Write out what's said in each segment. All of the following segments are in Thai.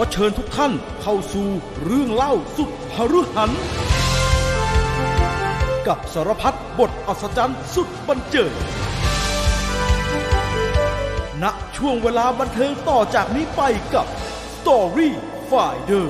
อเชิญทุกท่านเข้าสู่เรื่องเล่าสุดหฤหัน กับสารพัดบทอัศจรรย์สุดบันเจิดณช่วงเวลาบันเทิงต่อจากนี้ไปกับ Story Finder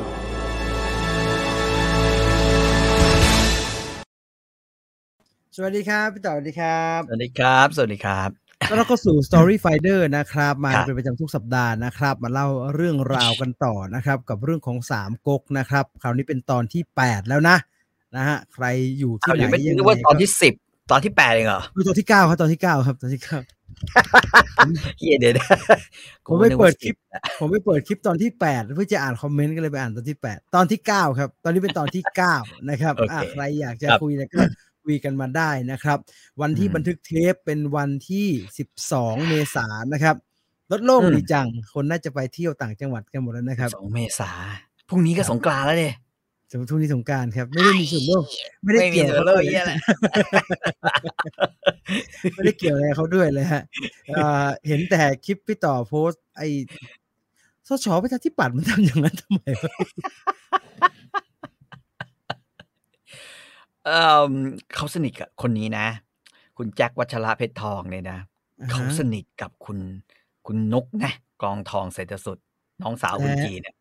สวัสดีครับ พี่ต่อสวัสดีครับ สวัสดีครับ สวัสดีครับ แล้วเราก็สู่ Story Finder นะครับ มาครับเป็นประจำทุกสัปดาห์นะครับ มาเล่าเรื่องราวกันต่อนะครับ กับเรื่องของสามก๊กนะครับ คราวนี้เป็นตอนที่8แล้วนะนะฮะใครอยู่ที่เอาไหนอยู่ไม่ยังนึกไงว่าตอนที่สิบตอนที่แปดเองเหรอก็ตอนที่9ครับตอนที่9ครับตอนที่เฮียเดี๋ยวนะ9ผมไม่เปิดคลิปกูนึกว่าผมไม่เปิดคลิปตอนที่8เพื่อจะอ่านคอมเมนต์ก็เลยไปอ่านตอนที่8ตอนที่9ครับ ตอนนี้เป็นตอนที่9นะครับโอเคอะใครอยากจะครับคุยเนี่ยก็ คุยกันมาได้นะครับ วันที่อืมบันทึกเทปเป็นวันที่ 12 เมษายนนะครับรถโล่งอืมดีจัง คนน่าจะไปเที่ยวต่างจังหวัดกันหมดแล้วนะครับสองเมษาพรุ่งนี้ก็สงกรานต์แล้วเนี่ยสมทุนที่สงกรารครับ ไม่ได้มีส่วนร่วมไม่ได้ไม่มีเกี่ยวส่วนร่วมเหี้ยอะไรไม่ได้เกี่ยวอะไรกับเขาด้วยเลยฮะเอ่อเห็นแต่คลิปพี่ต่อโพสต์ไอ้สชประชาธิปัตย์มันทำอย่างนั้นทำไมวะ เออเขาสนิทกับคนนี้นะ คุณแจ็ควัชระเพชรทองเนี่ยนะเขาสนิทกับคุณ คุณนกนะกองทองเศรษฐสุด น้องสาวคุณจีเนี่ย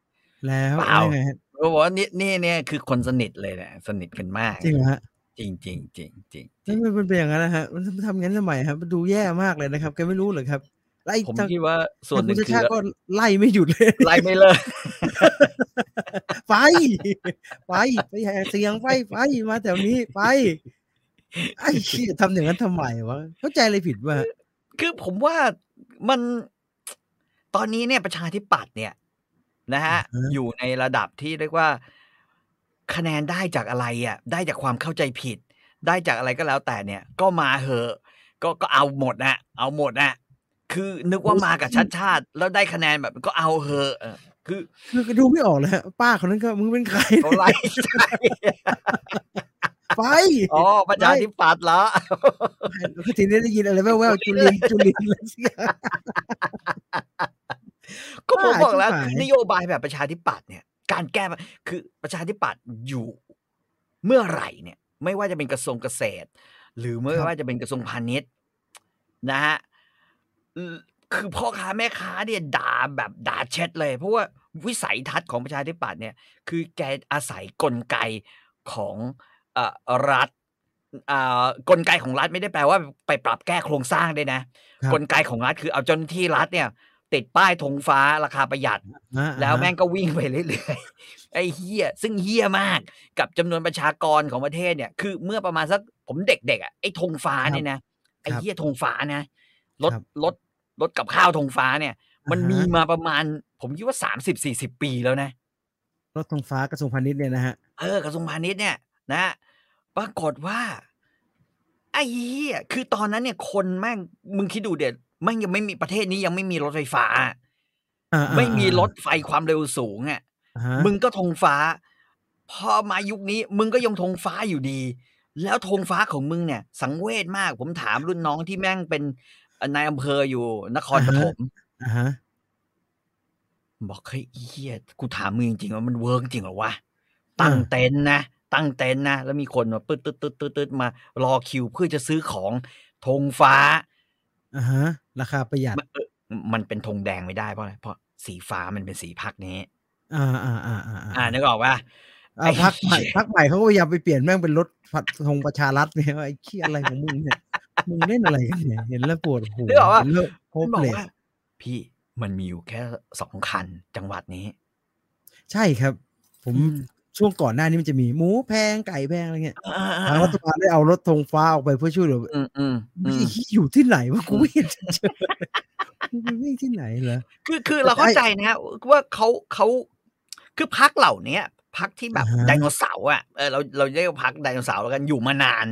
แล้ว เปล่ายังไงฮะเขาบอกว่า นี่ นี่เนี่ย คือคนสนิทเลยเนี่ย สนิทกันมาก จริงเหรอฮะจริง จริงจริงจริงจนั่รินงมันเป็นอย่างนั้นนะฮะมันทำงั้นทำไมครับ มันดูแย่มากเลยนะครับ แกไม่รู้เหรอครับไล่ผมทาง คิดว่า ส่วนหนึ่งคุณคือชาติก็ไล่ไม่หยุด เลย ไล่ไม่เลิก ไป ไปไปแห่เสียงไปไปมาแถวนี้ไป ไอ้เชี่ยทำอย่างนั้นทำไมวะเข้าใจอะไรผิดวะคือผมว่ามันตอนนี้เนี่ยประชาธิปัตย์เนี่ย นะฮะ อยู่ในระดับที่เรียกว่า คะแนนได้จากอะไรอะ ได้จากความเข้าใจผิด ได้จากอะไรก็แล้วแต่เนี่ย ก็มาเหอะ ก็ก็เอาหมดนะเอาหมดนะคือนึกว่ามากับชาติชาติ แล้วได้คะแนนแบบก็เอาเหอะเออ คือคือดูไม่ออกเลยฮะป้าคนนั้นก็มึงเป็นใครเขาไล่ใช่ไปอ๋อประชาธิปัตย์เหรอแล้วทีนี้ได้ยินอะไรแว่วๆจุลินจุลินอะไรสักอย่างก็ผมบอกแล้วบ้าชิบหายนโยบายแบบประชาธิปัตย์เนี่ย การแก้ปัญคือประชาธิปัตย์อยู่ เมื่อไหร่เนี่ย ไม่ว่าจะเป็นกระทรวงเกษตร หรือไม่ว่าจะเป็นกระทรวงพาณิชย์นะฮะเอ่อคือพ่อค้าแม่ค้าเนี่ยด่าแบบด่าเช็ดเลย เพราะว่า วิสัยทัศน์ของประชาธิปัตย์เนี่ยคือแกอาศัยกลไกของเอ่อรัฐอ่ากลไกของรัฐไม่ได้แปลว่าไปปรับแก้โครงสร้างด้วยนะครับกลไกของรัฐคือเอาเจ้าหน้าที่รัฐเนี่ย ติดป้ายธงฟ้าราคาประหยัดอ่าแล้วแม่งก็วิ่งไปเรื่อยๆไอ้เฮียซึ่งเฮียมากกับจำนวนประชากรของประเทศเนี่ย คือเมื่อประมาณสักผมเด็กๆอะไอ้ธงฟ้าเนี่ยนะไอ้เฮียธงฟ้านะรถรถรถกับข้าวธงฟ้าเนี่ย มันมีมาประมาณ ผมคิดว่าสามสิบสี่สิบปีแล้วนะรถทงฟ้ากระทรวงพาณิชย์เนี่ยนะฮะเออกระทรวงพาณิชย์เนี่ย นะปรากฏว่าไอ้เหี้ยคือตอนนั้นเนี่ยคนแม่งมึงคิดดูเด็ดแม่งยังไม่มีประเทศนี้ยังไม่มีรถไฟฟ้าอ่าๆๆไม่มีรถไฟความเร็วสูงอะอ่าฮะมึงก็ธงฟ้า พอมายุคนี้ มึงก็ยังธงฟ้าอยู่ดี แล้วธงฟ้าของมึงเนี่ย สังเวชมาก ผมถามรุ่นน้องที่แม่งเป็นนายอำเภออยู่นครปฐมอ่าฮะ บอกเฮ้ยไอ้เฮียกูถามมึงจริงๆว่ามันเวิร์กจริงเหรอวะตั้งเต็นท์นะตั้งเต็นท์นะแล้วมีคนมาตึ๊ดตึ๊ดตึ๊ดตึ๊ดตึ๊ดมารอคิวเพื่อจะซื้อของธงฟ้าอ่าฮะ ราคาประหยัดมันเออมันเป็นธงแดงไม่ได้เพราะอะไรเพราะสีฟ้ามันเป็นสีพักนี้ อ่าอ่าอ่าอ่าอ่านึกออกป่ะอ่าพักใหม่พักใหม่เขาก็พยายามไปเปลี่ยนแม่งเป็นรถผัดธงประชารัฐเนี่ยว่าไอ้เคียอะไรของมึงเนี่ยมึงเล่นอะไรกันเนี่ยเห็นแล้วปวดหัวนึกออกปะเห็นแล้วโฮมันปบอกเลยว่าพี่ มันมีอยู่แค่สองคันจังหวัดนี้ ใช่ครับ ผมช่วงก่อนหน้านี้มันจะมีหมูแพงไก่แพงอะไรเงี้ยอ่าทางรัฐบาลได้เอารถธงฟ้าออกไปเพื่อช่วยเหลืออืมอืมอืมไอ้เหี้ยอยู่ที่ไหนวะกูไม่เห็นจะเจอกูไม่วิ่งที่ไหนเหรอคือคือเราเข้าใจนะว่าเขาเขาคือพักเหล่าเนี้ยพักที่แบบอ่าฮะไดโนเสาร์อะเออเราเราเรียกว่าพักไดโนเสาร์แล้วกันอยู่มานาน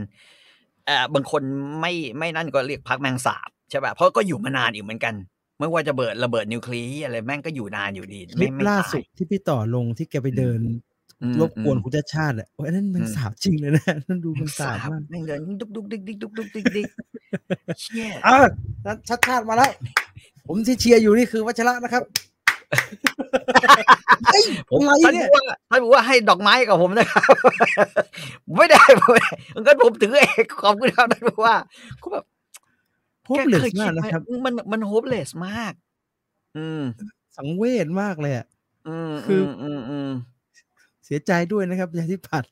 เออบางคนไม่ไม่นั่นก็เรียกพักแมงสาบใช่ป่ะเพราะก็อยู่มานานอีกเหมือนกัน ไม่ว่าจะเบิดระเบิดนิวเคลียร์อะไรแม่งก็อยู่นานอยู่ดีคลิไม่ปไม่ล่าตายสุดที่พี่ต่อลงที่แกไปเดินอืมรบกวนอืมคุณชาติชาติแหละโอ้ยอันนั้นมันอืมสาวจริงเลยนะนั่นดูมันสาวมากแม่งเดินดุกดุกดิกดิกดุกดุกดิกดิกเชี่ยเออชัดชาติมาแล้วผมที่เชียร์อยู่นี่คือวัชระนะครับเฮ้ยผมอะไรท่านเนี่ยบอกว่าท่านบอกว่าให้ดอกไม้กับผมนะครับ ไม่ได้ผมไม่ได้งั้นผมถือเองขอบคุณครับท่านบอกว่าก็แบบ โฮปเลสแกคยมาคิกดไหนะครับ มันมันโฮปเลสมาก อืม สังเวชมากเลยอะอืมคือมอืมอืมเสียใจด้วยนะครับประชาธิปัตย์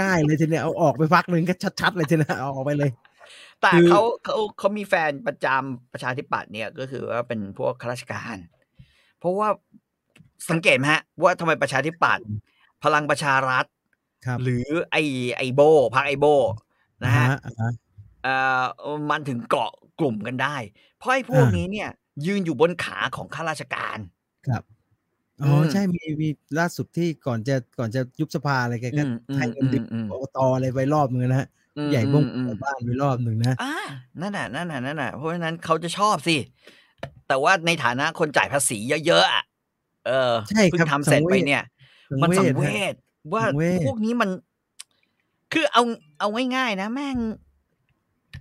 ง่ายเลยทีเนี้ยเอาออกไปพักหนึ่งก็ชัดๆเลยทีเนี้ยเอาออกไปเลย แต่คือเขาเขาเขามีแฟนประจำประชาธิปัตย์เนี่ยก็คือว่าเป็นพวกข้าราชการ เพราะว่าสังเกตไหมฮะ ว่าทำไมประชาธิปัตย์พลังประชารัฐครับหรือไอไอโบพักไอโบนะฮะอ่าฮะ เอ่อมันถึงเกาะกลุ่มกันได้ เพราะไอ้พวกอ่านี้นี้เนี่ย ยืนอยู่บนขาของข้าราชการครับอ๋ออมใช่มีมีล่าสุดที่ก่อนจะก่อนจะยุบสภาอะไรแกก็อืมอืมให้เงินเด็กอืมกตอะไรไปรอบนึงนะฮะอืมใหญ่บ้งอืมบ้านไปรอบหนึ่งนะอ่านั่นน่ะนั่นน่ะนั่นน่ะเพราะฉะนั้นเขาจะชอบสิแต่ว่าในฐานะคนจ่ายภาษีเยอะๆอะเออใช่เพิ่ครับงทำเสร็จไปสังเวชเนี่ยสังมันสังเวเวชฮะชว่าสังเวชพวกนี้มัน คือเอาเอาง่ายๆนะ แม่ง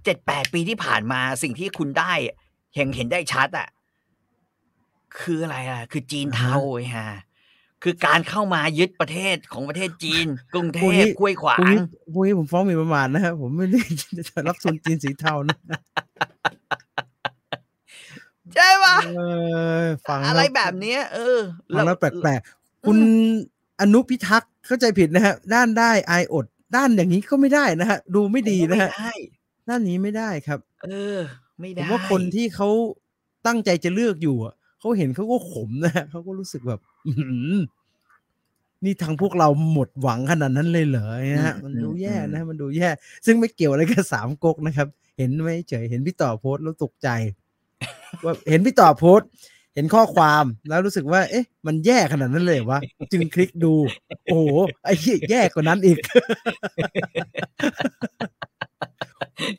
เจ็ดแปดปีที่ผ่านมาสิ่งที่คุณได้เห็นเห็นได้ชัดอะคืออะไรอะ คือจีนเทาไอ้ฮะคือการเข้ามายึดประเทศของประเทศจีน กรุงเทพวกพนี้ห้วยขวาพวกงนี้พวกนี้ผมฟ้องหมีประมาทนะครับผมไม่ได้จะรับส่วนจีนสีเทานะใช่ปะเออฟังอะไรล้วแบบเนี้ยเออฟังแล้วแปลกๆคุณอนุพิทักษ์เข้าใจผิดนะฮะด้านได้อายอด ด้านอย่างนี้ก็ไม่ได้นะฮะดูไม่ดีนะฮะไม่ได้ด้านนี้ไม่ได้ครับ เออ ไม่ผได้มว่าคนที่เขาตั้งใจจะเลือกอยู่อะเขาเห็นเขาก็ขมนะฮะเขาก็รู้สึกแบบอื้อหือนี่ทางพวกเราหมดหวังขนาดนั้นเลยเหรอนะฮะมันดูแย่นะฮะมันดูแย่ ซึ่งไม่เกี่ยวอะไรกับสามก๊กนะครับ เห็นไหมเฉยเห็นพี่ต่อโพสต์แล้วตกใจ ว่าเห็นพี่ต่อโพสต์เห็นข้อความแล้วรู้สึกว่า เอ๊ะ มันแย่ขนาดนั้นเลยเหรอวะจึงคลิกดู โอ้โหไอ้เหี้ยแย่กว่านั้นอีก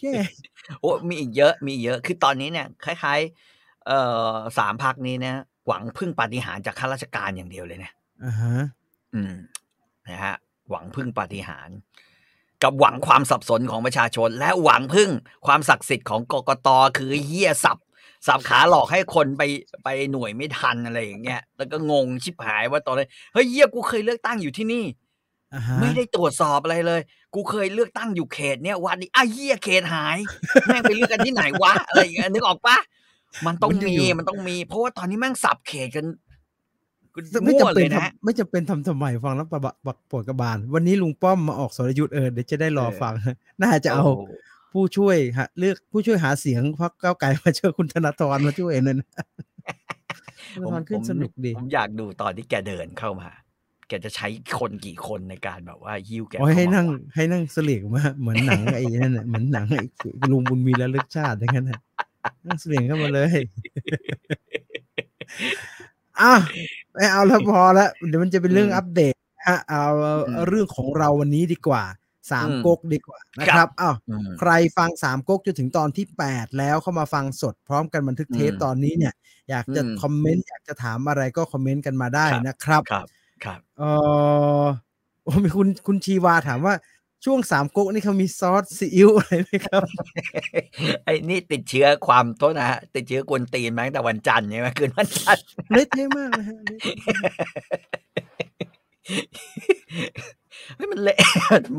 แย่โอ้มีอีกเยอะมีอีกเยอะคือตอนนี้เนี่ยคล้าย ๆ เอ่อสามพักนี้นะหวังพึ่งปาฏิหาริย์จากข้าราชการอย่างเดียวเลยนะอ่าฮะอืมนะฮะหวังพึ่งปาฏิหาริย์กับหวังความสับสนของประชาชน และหวังพึ่งความศักดิ์สิทธิ์ของกกตคือเฮียสับสับขาหลอกให้คนไปไปหน่วยไม่ทันอะไรอย่างเงี้ยแล้วก็งงชิบหายว่าตอนนี้นเฮ้ยเฮียกูเคยเลือกตั้งอยู่ที่นี่อ่าฮะไม่ได้ตรวจสอบอะไรเลย กูเคยเลือกตั้งอยู่เขตเนี้ยวันนี้อ้าวเฮียเขตหาย แม่งไปเลือกกันที่ไหนวะอะไรอย่างเงี้ยนึกออกปะมันต้องมีมันต้องมี เพราะว่าตอนนี้แม่งสับเขตกันไม่มั่วจำเลเป็นยนะทำไม่จำเป็นทำทำไมฟังแล้วประบะบักปวดกระบาล วันนี้ลุงป้อมมาออกสรยุทธ์เออเดี๋ยวจะได้รอเออฟัง น่าจะเอาโผู้ช่วยหาเลือกผู้ช่วยหาเสียงพรรคก้าวไกลมาช่วยคุณธนาธรมาช่วยนั่นนะธผมนาธรขึ้นผมสนุกดี ผมอยากดูตอนที่แกเดินเข้ามา แกจะใช้คนกี่คนในการแบบว่ายิ้วแกโอ้ยให้เข้ามานั่งวะให้นั่งเสลียงมาเหมือนหนังไอ้นั่นน่ะเหมือนหนังไอ้ลุงบุญมีและลึกชาติอย่างนั้นน่ะนั่งเสลียงเข้ามาเลยอะไม่เอาแล้วพอแล้วเดี๋ยวมันจะเป็นเรื่องอัปเดตนะฮะเอาเรื่องของเราวันนี้ดีกว่าสามก๊กดีกว่านะครับอ้าวอืมใครฟังสามก๊กจนถึงตอนที่แปดแล้วเข้ามาฟังสดพร้อมกันบันทึกเทปอืมตอนนี้เนี่ย อยากจะอืมคอมเมนต์อยากจะถามอะไรก็คอมเมนต์กันมาได้ครับนะครับ ครับครับเออโอ้มีคุณคุณชีวาถามว่าช่วงสามก๊กนี่เขามีซอสซีอิ๊วอะไรไหมครับ ไอ้นี่ติดเชื้อความโทษนะฮะติดเชื้อกวนตีนมาตั้งแต่วันจันทร์ใช่ไหมคืนวันจันทร์เละเทะมากนะฮะเละเทะมากเฮ้ยมันเละ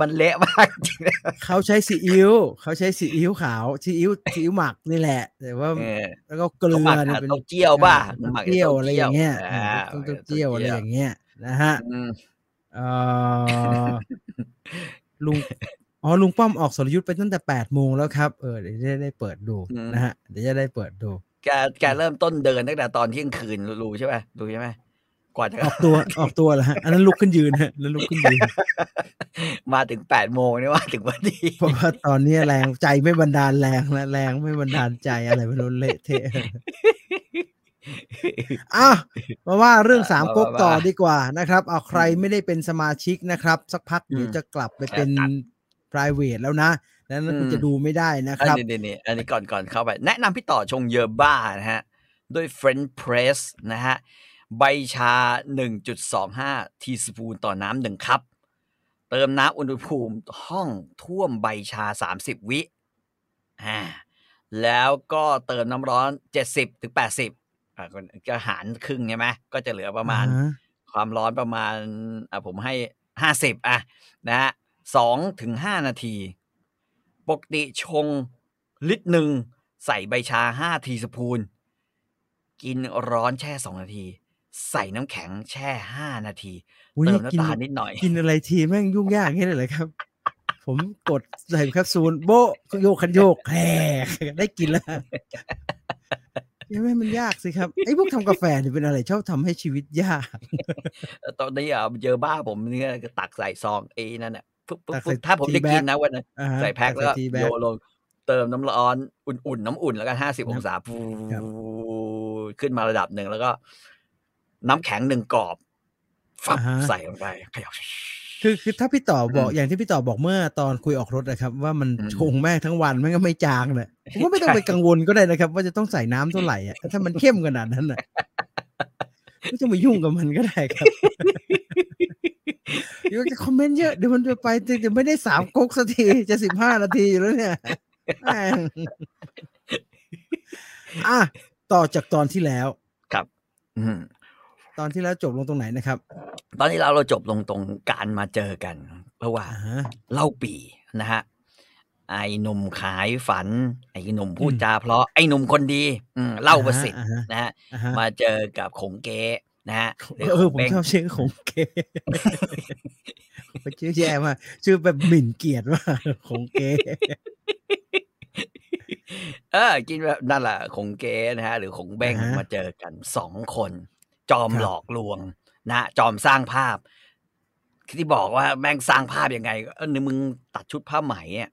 มันเละมากจริงนะเขาใช้ซีอิ๊วเขาใช้ซีอิ๊วขาวซีอิ๊วซีอิ๊วหมักนี่แหละ แต่ว่าเออแล้วก็เกลืเขาอหมักเนี่ยกับเป็นเต้าเจี้ยวป่ะอ่าหมักกับเจียวต้อะไรอย่างเงี้ยอ่าต้องเต้าเจียวอะไรอย่างเงี้ย นะฮะอืมเออลุงอ๋อลุงป้อมออกสรยุทธ์ไปตั้งแต่แปดโมงแล้วครับเออเดี๋ยวจะได้เปิดดูนะฮะเดี๋ยวจะได้เปิดดูแกแกเริ่มต้นเดินตั้งแต่ตอนเที่ยงคืนรู้ใช่ไหมรู้ใช่ไหมกว่าจะออกตัวออกตัวแล้วฮะอันนั้นลุกขึ้นยืนฮะแล้วลุกขึ้นยืน มาถึงแปดโมงนี่ว่าถึงวันดีเพราะว่าตอนนี้แรงใจไม่บันดาลแรงแล้วแรงไม่บันดาลใจอะไรไม่รู้เละเทะ อะมาว่าเรื่องสามก๊กต่อดีกว่านะครับ เอาใครไม่ได้เป็นสมาชิกนะครับ สักพักเดี๋ยวจะกลับไปเป็น private แล้วนะแล้วนั้นคุณจะดูไม่ได้นะอัครับนนี้นี่อันนี้ก่อนก่อนเข้าไป แนะนำพี่ต่อชงเยอบ้านะฮะด้วย French Press นะฮะใบชา 1.25 ทีสปูนต่อน้ำหนึ่งครับเติมน้ำอุณหภูมิห้องท่วมใบชา 30 วิอ่าแล้วก็เติมน้ำร้อน 70ถึง80 อ่าก็หารครึ่งใช่ไหมก็จะเหลือประมาณอ่ฮความร้อนประมาณอะผมให้ห้าสิบอะนะฮะสองถึงห้านาที ปกติชงลิตรหนึ่งใส่ใบชาห้าทีสปูน กินร้อนแช่สองนาที ใส่น้ำแข็งแช่ห้านาทีอุ๊ยเติมกินน้ำตาลนิดหน่อย กินอะไรทีแม่งยุ่งยากแค่ไหนเลยครับ ผมกดใส่แคปซูลโบะโยกคันโยกแหกได้กินแล้ว ยังไม่มันยากสิครับไอ้พวกทำกาแฟเนี่ยเป็นอะไรชอบทำให้ชีวิตยาก ตอนนี้อะเจอบ้าผมเนี่ยก็ตักใส่ซองเอนั่นน่ะปุ๊บปุ๊บตักใส่ปุ๊บถ้าผมได้ tea bag กินนะวันนั้นอ่าฮะใส่แพ็คตักแล้วก็ใส่ tea โย bag นลงเติมน้ำร้อนอุ่นๆน้ำอุ่นแล้วกันห้าสิบองศาฟูครับขึ้นมาระดับหนึ่งแล้วก็ น้ำแข็งหนึ่งกรอบ ฝับอ่าฮะใส่ลงไปเขย่า คือคือถ้าพี่ต่อบอกอืมอย่างที่พี่ต่อบอกเมื่อตอนคุยออกรถนะครับ ว่ามันอืมชงแม่งทั้งวันแม่งก็ไม่จางเลยผมว่าไม่ต้องใช่ไปกังวลก็ได้นะครับ ว่าจะต้องใส่น้ำเท่าไหร่อะถ้ามันเข้มขนาดนั้นอะไม่ต้องไปยุ่งกับมันก็ได้ครับเดี๋ยวจะคอมเมนต์เยอะเดี๋ยวมันจะไปเดี๋ยวไม่ได้สามก๊กสักทีจะสิบห้านาทีอยู่แล้วเนี่ยแม่งอะต่อจากตอนที่แล้วครับอืม ตอนที่แล้วจบลงตรงไหนนะครับ ตอนนี้เราเราจบลงตรงการมาเจอกันระหว่างอ่าฮะเล่าปีนะฮะไอ้หนุ่มขายฝัน ไอ้หนุ่มพูดอืมจาเพราะไอ้หนุ่มคนดี อืมเล่าประสิทธิ์อ่าฮะนะฮะอ่าฮะมาเจอกับขงเก๊นะฮะหรืเออขงผมเบ้งชอบชื่อของเกผมชื่อแย่มากชื่อแบบหมิ่นเกียรติมากของเกเออกินแบบนั่นแหละขงเก๊นะฮะ หรือขงเบ้งอ่าฮะมาเจอกันสองคน จอมครับหลอกลวง นะจอมสร้างภาพที่บอกว่าแม่งสร้างภาพยังไงก็เออนี่มึงตัดชุดผ้าไหมอะ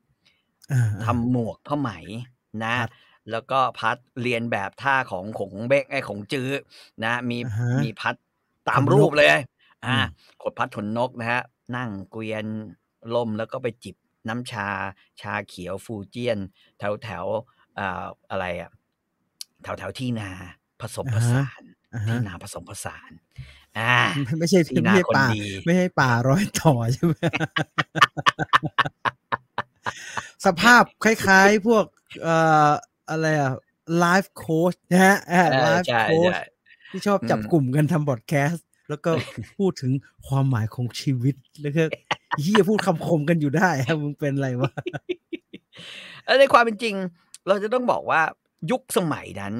อ่าทำหมวกผ้าไหมนะครับแล้วก็พัดเรียนแบบท่าของขงเบ้งไอ้ของจื้อนะ มีอ่าฮะมีพัดตามขนนกรูปเลย อ่าอืมขดพัดขนนกนะฮะ นั่งเกวียนลมแล้วก็ไปจิบน้ำชาชาเขียวฟูเจียน แถวแถวอ่าอะไรอะ แถวแถวที่นาผสมผสานอ่า ที่ฮะนาผสมผสาน อ่า ไม่ใช่ที่ไม่นาใช่คนป่าดีไม่ใช่ป่าร้อยต่อใช่ไหมสภาพคล้ายๆพวกเอ่ออะไรอะไลฟ์โค้ชนะฮะเออไลฟ์ใช่โค้ชใช่ที่ชอบจับอืมกลุ่มกันทำบอดแคสต์แล้วก็พูดถึงความหมายของชีวิตแล้วก็เฮียพูดคำคมกันอยู่ได้อะมึงเป็นอะไรวะเออในความเป็นจริง เราจะต้องบอกว่ายุคสมัยนั้น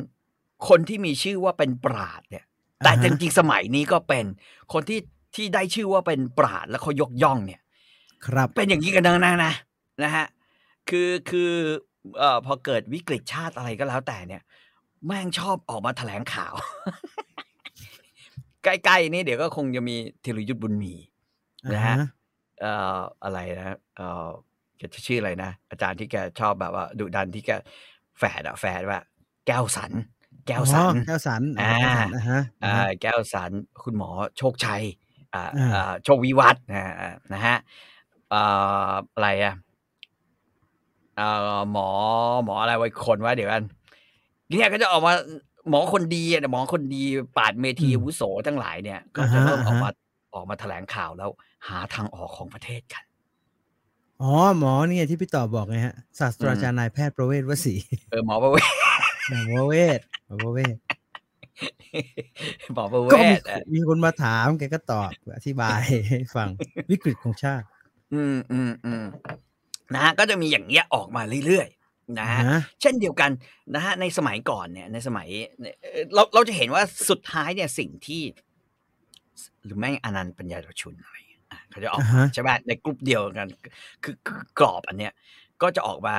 คนที่มีชื่อว่าเป็นปราดเนี่ย แต่อ่าฮะจริงๆสมัยนี้ก็เป็นคนที่ที่ได้ชื่อว่าเป็นปราดแล้วเขายกย่องเนี่ย ครับ เป็นอย่างนี้กันนะนะนะนะฮะคือคือเอ่อพอเกิดวิกฤตชาติอะไรก็แล้วแต่เนี่ย แม่งชอบออกมาแถลงข่าว ใกล้ๆนี่เดี๋ยวก็คงจะมีธีรยุทธ์บุญมีนะฮะเอ่ออะไรนะเอ่อแกจะชื่ออะไรนะอาจารย์ที่แกชอบแบบว่าดุดันที่แกแฝดอะแฝดว่า แก้วสัน แก้วสันอ๋อแก้วสันอ่าแก้วสันอ่าฮะอ่าแก้วสันคุณหมอโชคชัยอ่าอ่าอ่าโชควิวัฒน์นะอ่านะฮะเอ่ออะไรอะเอ่อหมอหมออะไรไว้คนว่าเดี๋ยวกันเนี่ยก็จะออกมาหมอคนดีอะหมอคนดีปราดเมธีอาวุโสทั้งหลายเนี่ย ก็จะเริ่มออกมาออกมาแถลงข่าวแล้วหาทางออกของประเทศกันอ๋อหมอเนี่ยที่พี่ต่อบอกไงฮะศาสตราจารย์นายแพทย์ประเวศวสีเออหมอประเวศหมอประเวศ หมอประเวศหมอประเวก็มีศอะมีคนมาถามแกก็ตอบอธิบายให้ฟังวิกฤตของชาติ อืมอืมอืมนะฮะก็จะมีอย่างเงี้ยออกมาเรื่อยๆนะฮะนะเช่นเดียวกันนะฮะในสมัยก่อนเนี่ย ในสมัยเนี่ยเอ่อเราเราจะเห็นว่าสุดท้ายเนี่ยสิ่งที่ หรือแม่งอนันต์ปัญญาชุนอะไรอะเขาจะออกอ่ามาฮะใช่ไหมในกลุ่มเดียวกันคือคือกรอบอันเนี้ยก็จะออกมา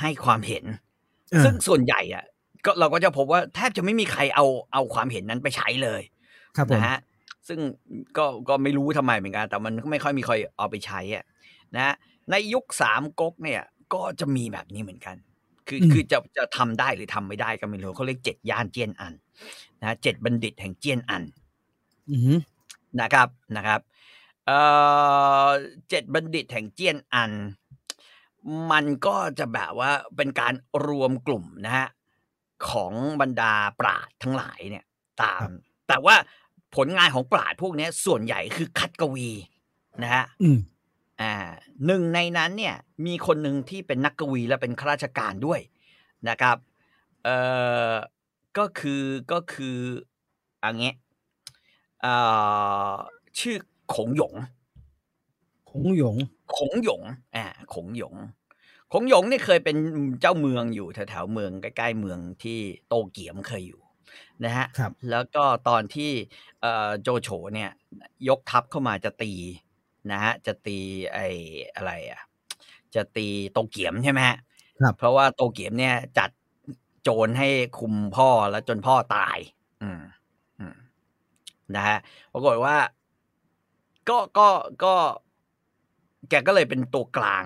ให้ความเห็นอ่าซึ่งส่วนใหญ่อะ ก็เราก็จะพบว่าแทบจะไม่มีใครเอาเอาความเห็นนั้นไปใช้เลย ครับผมนะฮะซึ่งก็ก็ไม่รู้ทำไมเหมือนกันแต่มันก็ไม่ค่อยมีใครเอาไปใช้อะนะฮะในยุคสามก๊กเนี่ย ก็จะมีแบบนี้เหมือนกัน คืออืมคือจะจะทำได้หรือทำไม่ได้ก็ไม่รู้เขาเรียกเจ็ดย่านเจียนอันนะเจ็ดบัณฑิตแห่งเจียนอันอือหือนะครับนะครับเอ่อเจ็ดบัณฑิตแห่งเจียนอัน มันก็จะแบบว่าเป็นการรวมกลุ่มนะฮะ ของบรรดาปราดทั้งหลายเนี่ยตาม แต่ว่าผลงานของปราดพวกเนี้ยส่วนใหญ่คือคัดกวีนะฮะอืมอ่าหนึ่งในนั้นเนี่ยมีคนหนึ่งที่เป็นนักกวีและเป็นข้าราชการด้วยนะครับเอ่อก็คือก็คืออันเงี้ยเอ่อชื่อขงหยงคงหยงขงหยงอ่าขงหยง ขงหยงนี่เคยเป็นเจ้าเมืองอยู่แถวๆเมืองใกล้ๆเมืองที่โตเกียมเคยอยู่นะฮะครับแล้วก็ตอนที่เอ่อโจโฉเนี่ย ยกทัพเข้ามาจะตีนะฮะจะตีไอ้อะไรอะ จะตีโตเกียมใช่ไหมฮะครับเพราะว่าโตเกียมเนี่ยจัดโจรให้คุมพ่อแล้วจนพ่อตาย อืมอืมนะฮะปรากฏว่า ก็ก็ก็ แกก็เลยเป็นตัวกลาง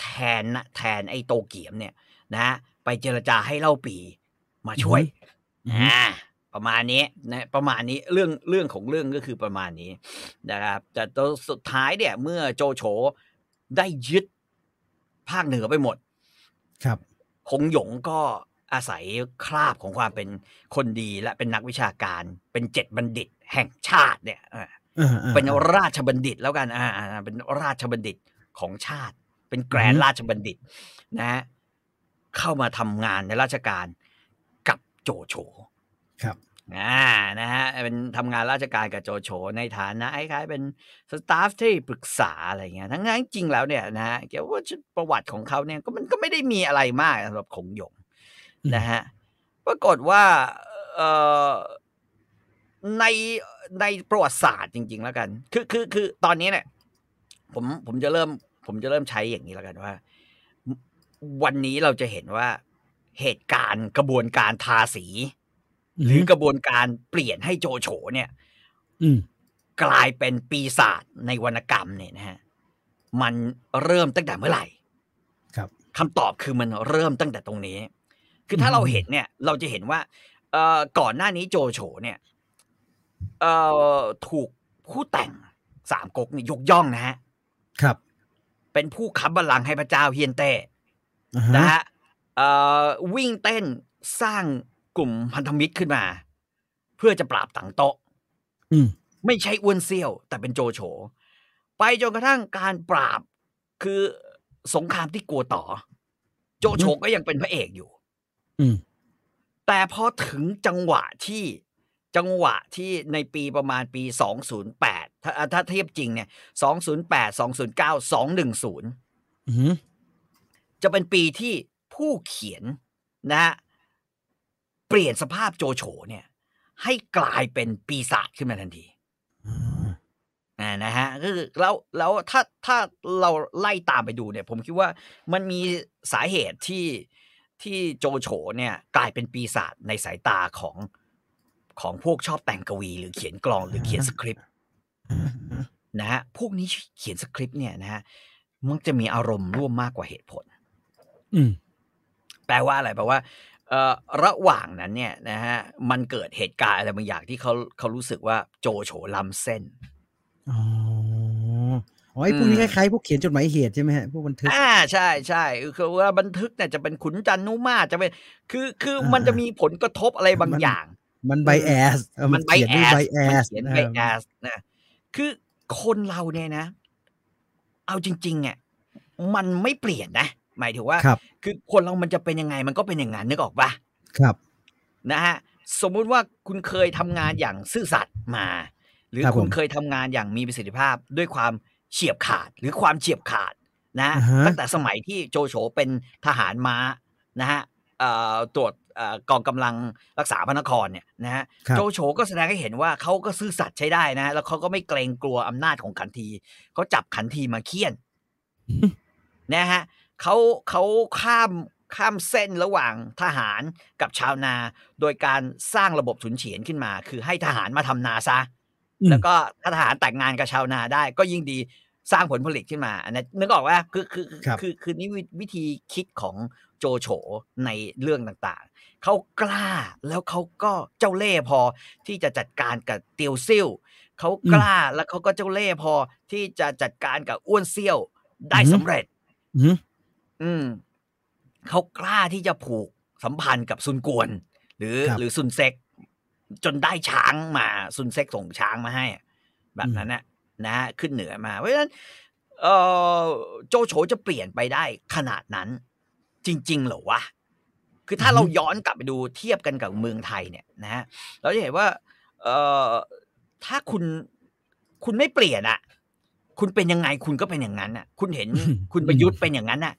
แทนนะแทนไอ้โตเกียมเนี่ยนะฮะไปเจรจาให้เล่าปีมาช่วยอือฮึอ่าประมาณนี้นะประมาณนี้เรื่องเรื่องของเรื่องก็คือประมาณนี้นะครับแต่ตัวสุดท้ายเนี่ย เมื่อโจโฉได้ยึดภาคเหนือไปหมด ครับคงหยงก็อาศัยคราบของความเป็นคนดีและเป็นนักวิชาการเป็นเจ็ดบัณฑิตแห่งชาติเนี่ยอ่าอ่าอ่าเป็นราชบัณฑิตแล้วกันอ่าอ่าเป็นราชบัณฑิตของชาติ เป็นแกรนอือฮึราชบัณฑิตนะฮะเข้ามาทำงานในราชการกับโจโฉครับอ่านะฮะเป็นทำงานราชการกับโจโฉในฐานะคล้ายๆเป็นสตาฟที่ปรึกษาอะไรเงี้ยทั้งนั้นจริงแล้วเนี่ยนะฮะเกี่ยวว่าประวัติของเขาเนี่ยก็มันก็ไม่ได้มีอะไรมากสำหรับขงหยงอืมนะฮะปรากฏว่าเอ่อในในประวัติศาสตร์จริง ๆ แล้วกัน คือคือคือตอนนี้เนี่ย ผมผมจะเริ่ม ผมจะเริ่มใช้อย่างนี้แล้วกันว่า วันนี้เราจะเห็นว่าเหตุการณ์กระบวนการทาสี หรือกระบวนการเปลี่ยนให้โจโฉเนี่ยอืมกลายเป็นปีศาจในวรรณกรรมเนี่ยนะฮะมันเริ่มตั้งแต่เมื่อไหร่ ครับคำตอบคือมันเริ่มตั้งแต่ตรงนี้ คือถ้าอืมเราเห็นเนี่ย เราจะเห็นว่าเอ่อก่อนหน้านี้โจโฉเนี่ยเอ่อถูกผู้แต่งสามก๊กนี่ยกย่องนะฮะครับ เป็นผู้ค้ำบัลลังก์ให้พระเจ้าเฮียนเต้อ่านะฮะฮะเอ่อวิ่งเต้นสร้างกลุ่มพันธมิตรขึ้นมา เพื่อจะปราบต่างโต๊ะอืมไม่ใช่อ้วนเซี่ยว แต่เป็นโจโฉไปจนกระทั่งการปราบคือสงครามที่กลัวต่อ โจโฉก็ยังเป็นพระเอกอยู่อืมแต่พอถึงจังหวะที่จังหวะที่ในปีประมาณปี208 ถ้าถ้าเทียบจริงเนี่ย208 209 210อืมจะเป็นปีที่ผู้เขียนนะฮะเปลี่ยนสภาพโจโฉเนี่ย ให้กลายเป็นปีศาจขึ้นมาทันทีอ่าอ่านะฮะก็คือแล้วแล้วถ้าถ้าเราไล่ตามไปดูเนี่ย ผมคิดว่ามันมีสาเหตุที่ที่โจโฉเนี่ย กลายเป็นปีศาจในสายตาของของพวกชอบแต่งกวี หรือเขียนกลอนหรือเขียนสคริปต์อ่า นะฮะพวกนี้เขียนสคริปต์เนี่ยนะฮะมักจะมีอารมณ์ร่วมมากกว่าเหตุผล อืมแปลว่าอะไรแปลว่าเอ่อระหว่างนั้นเนี่ยนะฮะมันเกิดเหตุการณ์อะไรบางอย่างที่เขาเขารู้สึกว่าโจโฉล้ำเส้นอ๋ออ๋อไอ้พวกนี้อืคมล้ายๆพวกเขียนจดหมายเหตุใช่ไหมฮะพวกบันทึกอ่าใช่ใช่คือว่าบันทึกเนี่ยจะเป็นขุนจันทนุมาตรจะเป็นคือคืออ่ามัมันจะมีผลกระทบอะไรบางมันอย่าง มันไบแอสมันไบเขียนแอด้วยสไบแอมันสเขียนนะไบแอสนะ คือคนเราเนี่ยนะ เอาจริงๆเนี่ยมันไม่เปลี่ยนนะ หมายถึงว่าครับคือคนเรามันจะเป็นยังไง มันก็เป็นอย่างนั้นนึกออกปะครับ นะฮะสมมุติว่าคุณเคยทำงานอย่างซื่อสัตย์มา หรือครับคุณผมเคยทำงานอย่างมีประสิทธิภาพด้วยความเฉียบขาดหรือความเฉียบขาดนะอ่าฮะตั้งแต่สมัยที่โจโฉเป็นทหารม้านะฮะเอ่อตรวจเอ่อ กองกำลังรักษาพระนครเนี่ยนะฮะครับโจโฉก็แสดงให้เห็นว่าเขาก็ซื่อสัตย์ใช้ได้นะ แล้วเขาก็ไม่เกรงกลัวอำนาจของขันทีเขาจับขันทีมาเคี่ยนอืมนะฮะเขาเขาข้ามข้ามเส้นระหว่างทหารกับชาวนา โดยการสร้างระบบฉุนเฉียนขึ้นมา คือให้ทหารมาทำนาซะอืมแล้วก็ถ้าทหารแต่งงานกับชาวนาได้ ก็ยิ่งดีสร้างผลผลิตขึ้นมาอันนั้นนึกออกว่าคือคือครับคือคือนี่วิวิธีคิดของโจโฉในเรื่องต่างๆ เขากล้าแล้วเขาก็เจ้าเล่ห์พอที่จะจัดการกับเตียวซิ่วเขากล้าแล้วเขาก็เจ้าเล่ห์พอที่จะจัดการกับอ้วนเซี่ยวได้สำเร็จอืมอืมเขากล้าที่จะผูกสัมพันธ์กับซุนกวน หรือครับหรือซุนเซ็กจนได้ช้างมาซุนเซ็กส่งช้างมาให้อะแบบนั้นนะนะฮะขึ้นเหนือมา เพราะฉะนั้นเออโจโฉจะเปลี่ยนไปได้ขนาดนั้น จริง ๆ เหรอวะ คือถ้าอือฮึเราย้อนกลับไปดูเทียบกันกับเมืองไทยเนี่ยนะฮะเราจะเห็นว่า เอ่อถ้าคุณคุณไม่เปลี่ยนอะคุณเป็นยังไงคุณก็เป็นอย่างนั้นอะคุณเห็นคุณประยุทธ์เป็นอย่างนั้นอะ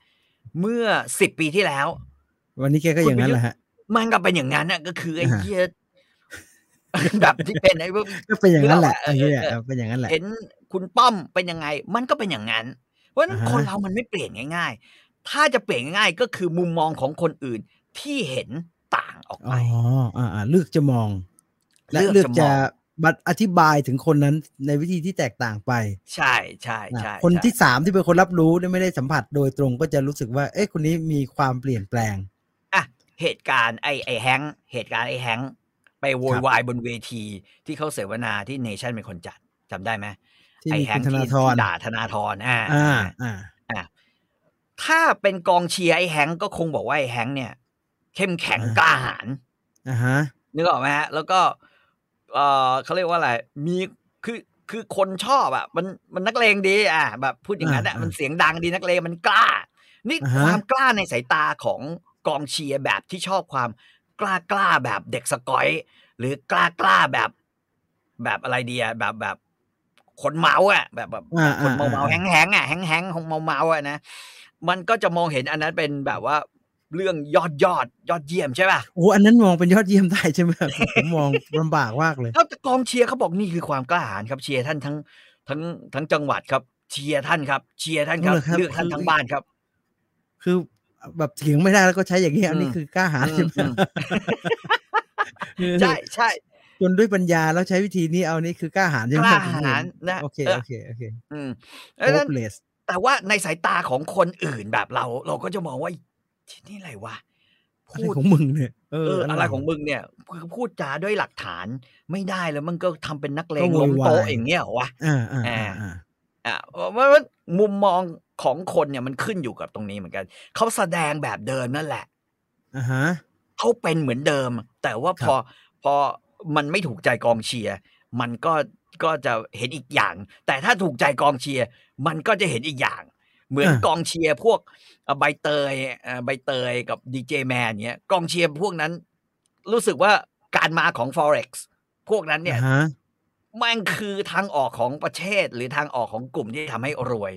เมื่อสิบปีที่แล้ว วันนี้แกก็อย่างนั้นแหละฮะมันก็เป็นอย่างนั้นอะก็คือไอ้อ่าฮะเหี้ยแบบที่เป็นไอ้พวกก็เป็นอย่างนั้นแหละเอไอ้อเหี้ยเออเออเป็นอย่างนั้นแหละเห็นคุณป้อมเป็นยังไง มันก็เป็นอย่างนั้น เพราะฉะนั้นอ่าฮะคนเรามันไม่เปลี่ยนง่าย ๆ ถ้าจะเปลี่ยนง่ายๆก็คือมุมมองของคนอื่น ที่เห็นต่างออกอ๋ไปออ่าอ่าเลือกจะมอง และเลือกเลือกจะจะมองบัดอธิบายถึงคนนั้นในวิธีที่แตกต่างไป ใช่ใช่นะใช่คนใช่ที่สามที่เป็นคนรับรู้เนี่ยไม่ได้สัมผัสโดยตรงก็จะรู้สึกว่า เอ๊ะคนนี้มีความเปลี่ยนแปลงอะเหตุการณ์ไอ้ไอ้แฮงค์เหตุการณ์ไอ้แฮงค์ไปโวยวายบนเวทีที่เขาเสวนาที่เนชั่นเป็นคนจัดจำได้ไหมที่ไอ้มีแฮคุงณค์ธนาที่ธรที่ด่าธนาธรอ่าอ่าอ่าอ่าถ้าเป็นกองเชียร์ไอ้แฮงก์ก็คงบอกว่าไอ้แฮงก์เนี่ย เข้มแข็งอ่ากล้าหาญอ่าฮะนึกออกไหมฮะ แล้วก็ เออเขาเรียกว่าอะไร มีคือคือคนชอบอะ มันมันนักเลงดี อะ แบบพูดอย่างนั้นอะอ่ามัมันเสียงดังดีนักเลงมันกล้า นี่อ่าฮะความกล้าในสายตาของกองเชียร์แบบที่ชอบความกล้ากล้าแบบเด็กสกอย หรือกล้ากล้าแบบ แบบอะไรดีอะแบบแบบคนเมาอะ แบบแบบอ่าคนเมาเมาอ่าแฮงแฮงๆอะแฮงแฮงๆของเมาเมาๆอะนะมันก็จะมองเห็นอันนั้นเป็นแบบว่า เรื่องยอดยอดยอดเยี่ยมใช่ป่ะโอ้อันนั้นมองเป็นยอดเยี่ยมได้ใช่ไหมผมมองลำบากมากเลยถ้ากองเชียร์เขาบอกนี่คือความกล้าหาญครับเชียร์ท่านทั้งทั้งทั้งจังหวัดครับ เชียร์ท่านครับ เชียร์ท่านครับเอาเหรอครับเลือกท่านทั้งบ้านครับ คือแบบเถียงไม่ได้แล้วก็ใช้อย่างนี้อันนี้อืมคือกล้าหาญอืใช่มไหมอืมคือใช่ใช่จนด้วยปัญญาแล้วใช้วิธีนี้เอานี่คือกล้าหาญใช่กไหมล้าผมหาญเห็นนะโอเคเออโอเคโอเค อืมโฮดังนั้นปเลสแต่ว่าในสายตาของคนอื่นแบบเรา เราก็จะมองว่า ที่นี่อะไรวะอะไรพูดของมึงเนี่ยเอเออออะไรของมึงเนี่ยคือพูดจาด้วยหลักฐานไม่ได้แล้วมึงก็ทำเป็นนักเลงก็โวล้มยวายโต๊ะอย่างเงี้ยเหรอวะอ่าอ่าอ่าอ่าอ่าอะเพราะว่ามุมมองของคนเนี่ยมันขึ้นอยู่กับตรงนี้เหมือนกันเขาแสดงแบบเดิมนั่นแหละอ่าฮะเขาเป็นเหมือนเดิม แต่ว่าครัพบอพอมันไม่ถูกใจกองเชียร์มันก็ก็จะเห็นอีกอย่าง แต่ถ้าถูกใจกองเชียร์มันก็จะเห็นอีกอย่าง เหมือนกองเชียร์พวกเอ่อใบเตยเอ่อใบเตยกับดีเจแมนเนี้ยกองเชียร์พวกนั้น รู้สึกว่าการมาของ forex พวกนั้นเนี่ยอ่าฮะมันคือทางออกของประเทศหรือทางออกของกลุ่มที่ทำให้รวย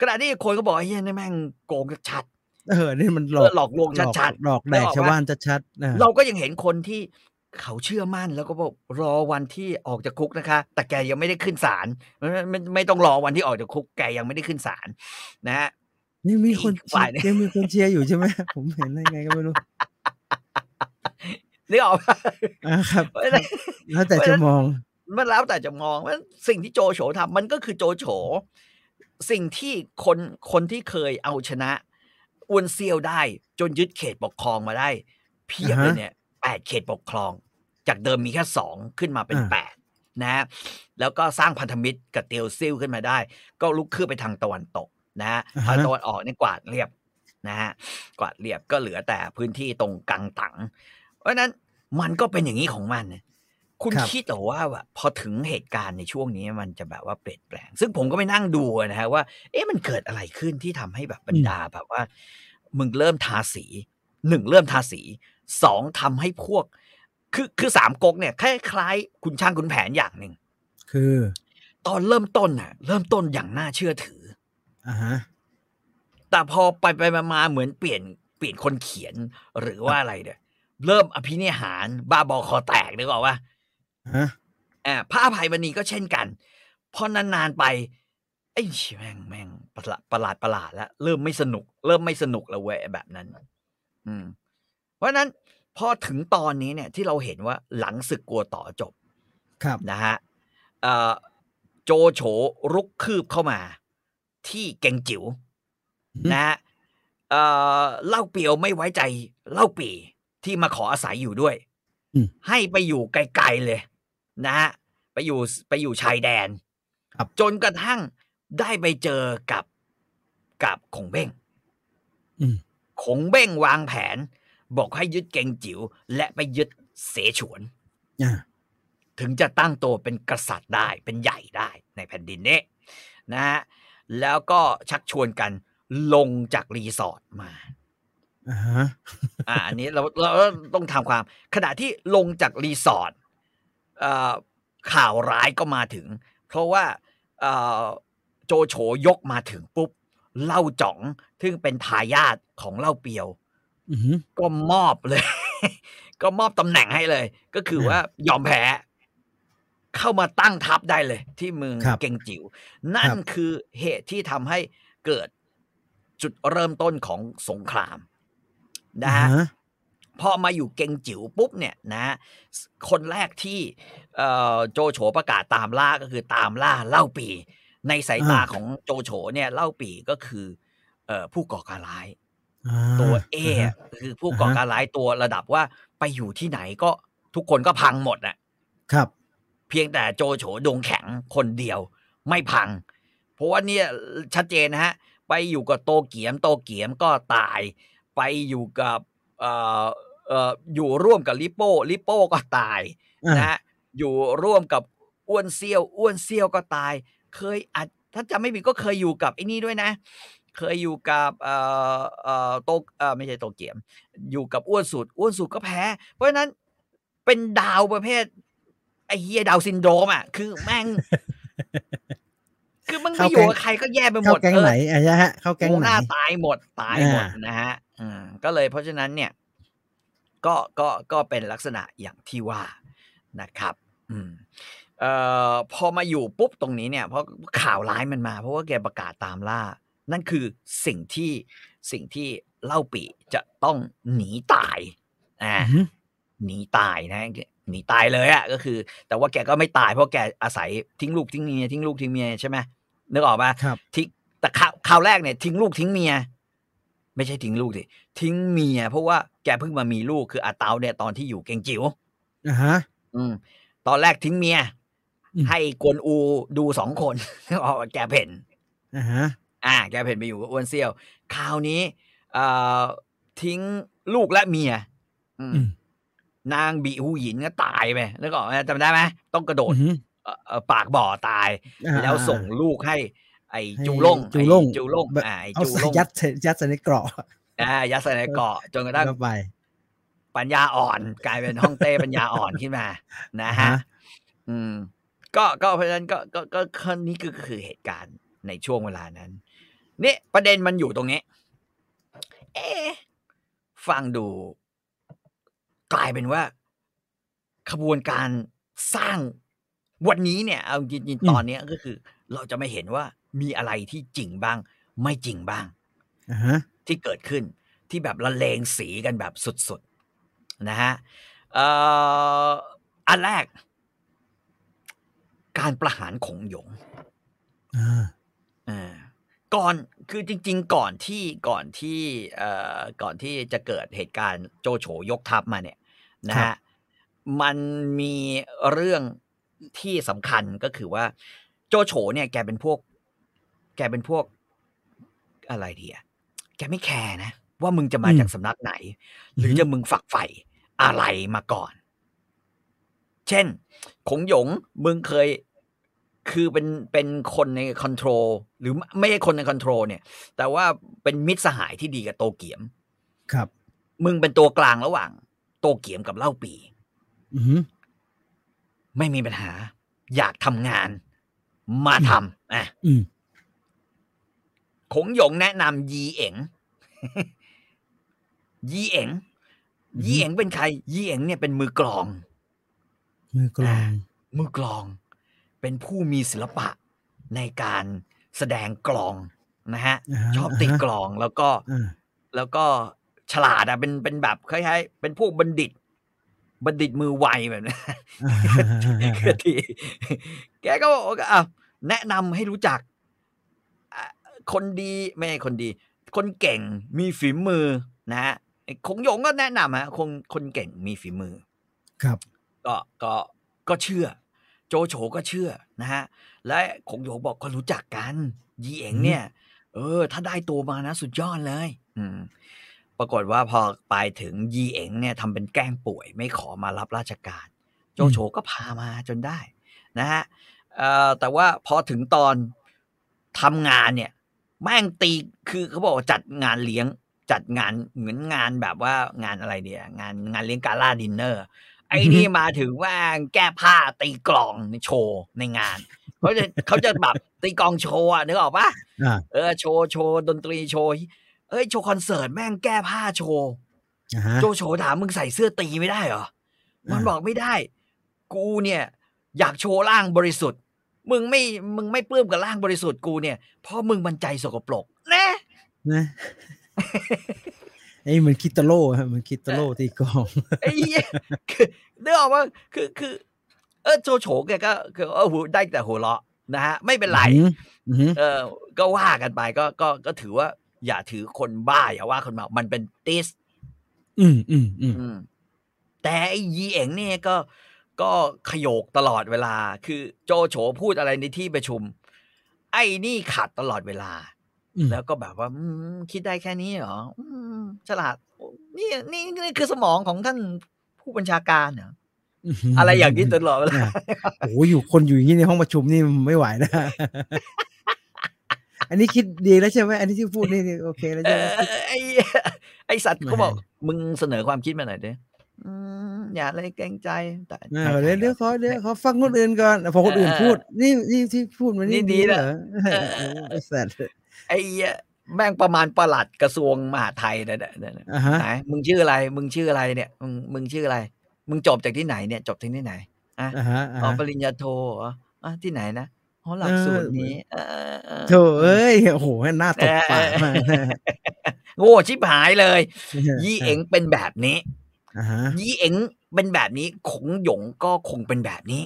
ขณะที่คนก็บอกไอ้เฮียนี่แม่งโกงชัดเออ นี่มันหลเอออกหลอกลวงหลอกชัดหลอกนึแดกกออกชาวปะบ้านชัดๆนะๆเราก็ยังเห็นคนที่ เขาเชื่อมั่นแล้วก็บอกรอวันที่ออกจากคุกนะคะ แต่แกยังไม่ได้ขึ้นศาลไม่ไม่ไม่ต้องรอวันที่ออกจากคุกแกยังไม่ได้ขึ้นศาลนะฮะนี่มีคนอีกฝ่ายหนึ่งยังมีคนเชียร์อยู่ใช่ไหมผมเห็นได้ไงก็ไม่รู้นึกออกปะอ่าครับเพราะฉะนั้นแล้วแต่จะมอง มันแล้วแต่จะมองว่าสิ่งที่โจโฉทำมันก็คือโจโฉสิ่งที่คนคนที่เคยเอาชนะอวนเซียวได้ จนยึดเขตปกครองมาได้ เพียบเลยอ่าฮะเนี่ย แปดเขตปกครอง จากเดิมมีแค่สองขึ้นมาเป็นอ่าแปดนะฮะแล้วก็สร้างพันธมิตรกับเตียวซิลขึ้นมาได้ ก็ลุกขึ้นไปทางตะวันตกนะฮะอ่าฮะทางตะวันออกนี่กวาดเรียบนะฮะกวาดเรียบก็เหลือแต่พื้นที่ตรงกลางตังเพราะฉะนั้นมันก็เป็นอย่างนี้ของมันนะคุณครับคิดเหรอว่าแบบพอถึงเหตุการณ์ในช่วงนี้มันจะแบบว่าเปลี่ยนแปลง ซึ่งผมก็ไปนั่งดูนะฮะว่า เอ๊ะมันเกิดอะไรขึ้นที่ทำให้แบบบรรดาแบบว่า มึงเริ่มทาสีหนึ่งเริ่มทาสี สองทำให้พวก คือคือสามก๊กเนี่ยคล้ายๆคุณช่างคุณแผนอย่างหนึ่งคือ ตอนเริ่มต้นน่ะ เริ่มต้นอย่างน่าเชื่อถืออ่าฮะแต่พอไปไปมามาเหมือนเปลี่ยนเปลี่ยนคนเขียนหรือว่าอะไรเนี่ยเริ่มอภินิหาร บ้าบอคอแตกนึกออกว่าฮะอ่าพระอภัยมณีก็เช่นกันพอนานๆไปไอ้เชี่ยแม่งแม่งประหลาดประหลาดประหลาดแล้วเริ่มไม่สนุก เริ่มไม่สนุกแล้วเว้ยแบบนั้น อืม เพราะฉะนั้นพอถึงตอนนี้เนี่ยที่เราเห็นว่าหลังศึกกลัวต่อจบครับนะฮะเอ่อโจโฉรุกคืบเข้ามา ที่เกงจิ๋วอืมนะฮะเอ่อเล่าเปียวไม่ไว้ใจเล่าปีที่มาขออาศัยอยู่ด้วยอืมให้ไปอยู่ไกลๆเลย นะฮะไปอยู่ไปอยู่ชายแดนครับจนกระทั่งได้ไปเจอกับกับขงเบ้งอืมขงเบ้งวางแผน บอกให้ยึดเกงจิ๋วและไปยึดเสฉวนอ่าถึงจะตั้งตัวเป็นกษัตริย์ได้เป็นใหญ่ได้ในแผ่นดินนี้นะฮะแล้วก็ชักชวนกันลงจากรีสอร์ทมาอ่าฮะอ่าอันนี้เราเราต้องทำความ ขณะที่ลงจากรีสอร์ทเอ่อข่าวร้ายก็มาถึง เพราะว่าเอ่อโจโฉยกมาถึงปุ๊บ เล่าจ๋องซึ่งเป็นทายาทของเล่าเปียวอือหือ ก็มอบเลย ก็มอบตำแหน่งให้เลย ก็คืออ่าว่ายอมแพ้เข้ามาตั้งทัพได้เลย ที่เมืองครับเกงจิ๋วนั่นครับคือเหตุที่ทำให้เกิดจุดเริ่มต้นของสงคราม นะฮะอ่าฮะพอมาอยู่เกงจิ๋วปุ๊บเนี่ยนะ คนแรกที่เอ่อโจโฉประกาศตามล่าก็คือตามล่าเล่าปี ในสายตาของโจโฉเนี่ยเล่าปีก็คือเอ่อผู้ก่อการร้ายอ่า ตัวเออ่าฮะคือผู้ก่อการร้ายตัวระดับว่าไปอยู่ที่ไหนก็ทุกคนก็พังหมดน่ะ ครับ เพียงแต่โจโฉดงแข็งคนเดียว ไม่พัง เพราะว่าเนี่ยชัดเจนนะฮะ ไปอยู่กับโตเกียม โตเกียมก็ตาย ไปอยู่กับเอ่อเอ่ออยู่ร่วมกับลิโป้ลิโป้ก็ตายอ่านะฮะอยู่ร่วมกับอ้วนเซี่ยว อ้วนเซี่ยวก็ตาย เคยอาจถ้าจำไม่ผิดก็เคยอยู่กับไอ้นี่ด้วยนะเคยอยู่กับเอ่อเอ่อโตเอ่อไม่ใช่โตเกียม อยู่กับอ้วนสุด อ้วนสุดก็แพ้ เพราะฉะนั้นเป็นดาวประเภทไอ้เฮียดาวซินโดรมอะ คือแม่ง คือมึงไปอยู่กับใครก็แย่ไปหมเข้าดแก๊งเออไหนอะฮะเข้าแก๊งโอ้ไหนหน้าตายหมดตายหมดอ่านนะฮะอืมก็เลยเพราะฉะนั้นเนี่ย ก็ก็ก็เป็นลักษณะอย่างที่ว่านะครับ อืมเอ่อพอมาอยู่ปุ๊บตรงนี้เนี่ยเพราะข่าวร้ายมันมา เพราะว่าแกประกาศตามล่า นั่นคือสิ่งที่สิ่งที่เล่าปีจะต้องหนีตายอ่าอือหือหนีตายนะหนีตายเลยอะก็คือ แต่ว่าแกก็ไม่ตายเพราะแกอาศัยทิ้งลูกทิ้งเมียทิ้งลูกทิ้งเมียใช่ไหมนึกออกปะครับทิ้งแต่ข่าวข่าวแรกเนี่ยทิ้งลูกทิ้งเมียไม่ใช่ทิ้งลูกสิทิ้งเมีย เพราะว่าแกเพิ่งมามีลูกคืออาเตาเนี่ยตอนที่อยู่เกงจิ๋วอ่าฮะ อืม ตอนแรกทิ้งเมียอืมให้กวนอูดูสองคนนึกออกปะแกเพ่นอ่าฮะ อ่าแกเพ่นไปอยู่กับอ้วนเซี่ยวคราวนี้เอ่อทิ้งลูกและเมียอืมอืมนางบีฮูหยินก็ตายไปแล้วก็จำได้ไหมต้องกระโดดอือหือเอ่อเอ่อปากบ่อตายอ่าแล้วส่งลูกให้ ไอ้ให้จูล่งจูล่งไอ้จูล่งแบบอ่าไอ้เอาจูใส่ล่งยัดใส่ยัดใส่ในเกราะอ่ายัดใส่ในเกาะจนกระทั่งเข้าไปปัญญาอ่อนกลายเป็นห้องเต้ปัญญาอ่อนขึ้นมา นะฮะอ่าฮะอืม ก็ก็เพราะฉะนั้นก็ก็ก็ก็นี่ก็คือเหตุการณ์ในช่วงเวลานั้น นี่ประเด็นมันอยู่ตรงนี้ เอ๊ะฟังดู กลายเป็นว่า ขบวนการสร้างวันนี้เนี่ยเอาจริงๆตอนเนี้ยก็คือ เราจะไม่เห็นว่ามีอะไรที่จริงบ้าง ไม่จริงบ้างอ่าฮะที่เกิดขึ้นที่แบบละเลงสีกันแบบสุดๆนะฮะเอ่ออันแรก การประหารขงหยงอ่าอ่า ก่อนคือจริง ๆ ก่อนที่ก่อนที่เอ่อก่อนที่จะเกิดเหตุการณ์โจโฉยกทัพมาเนี่ยนะฮะมันมีเรื่องที่สำคัญก็คือว่า โจโฉเนี่ยแกเป็นพวก แกเป็นพวกอะไรดีอะแกไม่แคร์นะ ว่ามึงจะมาจากสำนักไหน หรือจะมึงฝักใฝ่อะไรมาก่อน เช่น ขงหยงมึงเคย คือเป็นเป็นคนในคอนโทรลหรือไม่ใช่คนในคอนโทรลเนี่ย แต่ว่าเป็นมิตรสหายที่ดีกับโตเกียม ครับ มึงเป็นตัวกลางระหว่าง โตเกียมกับเล่าปีอือหือไม่มีปัญหา อยากทำงาน มาทำอะอืมขงหยงแนะนำยีเอ๋งยีเอ๋งอือฮึยีเอ๋งเป็นใคร ยีเอ๋งเนี่ยเป็นมือกลอง มือกลอง มือกลอง เป็นผู้มีศิลปะในการแสดงกลองนะฮะาฮะชอบตีาฮะกลองแล้วก็อ่าแล้วก็ฉลาดอะเป็นเป็นแบบคล้ายๆเป็นพวกบัณฑิต บัณฑิตมือไวแบบนี้อ่าคือที่แกก็บอกว่าอะแนะนำให้รู้จักอะคนดีไม่ใช่คนดี คนเก่งมีฝีมือนะฮะไอ้คงหยงก็แนะนำฮะคนคนเก่งมีฝีมือ ครับ ก็ก็ก็เชื่อ โจโฉก็เชื่อนะฮะ และคงโยบอกก็รู้จักกัน ยีเอ๋งเนี่ย เออ ถ้าได้ตัวมานะสุดยอดเลย อืม ปรากฏว่าพอไปถึงยีเอ๋งเนี่ยทำเป็นแกล้งป่วย ไม่ขอมารับราชการ โจโฉก็พามาจนได้นะฮะเอ่อแต่ว่าพอถึงตอนทำงานเนี่ย แม่งตีคือเขาบอกว่าจัดงานเลี้ยงจัดงานเหมือนงานแบบว่างานอะไรเดียงานงานเลี้ยงกาล่าดินเนอร์ ไอ้นี่มาถึงว่าแก้ผ้าตีกลองในโชว์ในงานเขาจะเขาจะแบบตีกลองโชว์อะนึกออกปะอ่าเออโชว์โชว์ดนตรีโชว์เอ้ยโชว์คอนเสิร์ตแม่งแก้ผ้าโชว์อ่าฮะโจโฉถามมึงใส่เสื้อตีไม่ได้เหรอ มันอ่าบอกไม่ได้ กูเนี่ย อยากโชว์ร่างบริสุทธิ์ มึงไม่มึงไม่ปลื้มกับร่างบริสุทธิ์กูเนี่ยเพราะมึงมันใจสกปรกแน่นะไอ้เหมือนคิตาโร่ฮะเหมือนคิตาโร่ตีกลองไอ้เหี้ยคือเรื่องออกว่าคือคือ เออโจโฉแกก็คือเออหัวได้แต่หัวเราะนะฮะไม่เป็นไรอืมอืมเออ ก็ว่ากันไปก็ก็ก็ถือว่า อย่าถือคนบ้าอย่าว่าคนเมามันเป็นติสอืมอืมอืมอืมแต่ไอ้ยีเอ๋งเนี่ยก็ก็ขยโยกตลอดเวลา คือโจโฉพูดอะไรในที่ประชุม ไอ้นี่ขัดตลอดเวลาอืม แล้วก็แบบว่าอืมคิดได้แค่นี้เหรออืมฉลาด นี่นี่นี่คือสมองของท่านผู้บัญชาการเหรออะไรอย่างนี้ตลอดเวลาอะโอ้โหอยู่คนอยู่อย่างนี้ในห้องประชุมนี่ไม่ไหวนะ อันนี้คิดดีแล้วใช่ไหมอันนี้ที่พูดนี่นี่โอเคแล้วเอใช่ไหมอไอ้ไอ้สัตว์ก็บอกแหมมึงเสนอความคิดมาหน่อยดิอืมอย่าเลยเกรงใจแต่อ่าเดี๋ยวเดี๋ยวขอเดี๋ยวขอฟังคนอื่นก่อนพอคนอื่นพูด นี่นี่ที่พูดมานี่นี่ดีดีนะเหรอโอ้ไอ้สัตว์ ไอ้เหี้ยแม่งประมาณประหลัดกระทรวงมหาดไทยเนี่ยเนี่ยเนี่ยอ่าฮะไหนมึงชื่ออะไร มึงชื่ออะไรเนี่ย มึงมึงชื่ออะไร มึงจบจากที่ไหนเนี่ยจบที่ที่ไหนอะอ่าฮะอ่าอ๋อฮะปริญญาโทเหรออะที่ไหนนะอ๋อหลักเออสูตรนี้เออเออโถเอ้ยโอ้โหหน้าตบปากมากโง่ชิบหายเลย ยี่เอ็งเป็นแบบนี้อ่าฮะยี่เอ็งเป็นแบบนี้ขงหยงก็คงเป็นแบบนี้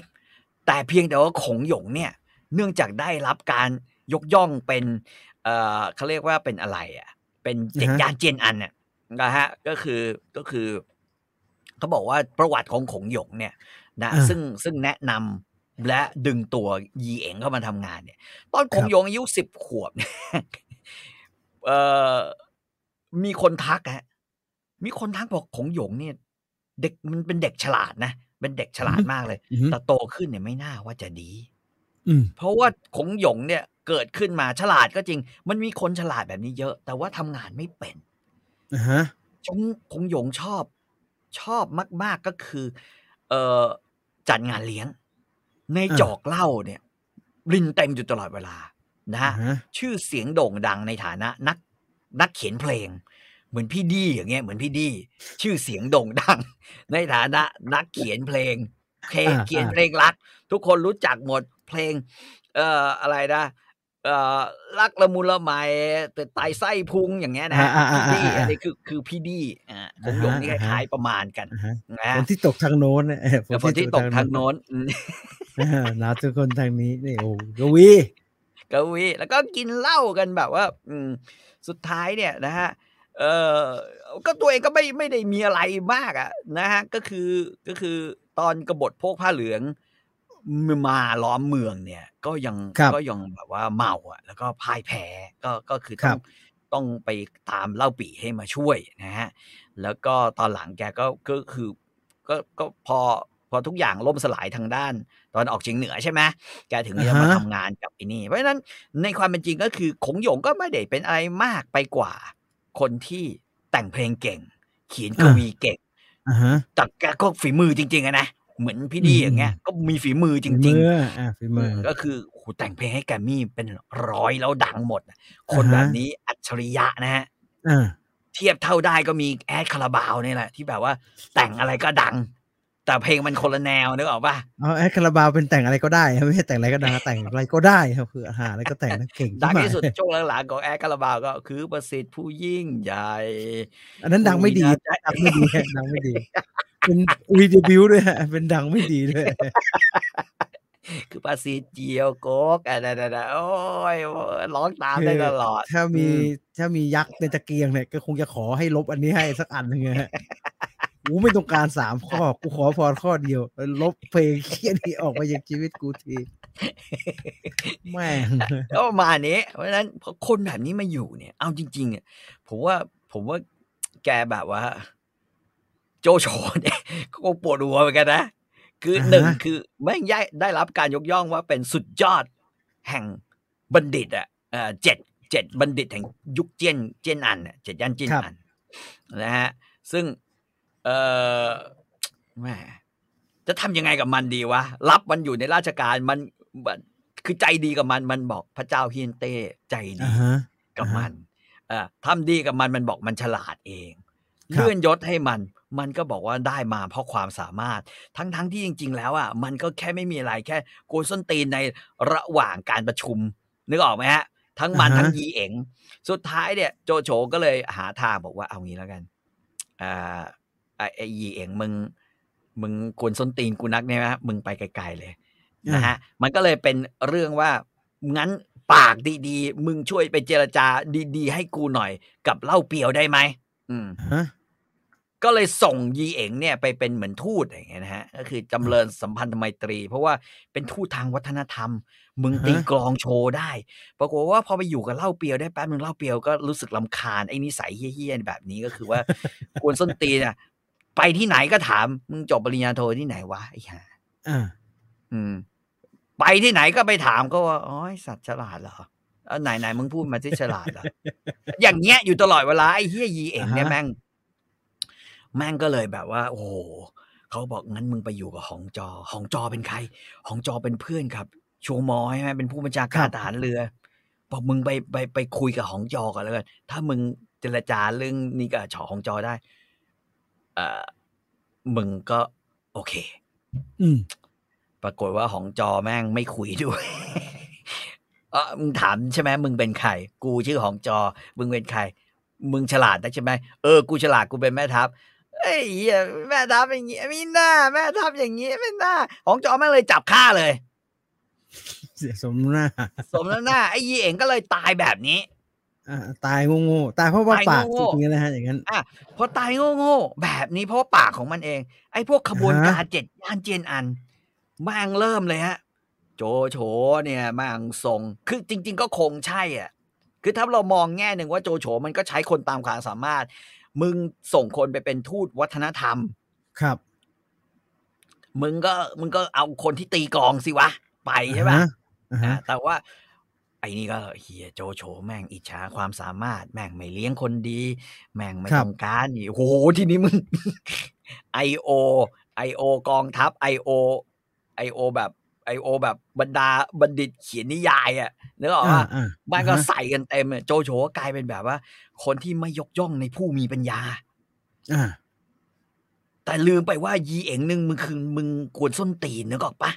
แต่เพียงแต่ว่าขงหยงเนี่ย เนื่องจากได้รับการยกย่องเป็น เอ่อเขาเรียกว่าเป็นอะไรอะ เป็นเจ็ดอ่าฮะยานเจียนอันเนี่ยนะฮะก็คือก็คือเขาบอกว่าประวัติของขงหยงเนี่ยนะอ่าซึ่งซึ่งแนะนำและดึงตัวยีเอ๋งเข้ามาทำงานเนี่ย ตอนขครังบหยงอายุสิบขวบเนี่ยเอ่อมีคนทักฮะมีคนทักบอกขงหยงเนี่ย เด็กมันเป็นเด็กฉลาดนะเป็นเด็กฉลาดมากเลยอือฮึแต่โตขึ้นเนี่ยไม่น่าว่าจะดีอืมเพราะว่าขงหยงเนี่ย เกิดขึ้นมาฉลาดก็จริง มันมีคนฉลาดแบบนี้เยอะ แต่ว่าทำงานไม่เป็นอ่าฮะชงคงหยงชอบชอบมาก ๆก็คือ เอ่อจัดงานเลี้ยง ในอ่าจอกเหล้าเนี่ย รินเต็มอยู่ตลอดเวลานะอ่าฮะฮะชื่อเสียงโด่งดังในฐานะนักนักเขียนเพลง เหมือนพี่ดีอย่างเงี้ยเหมือนพี่ดีชื่อเสียงโด่งดัง ในฐานะนักเขียนเพลงเคอ่าเขียนอ่าเพลงรัก ทุกคนรู้จักหมดเพลง เอ่ออะไรนะ เอ่อรักละมุนละไมแต่ไตไส้พุงอย่างเงี้ยนะฮะอ่าอ่าพี่ดีอ่าอ่าอันนี้คือคือพี่ดีอ่าคงหยงนี่คอ่าฮะล้ายๆประมาณกันอ่าฮะนะคนที่ตกทางโน้นเนี่ยเออแต่คนที่ตกทางโน้นอืมอ่านาทุกคนทางนี้นี่โอ้กวีกวีแล้วก็กินเหล้ากันแบบว่า อืมสุดท้ายเนี่ยนะฮะเออก็ตัวเองก็ไม่ไม่ได้มีอะไรมากอะนะฮะก็คือก็คือตอนกบฏพวกผ้าเหลือง มาล้อมเมืองเนี่ย ก็ยังครับก็ยังแบบว่าเมาอะ แล้วก็พ่ายแพ้ก็ก็คือครัต้องบต้องไปตามเล่าปีให้มาช่วยนะฮะแล้วก็ตอนหลังแกก็ก็คือก็ก็พอพอทุกอย่างล่มสลายทางด้าน ตอนออกเฉียงเหนือใช่ไหมแกถึงจะมาอ่าฮะทำงานกับไอ้นี่ เพราะฉะนั้นในความเป็นจริงก็คือขงหยงก็ไม่ได้เป็นอะไรมากไปกว่า คนที่แต่งเพลงเก่ง เขียนกวีเก่งอ่าฮะแต่แกก็ฝีมือจริงๆอะนะ เหมือนพี่ดีอย่างเงี้ย ก็มีฝีมือจริงฝีมืออ่าฝีๆมือก็คือโอ้โหแต่งเพลงให้แกรมมี่เป็นร้อยแล้วดังหมด คนอ่าฮะแบบนี้อัจฉริยะนะฮะอ่าเทียบเท่าได้ก็มีแอดคาราบาวเนี่ยแหละ ที่แบบว่าแต่งอะไรก็ดัง แต่เพลงมันคนละแนวนึกออกป่ะเอาแอดคาราบาวเป็นแต่งอะไรก็ได้ครับไม่ใช่แต่งอะไรก็ดังแต่งอะไรก็ได้ครับคือหาอะไรก็แต่งนะเก่งดังมากที่สุดช่วงหลังๆของแอดคาราบาวก็คือประสิทธิ์ผู้ยิ่งใหญ่ อันนั้นดังไม่ดีอุ๊ยน่าดังไม่ดีดังไม่ดี เป็น re-debut ด้วยฮะเป็นดังไม่ดีด้วย คือประสิทธิ์เจียวโกกอะไรนะโอ้ยร้องตามได้ตลอด ถ้ามีอืมถ้ามียักษ์ในตะเกียงเนี่ยก็คงจะขอให้ลบอันนี้ให้สักอันหนึงไงฮะกูไม่ต้องการสามข้อ กูขอพรข้อเดียว ลบเพลงเคียนี้ออกไปจากชีวิตกูทีแม่งก็ประมาณนี้เพราะฉะนั้นพอคนแบบนี้มาอยู่เนี่ย เอาจริงๆเนี่ยผมว่าผมว่าแกแบบว่า โจโฉเนี่ยก็คงปวดหัวเหมือนกันนะ คืออ่าฮะหนึ่งคือแม่งย้ายได้รับการยกย่องว่าเป็นสุดยอดแห่งบัณฑิต อะเอ่อเจ็ดเจ็ดบัณฑิตแห่งยุคเจียนเจียนอันเนี่ยเจ็ดย่านเจียนครับอันนะฮะซึ่งเออแหมจะทำยังไงกับมันดีวะรับมันอยู่ในราชการมันมันคือใจดีกับมันมันบอกพระเจ้าเฮียนเต้ใจดีอ่าฮะกับอ่าฮะมันเอ่อทำดีกับมันมันบอกมันฉลาดเองครับ เลื่อนยศให้มัน มันก็บอกว่าได้มาเพราะความสามารถ ทั้งทั้งที่จริง ๆ แล้วอะมันก็แค่ไม่มีอะไรแค่โกนส้นตีนในระหว่างการประชุม นึกออกไหมฮะ ทั้งมันทั้งยีเอ๋งสุดท้ายเนี่ย โจโฉก็เลยหาทางบอกว่าเอางี้แล้วกันอ่าไอ้ไอ้ยีเอ๋งมึงมึงกวนส้นตีนกูนักเนี่ยนะมึงไปไกลๆเลยนะฮะมันก็เลยเป็นเรื่องว่างั้นปากดีๆ มึงช่วยไปเจรจาดี ๆ ให้กูหน่อยกับเหล่าเปียวได้ไหม อืมฮะก็เลยส่งยีเอ๋งเนี่ยไปเป็นเหมือนทูตอย่างเงี้ยนะฮะก็คือจำเริญสัมพันธไมตรี เพราะว่าเป็นทูตทางวัฒนธรรม มึงตีกลองโชว์ได้ ปรากฏว่าพอไปอยู่กับเหล่าเปียวได้แป๊บนึงเหล่าเปียวก็รู้สึกลำคาญไอ้นิสัยเฮี้ยๆแบบนี้ก็คือว่ากวนส้นตีนอะไปที่ไหนก็ถามมึงจบปริญญาโทที่ไหนวะไอ้ห่าอ่าอืม ไปที่ไหนก็ไปถามก็ว่าอ๋อไอ้สัตว์ฉลาดเหรอเออ ไหนไหนมึงพูดมาที่ฉลาดเหรออย่างเงี้ยอยู่ตลอดเวลาไอ้เฮียยีเองเนี่ยอ่าฮะแม่ง แม่งก็เลยแบบว่า โอ้โหเขาบอกงั้นมึงไปอยู่กับหองจอหองจอเป็นใครหองจอเป็นเพื่อนครับชูมอใช่ไหมเป็นผู้บัญชาการทหารเรือบอกมึงไปไปไปคุยกับหองจอกันแล้วกันถ้ามึงเจรจาเรื่องนี้กับฉอหองจอได้เอ่อมึงก็ โอเค อืมปรากฏว่าของจอแม่งไม่คุยด้วย เออมึงถามใช่ไหมมึงเป็นใคร กูชื่อของจอ มึงเป็นใคร มึงฉลาดนะใช่ไหมเออ กูฉลาด กูเป็นแม่ทัพเอ้ยเหี้ยแม่ทัพอย่างงี้ไม่น่า แม่ทัพอย่างงี้ไม่น่า ของจอแม่งเลยจับฆ่าเลย เสียสมหน้า สมแล้วหน้า ไอ้ยีเอ๋งก็เลยตายแบบนี้อ่าตายโง่ๆตายเพราะว่าตายปากโง่ๆจริงๆนะฮะอย่างนั้นอะพอตายโง่ๆแบบนี้เพราะว่าปากของมันเอง ไอ้พวกขบวนอ่าฮะการเจ็ดย่านเจียนอันแม่งเริ่มเลยฮะ โจโฉเนี่ยแม่งส่งคือจริง ๆ ก็คงใช่อะคือถ้าเรามองแง่หนึ่งว่าโจโฉมันก็ใช้คนตามความสามารถ มึงส่งคนไปเป็นทูตวัฒนธรรม ครับ มึงก็มึงก็เอาคนที่ตีกลองสิวะ ไปใช่ปะอ่าฮะอะแต่ว่าไอ้นี่ก็เฮียโจโฉแม่งอิจฉาความสามารถ แม่งไม่เลี้ยงคนดี แม่งไม่ต้องการนี่โอ้โหทีนี้มึงไอโอไอโอกองทัพไอโอไอโอแบบ ไอโอแบบบรรดาบัณฑิตเขียนนิยายอะนึกออกอ่าว่าอ่าบ้านก็อ่าฮะใส่กันเต็มอะโจโฉก็กลายเป็นแบบว่า คนที่ไม่ยกย่องในผู้มีปัญญาอ่าแต่ลืมไปว่ายีเอ๋งหนึ่งมึงคือมึงกวนส้นตีนนึกออกปะ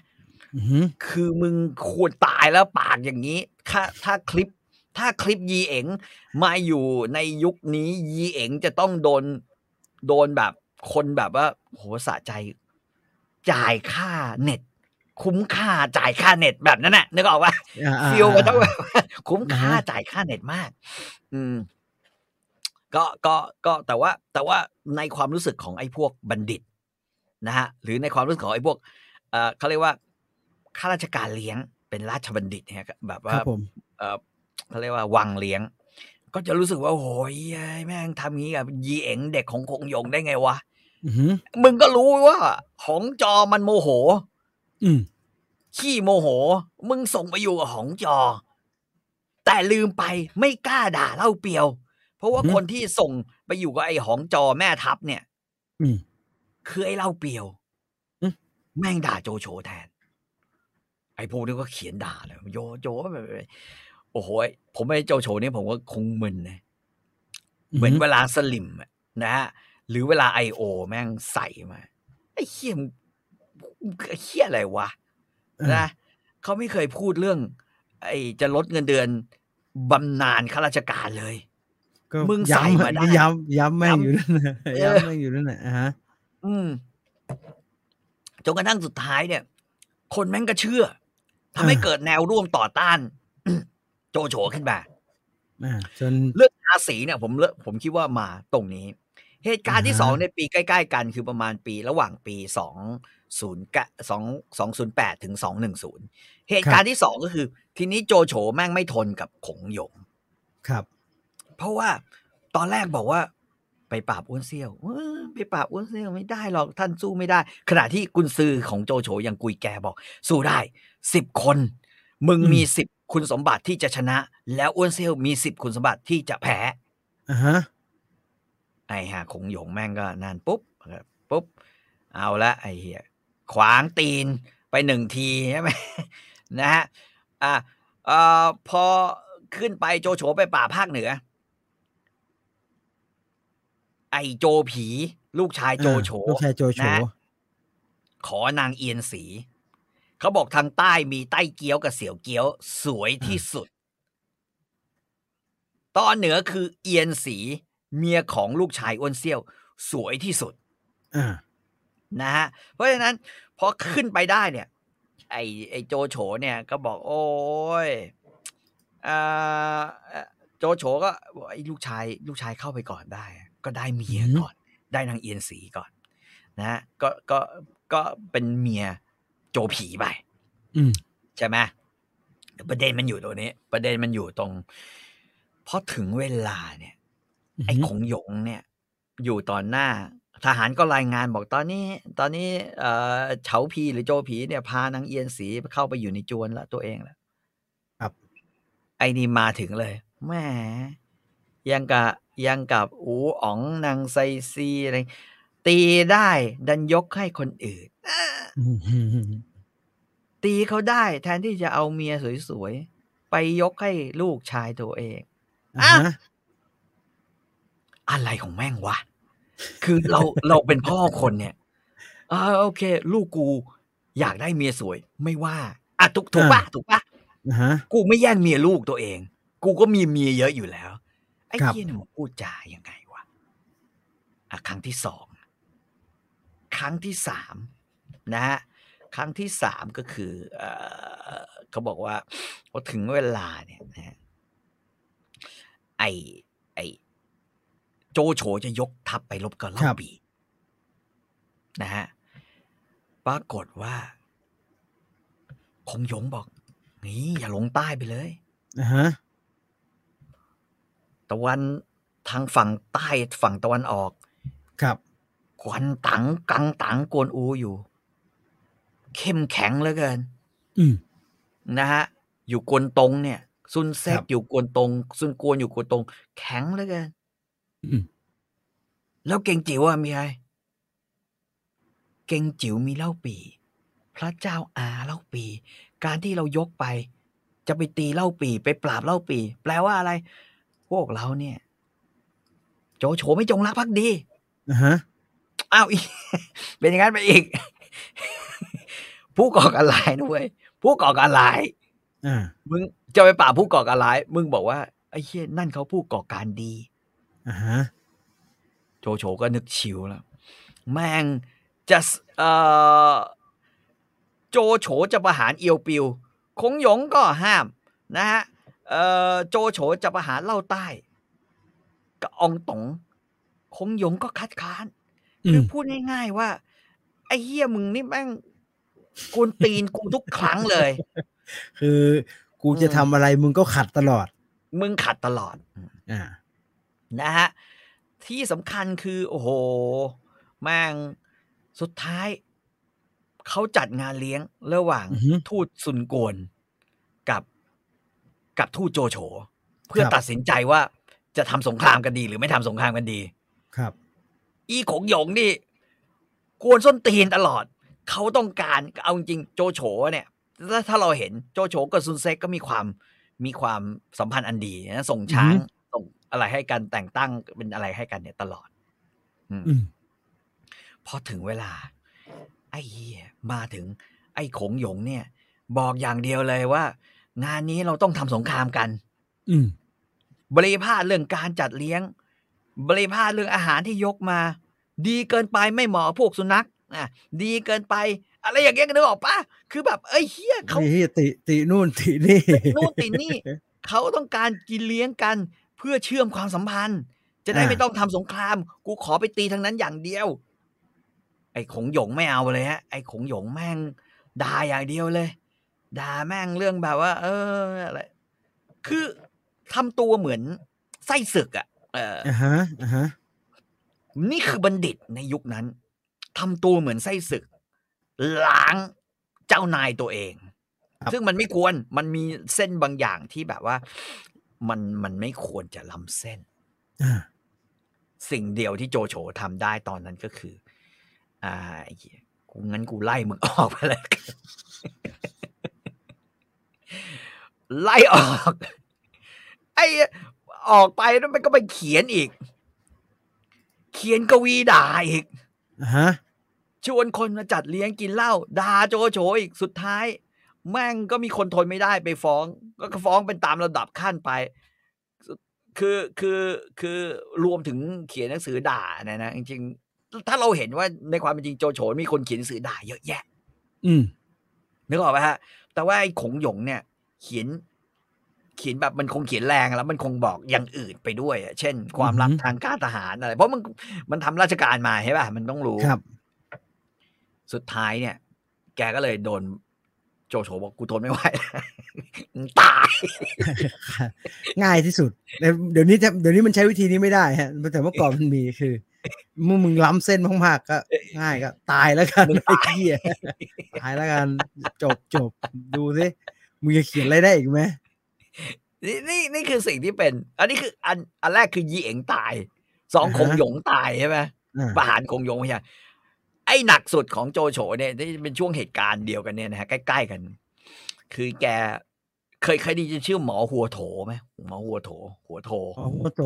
อือหือคือมึงควรตายแล้วปากอย่างนี้ ถ้าถ้าคลิป ถ้าคลิปยีเอ๋งมาอยู่ในยุคนี้ยีเอ๋งจะต้องโดนโดนแบบคนแบบว่า โหสะใจ จ่ายค่าเน็ต คุ้มค่าจ่ายค่าเน็ตแบบนั้นน่ะนึกออกปะอ่าอ่าฟิลมันต้องแบบว่าคุ้มค่าอ่าฮะจ่ายค่าเน็ตมาก อืม ก็ก็ก็แต่ว่า แต่ว่าในความรู้สึกของไอ้พวกบัณฑิต นะฮะ หรือในความรู้สึกของไอ้พวกเอ่อเขาเรียกว่าข้าราชการเลี้ยงเป็นราชบัณฑิตเนี่ยแบบคว่ารับผมเอ่อเขาเรียกว่าวังเลี้ยง ก็จะรู้สึกว่าโอ้ยแม่งทำงี้กับยีเอ๋งเด็กของคงหยงได้ไงวะอือหือมึงก็รู้ว่า ของจอมันโมโห อืมขี้โมโห มึงส่งไปอยู่กับหองจอ แต่ลืมไปไม่กล้าด่าเล่าเปียว เพราะว่าอืมคนที่ส่งไปอยู่กับไอ้หองจอแม่ทัพเนี่ยอืมคือไอ้เล่าเปียวอืมแม่งด่าโจโฉแทน ไอ้พวกนี้ก็เขียนด่าเลยโยโจแบบโอ้โหผมไอ้โจโฉเนี่ยผมก็คงมึนนะเหมือนเวลาสลิมอะนะฮะหรือเวลาไอโอแม่งใส่มาไอ้เขี้ยมง เขี้ยอะไรวะนะเขาไม่เคยพูดเรื่อง ไอ้จะลดเงินเดือนบำนาญข้าราชการเลยก็มึงใส่มาได้ย้ำย้ำแม่งอยู่นั่นนะย้ำแม่งอยู่นั่นแหละฮะ อืมจนกระทั่งสุดท้ายเนี่ย คนแม่งก็เชื่อทำให้เกิดแนวร่วมต่อต้าน โจโฉขึ้นมาจนเรื่องภาษีเนี่ย ผมเลือกผมคิดว่ามาตรงนี้ เหตุการณ์ที่สองในปีใกล้ ๆ กันคือประมาณปีระหว่างปีสอง ศูนย์สองสองศูนย์แปดถึงสองหนึ่งศูนย์เหตุการณ์ที่สองก็คือ ทีนี้โจโฉแม่งไม่ทนกับขงหยงครับ เพราะว่าตอนแรกบอกว่า ไปปราบอ้วนเซี่ยวเออไปปราบอ้วนเซี่ยวไม่ได้หรอกท่านสู้ไม่ได้ ขณะที่กุนซือของโจโฉอย่างกุยแกบอก สู้ได้สิบคน มึงอืมมีสิบคุณสมบัติที่จะชนะ แล้วอ้วนเซี่ยวมีสิบคุณสมบัติที่จะแพ้อ่าฮะไอ้ห่าคงหยงแม่งก็นั่นปุ๊บปุ๊บเอาละไอ้เหี้ย ขวางตีนไปหนึ่งทีใช่ไหมนะฮะอ่าเอ่อพอขึ้นไปโจโฉไปป่าภาคเหนือ ไอ้โจผี ลูกชายโจโฉลูกชายโจโฉนะขอนางเอียนสี เขาบอกทางใต้มีใต้เกี้ยวกับเสี่ยวเกี้ยว สวยที่สุด ตอนเหนือคือเอียนสี เมียของลูกชายอ้วนเซี่ยว สวยที่สุดอ่า นะฮะเพราะฉะนั้นพอขึ้นไปได้เนี่ย ไอไอโจโฉเนี่ยก็บอก โอ้ยอ่าเอ่อโจโฉก็บอกไอ้ลูกชาย ลูกชายเข้าไปก่อนได้ ก็ได้เมียอืมก่อน ได้นางเอียนสีก่อนนะฮะก็ก็ก็เป็นเมียโจผีไปอืมใช่ไหมแต่ประเด็นมันอยู่ตรงนี้ ประเด็นมันอยู่ตรงพอถึงเวลาเนี่ย ไอ้ขงหยงเนี่ย อยู่ตอนหน้า ทหารก็รายงานบอกตอนนี้ ตอนนี้เอ่อเฉาพีหรือโจผีเนี่ยพานางเอียนสีเข้าไปอยู่ในจวนแล้วตัวเองแล้วครับ ไอ้นี่มาถึงเลยแหมยังกับยังกับอูอ๋องนางไซซีอะไรตีได้ดันยกให้คนอื่นอืมอืมอืมตีเขาได้ แทนที่จะเอาเมียสวยๆ ไปยกให้ลูกชายตัวเองอ่าฮะอะไรของแม่งวะ คือเราเราเป็นพ่อคนเนี่ยอ่าโอเค ลูกกูอยากได้เมียสวย ไม่ว่าอะถูกถูกปะถูกปะอ่าฮะกูไม่แย่งเมียลูกตัวเอง กูก็มีเมียเยอะอยู่แล้ว ไอ้ครับเหี้ยเนี่ยมันพูดจายังไงวะอะครั้งที่สองครั้งที่สามนะฮะครั้งที่สามก็คือเออเขาบอกว่าพอถึงเวลาเนี่ยนะฮะไอไอ โจโฉจะยกทัพไปรบกับเล่าครับปีนะฮะปรากฏว่า คงหยงบอกนี่อย่าลงใต้ไปเลยอ่าฮะตะวันทางฝั่งใต้ฝั่งตะวันออก ครับควันตังกังตังกวนอูอยู่ เข้มแข็งเหลือเกิน อืมนะฮะอยู่กวนตรงเนี่ยซุนเซกครับอยู่กวนตรงซุนกวนอยู่กวนตรง แข็งเหลือเกินอืม แล้วเก่งจิ๋วอะมีใครเก่งจิ๋วมีเล่าปี พระเจ้าอาเล่าปี การที่เรายกไป จะไปตีเล่าปี ไปปราบเล่าปี แปลว่าอะไร พวกเราเนี่ย โจโฉไม่จงรักภักดีอ่าฮะอ้าวอีเป็นอย่างนั้นไปอีก ผู้ก่อการร้ายนะเว้ยผู้ก่อการร้ายอ่ามึงจะไปปราบผู้ก่อการร้าย มึงบอกว่าไอ้เชี่ยนั่นเขาผู้ก่อการดี อ่าฮะโจโฉก็นึกชิวแล้ว แม่งจะสเอ่อโจโฉจะประหารเอียวปิว คงหยงก็ห้ามนะฮะเอ่อโจโฉจะประหารเล่าใต้กับอองตงคงหยงก็คัดค้านอืคือมพูดง่ายๆว่า ไอ้เฮียมึงนี่แม่งกวนตีนกูทุกครั้งเลย คือกูจะอืมทำอะไรมึงก็ขัดตลอด มึงขัดตลอด อ่า นะฮะ ที่สำคัญคือ โอ้โหแม่งสุดท้าย เขาจัดงานเลี้ยงระหว่างอือฮึทูตซุนกวนกับกับทูตโจโฉเพื่อครับตัดสินใจว่าจะทำสงครามกันดี หรือไม่ทำสงครามกันดี ครับ อีขงหยงนี่กวนส้นตีนตลอด เขาต้องการเอาจริงๆโจโฉเนี่ยถ้าถ้าเราเห็นโจโฉกับซุนเซ็กก็มีความมีความสัมพันธ์อันดีนะส่งช้าง อือฮึส่งอะไรให้กันแต่งตั้งเป็นอะไรให้กันเนี่ยตลอดอืมอืมพอถึงเวลา ไอ้เหี้ยมาถึง ไอ้ขงหยงเนี่ย บอกอย่างเดียวเลยว่า งานนี้เราต้องทำสงครามกัน อืมบริพาทเรื่องการจัดเลี้ยง บริพาทเรื่องอาหารที่ยกมา ดีเกินไปไม่เหมาะกับพวกสุนัขอะดีเกินไป อะไรอย่างเงี้ยกันนึกออกปะคือแบบเอ้ยเฮียเขาไอ้เฮียติตินู่นตินี่นู่นตินี่เขาต้องการกินเลี้ยงกัน เพื่อเชื่อมความสัมพันธ์ จะได้อ่าไม่ต้องทำสงคราม กูขอไปตีทางนั้นอย่างเดียว ไอ้ขงหยงไม่เอาเลยฮะไอ้ขงหยงแม่งด่าอย่างเดียวเลย ด่าแม่งเรื่องแบบว่า เอออะไรคือทำตัวเหมือนไส้ศึกอะเอออ่าฮะอ่าฮะนี่คือบัณฑิตในยุคนั้นทำตัวเหมือนไส้ศึก ล้างเจ้านายตัวเองครับซึ่งมันไม่ควรมันมีเส้นบางอย่างที่แบบว่า มันมันไม่ควรจะล้ำเส้นอ่าสิ่งเดียวที่โจโฉทำได้ตอนนั้นก็คือ อ่าไอ้เหี้ยกูงั้นกูไล่มึงออกไปเลยไล่ออก ไอ้ออกไปแล้วมันก็ไปเขียนอีก เขียนกวีด่าอีกอ่าฮะชวนคนมาจัดเลี้ยงกินเหล้าด่าโจโฉอีกสุดท้าย แม่งก็มีคนทนไม่ได้ไปฟ้อง ก็ฟ้องเป็นตามระดับขั้นไป คือคือคือรวมถึงเขียนหนังสือด่านะนะจริงๆถ้าเราเห็นว่าในความเป็นจริงโจโฉมีคนเขียนหนังสือด่าเยอะแยะ อืมนึกออกไหมฮะ แต่ว่าไอ้ขงหยงเนี่ย เขียน เขียนแบบมันคงเขียนแรงแล้วมันคงบอกอย่างอื่นไปด้วยอะเช่น ความลับอือหือทางการทหารอะไร เพราะมันมันทำราชการมาใช่ป่ะมันต้องรู้ครับ สุดท้ายเนี่ย แกก็เลยโดน โจโฉบอกกูทนไม่ไหวแล้วมึงตาย ง่ายที่สุดแต่เดี๋ยวนี้จะเดี๋ยวนี้มันใช้วิธีนี้ไม่ได้ฮะแต่เมื่อก่อนมันมีคือเมื่อมึงล้ำเส้นมากๆก็ ง่ายก็ ตายแล้วกันมึงไอ้ตายเหี้ยตายแล้วกันจบจบดูสิมึงจะเขียนอะไรได้อีกไหมนี่นี่นี่คือสิ่งที่เป็น อันนี้คืออันอันแรกคือยีเอ๋งตายสองคงหยงตายใช่ไหมอ่าประหารคงหยงไม่ใช่ ไอ้หนักสุดของโจโฉเนี่ยที่เป็นช่วงเหตุการณ์เดียวกันเนี่ยนะฮะใกล้ๆกัน คือแกเคยเคยไดีชื่อหมอหัวโถไหมหมอหัวโถ หัวโถอ๋อโอ้โถ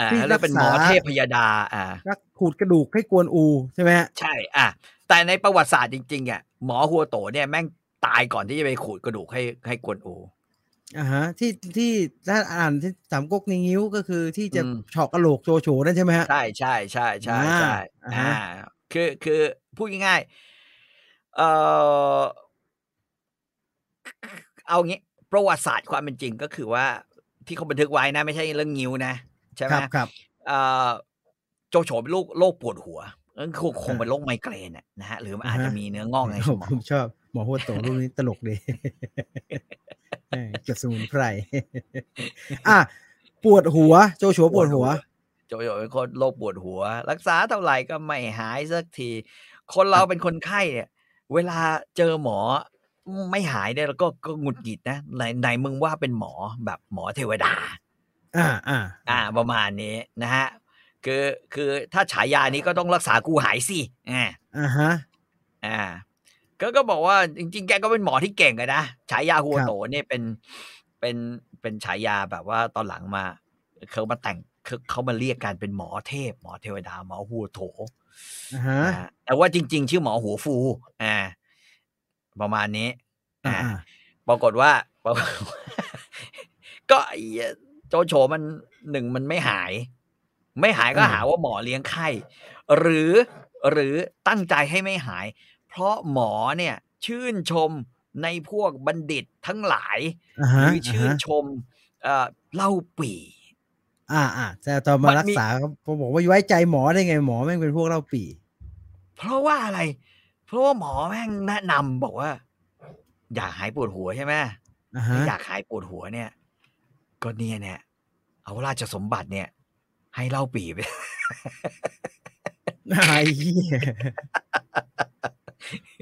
อ่าที่แล้วเป็นหมอรักษาเทพยดา อ่ารักขูดกระดูกให้กวนอูใช่ไหมฮะใช่ อะแต่ในประวัติศาสตร์จริงๆอะหมอหัวโตเนี่ยแม่งตายก่อนที่จะไปขูดกระดูกให้ให้กวนอูอ่าฮะ ที่ที่ถ้าอ่านที่สามก๊กในงิ้วก็คือที่จะอืมเฉาะกระโหลกโจโฉนั่นใช่ไหมฮะใช่ใช่ใช่ใช่อ่าใช่อ่าอ่าฮะ คือคือพูดง่ายๆเอ่อเอางี้ ประวัติศาสตร์ความเป็นจริงก็คือว่าที่เขาบันทึกไว้นะ ไม่ใช่เรื่องงิ้วนะ ใช่ไหคมรับครับเอ่อโจโฉเป็นโรคโรคปวดหัวนั่นคงคงเป็นโรคไมเกรนน่ะนะฮะหรือมันอาจจะมีเนื้องอกในสผมมอผงมชอบ หมอหัวโตรูปนี้ตลกดีเออเก็บสมุนไพรอะปวดหัว โจโฉปวดหัว โจโฉเป็นคนโรคปวดหัว รักษาเท่าไหร่ก็ไม่หายสักที คนเราเป็นคนไข้เนี่ยเวลาเจอหมอไม่หายเนี่ยเราก็ก็หงุดหงิดนะไหนไหนมึงว่าเป็นหมอแบบหมอเทวดา อ่าอ่าอ่า ประมาณนี้นะฮะคือคือถ้าฉายานี้ก็ต้องรักษากูหายสิอ่าอ่าฮะอ่าก็ก็บอกว่าจริง ๆ แกก็เป็นหมอที่เก่งอะนะฉายาหัวครับโตเนี่ยเป็นเป็นเป็นฉายาแบบว่าตอนหลังมาเขามาแต่ง เขาเขามาเรียกกันเป็นหมอเทพ หมอเทวดา หมอหัวโถอ่าฮะอ่าแต่ว่าจริง ๆ ชื่อหมอหัวฟู อ่า ประมาณนี้ อ่าอ่าอ่าปรากฏว่าปรากฏว่า ก็ไอ้โจโฉมันหนึ่งมันไม่หาย ไม่หายก็หาว่าหมอเลี้ยงไข้หรือหรือตั้งใจให้ไม่หาย เพราะหมอเนี่ย ชื่นชมในพวกบัณฑิตทั้งหลายอ่าหฮะรือชื่นชมเอ่อเล่าปี อ่าอ่าแต่ตอนมามันรักมีษาเขาบอกว่าไว้ใจหมอได้ไงหมอแม่งเป็นพวกเล่าปี่ เพราะว่าอะไร เพราะว่าหมอแม่งแนะนำบอกว่า อยากหายปวดหัวใช่ไหมอ่าถ้าฮะอยากหายปวดหัวเนี่ย ก็เนี่ยเนี่ย เอาราชสมบัติเนี่ย ให้เล่าปีไปไอ้เหี้ย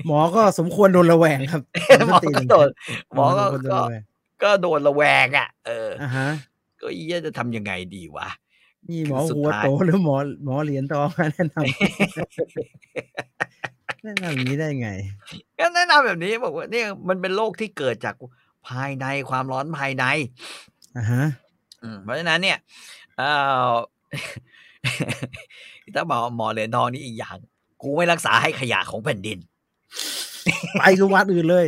หมอก็สมควรโดนระแวงครับหมอก็โดนหมอก็สควรโดนก็ระแวงก็โดนระแวงอะ เอออ่าฮะ ก็เอี้ยจะทำยังไงดีวะนี่หมอสุดหัวท้ายโตหรือหมอหมอเหรียญทองแนะนำแนะนำอย่างนี้ได้ไงก็แนะนำแบบนี้บอกว่าเนี่ยมันเป็นโรคที่เกิดจากภายในความร้อนภายในอ่าฮะอืมเพราะฉะนั้นเนี่ยเอ่อถ้าหมอหมอเหรียญทองนี่อีกอย่าง กูไม่รักษาให้ขยะของแผ่นดิน ไปสุวัดอื่นเลย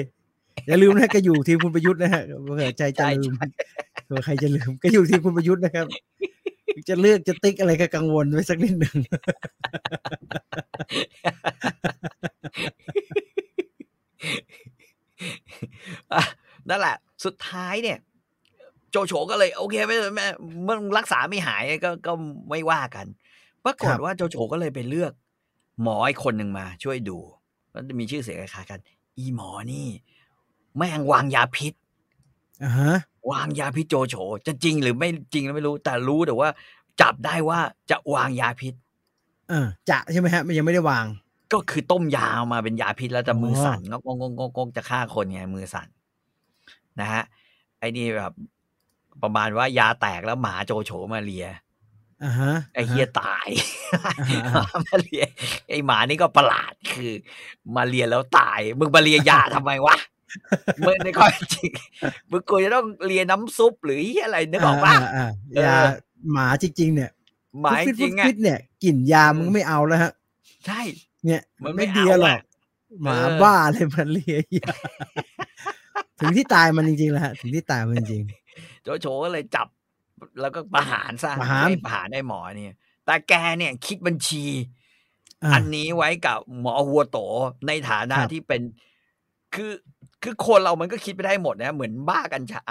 อย่าลืมนะก็อยู่ทีมคุณประยุทธ์นะฮะเผื่อใจจะใช่ลืมเผื่อ ใครจะลืมก็อยู่ทีมคุณประยุทธ์นะครับ จะเลือกจะติ๊กอะไรก็กังวลไว้สักนิดหนึ่งอะนั่นแหละ สุดท้ายเนี่ย โจโฉก็เลย โอเคไม่ไม่เมื่อรักษาไม่หายก็ก็ไม่ว่ากันปรากฏว่าโจโฉก็เลยไปเลือก หมออีกคนหนึ่งมา ช่วยดูมันจะมีชื่อเสียงคล้ายๆกัน อีหมอนี่ แม่งวางยาพิษอ่าฮะ วางยาพิษโจโฉจะจริงหรือไม่จริงแล้วไม่รู้ แต่รู้แต่ว่า จับได้ว่าจะวางยาพิษเออจะใช่ไหมฮะมันยังไม่ได้วาง ก็คือต้มยาออกมาเป็นยาพิษแล้วแต่มือออสั่นงกงกงกงกจะฆ่าคนไงมือสั่นนะฮะไอ้นี่แบบประมาณว่ายาแตกแล้วหมาโจโฉมาเลียอ่าฮะไอ้เฮียตายอ่าฮะมาเลียไอ้หมานี่ก็ประหลาดคือ มาเลียแล้วตาย มึงมาเลียยาทำไมวะ มึงในความเป็นจริงมึงกูจะต้องเลียน้ำซุปหรือเหี้ยอะไรนึกออกปะาอ่าเออยาหมาจริง ๆ เนี่ยหมายฟิตจริงๆอะฟิตๆเนี่ยกลิ่นยามึงไม่เอาแล้วฮะ ใช่ เนี่ยมันไม่ไม่ดีหรอกเอาอะหมาเออบ้าเลยมันเลียยาถึงที่ตายมันจริงๆแล้วฮะถึงที่ตายมันจริงโจโฉก็เลยจับ แล้วก็ประหารซะประหารไม่ประหารไอ้หมอเนี่ย แต่แกเนี่ยคิดบัญชีอ่าอันนี้ไว้กับหมอหัวโตในฐานะครับที่เป็น คือ คือคนเรามันก็คิดไปได้หมดนะเหมือนบ้ากัญชา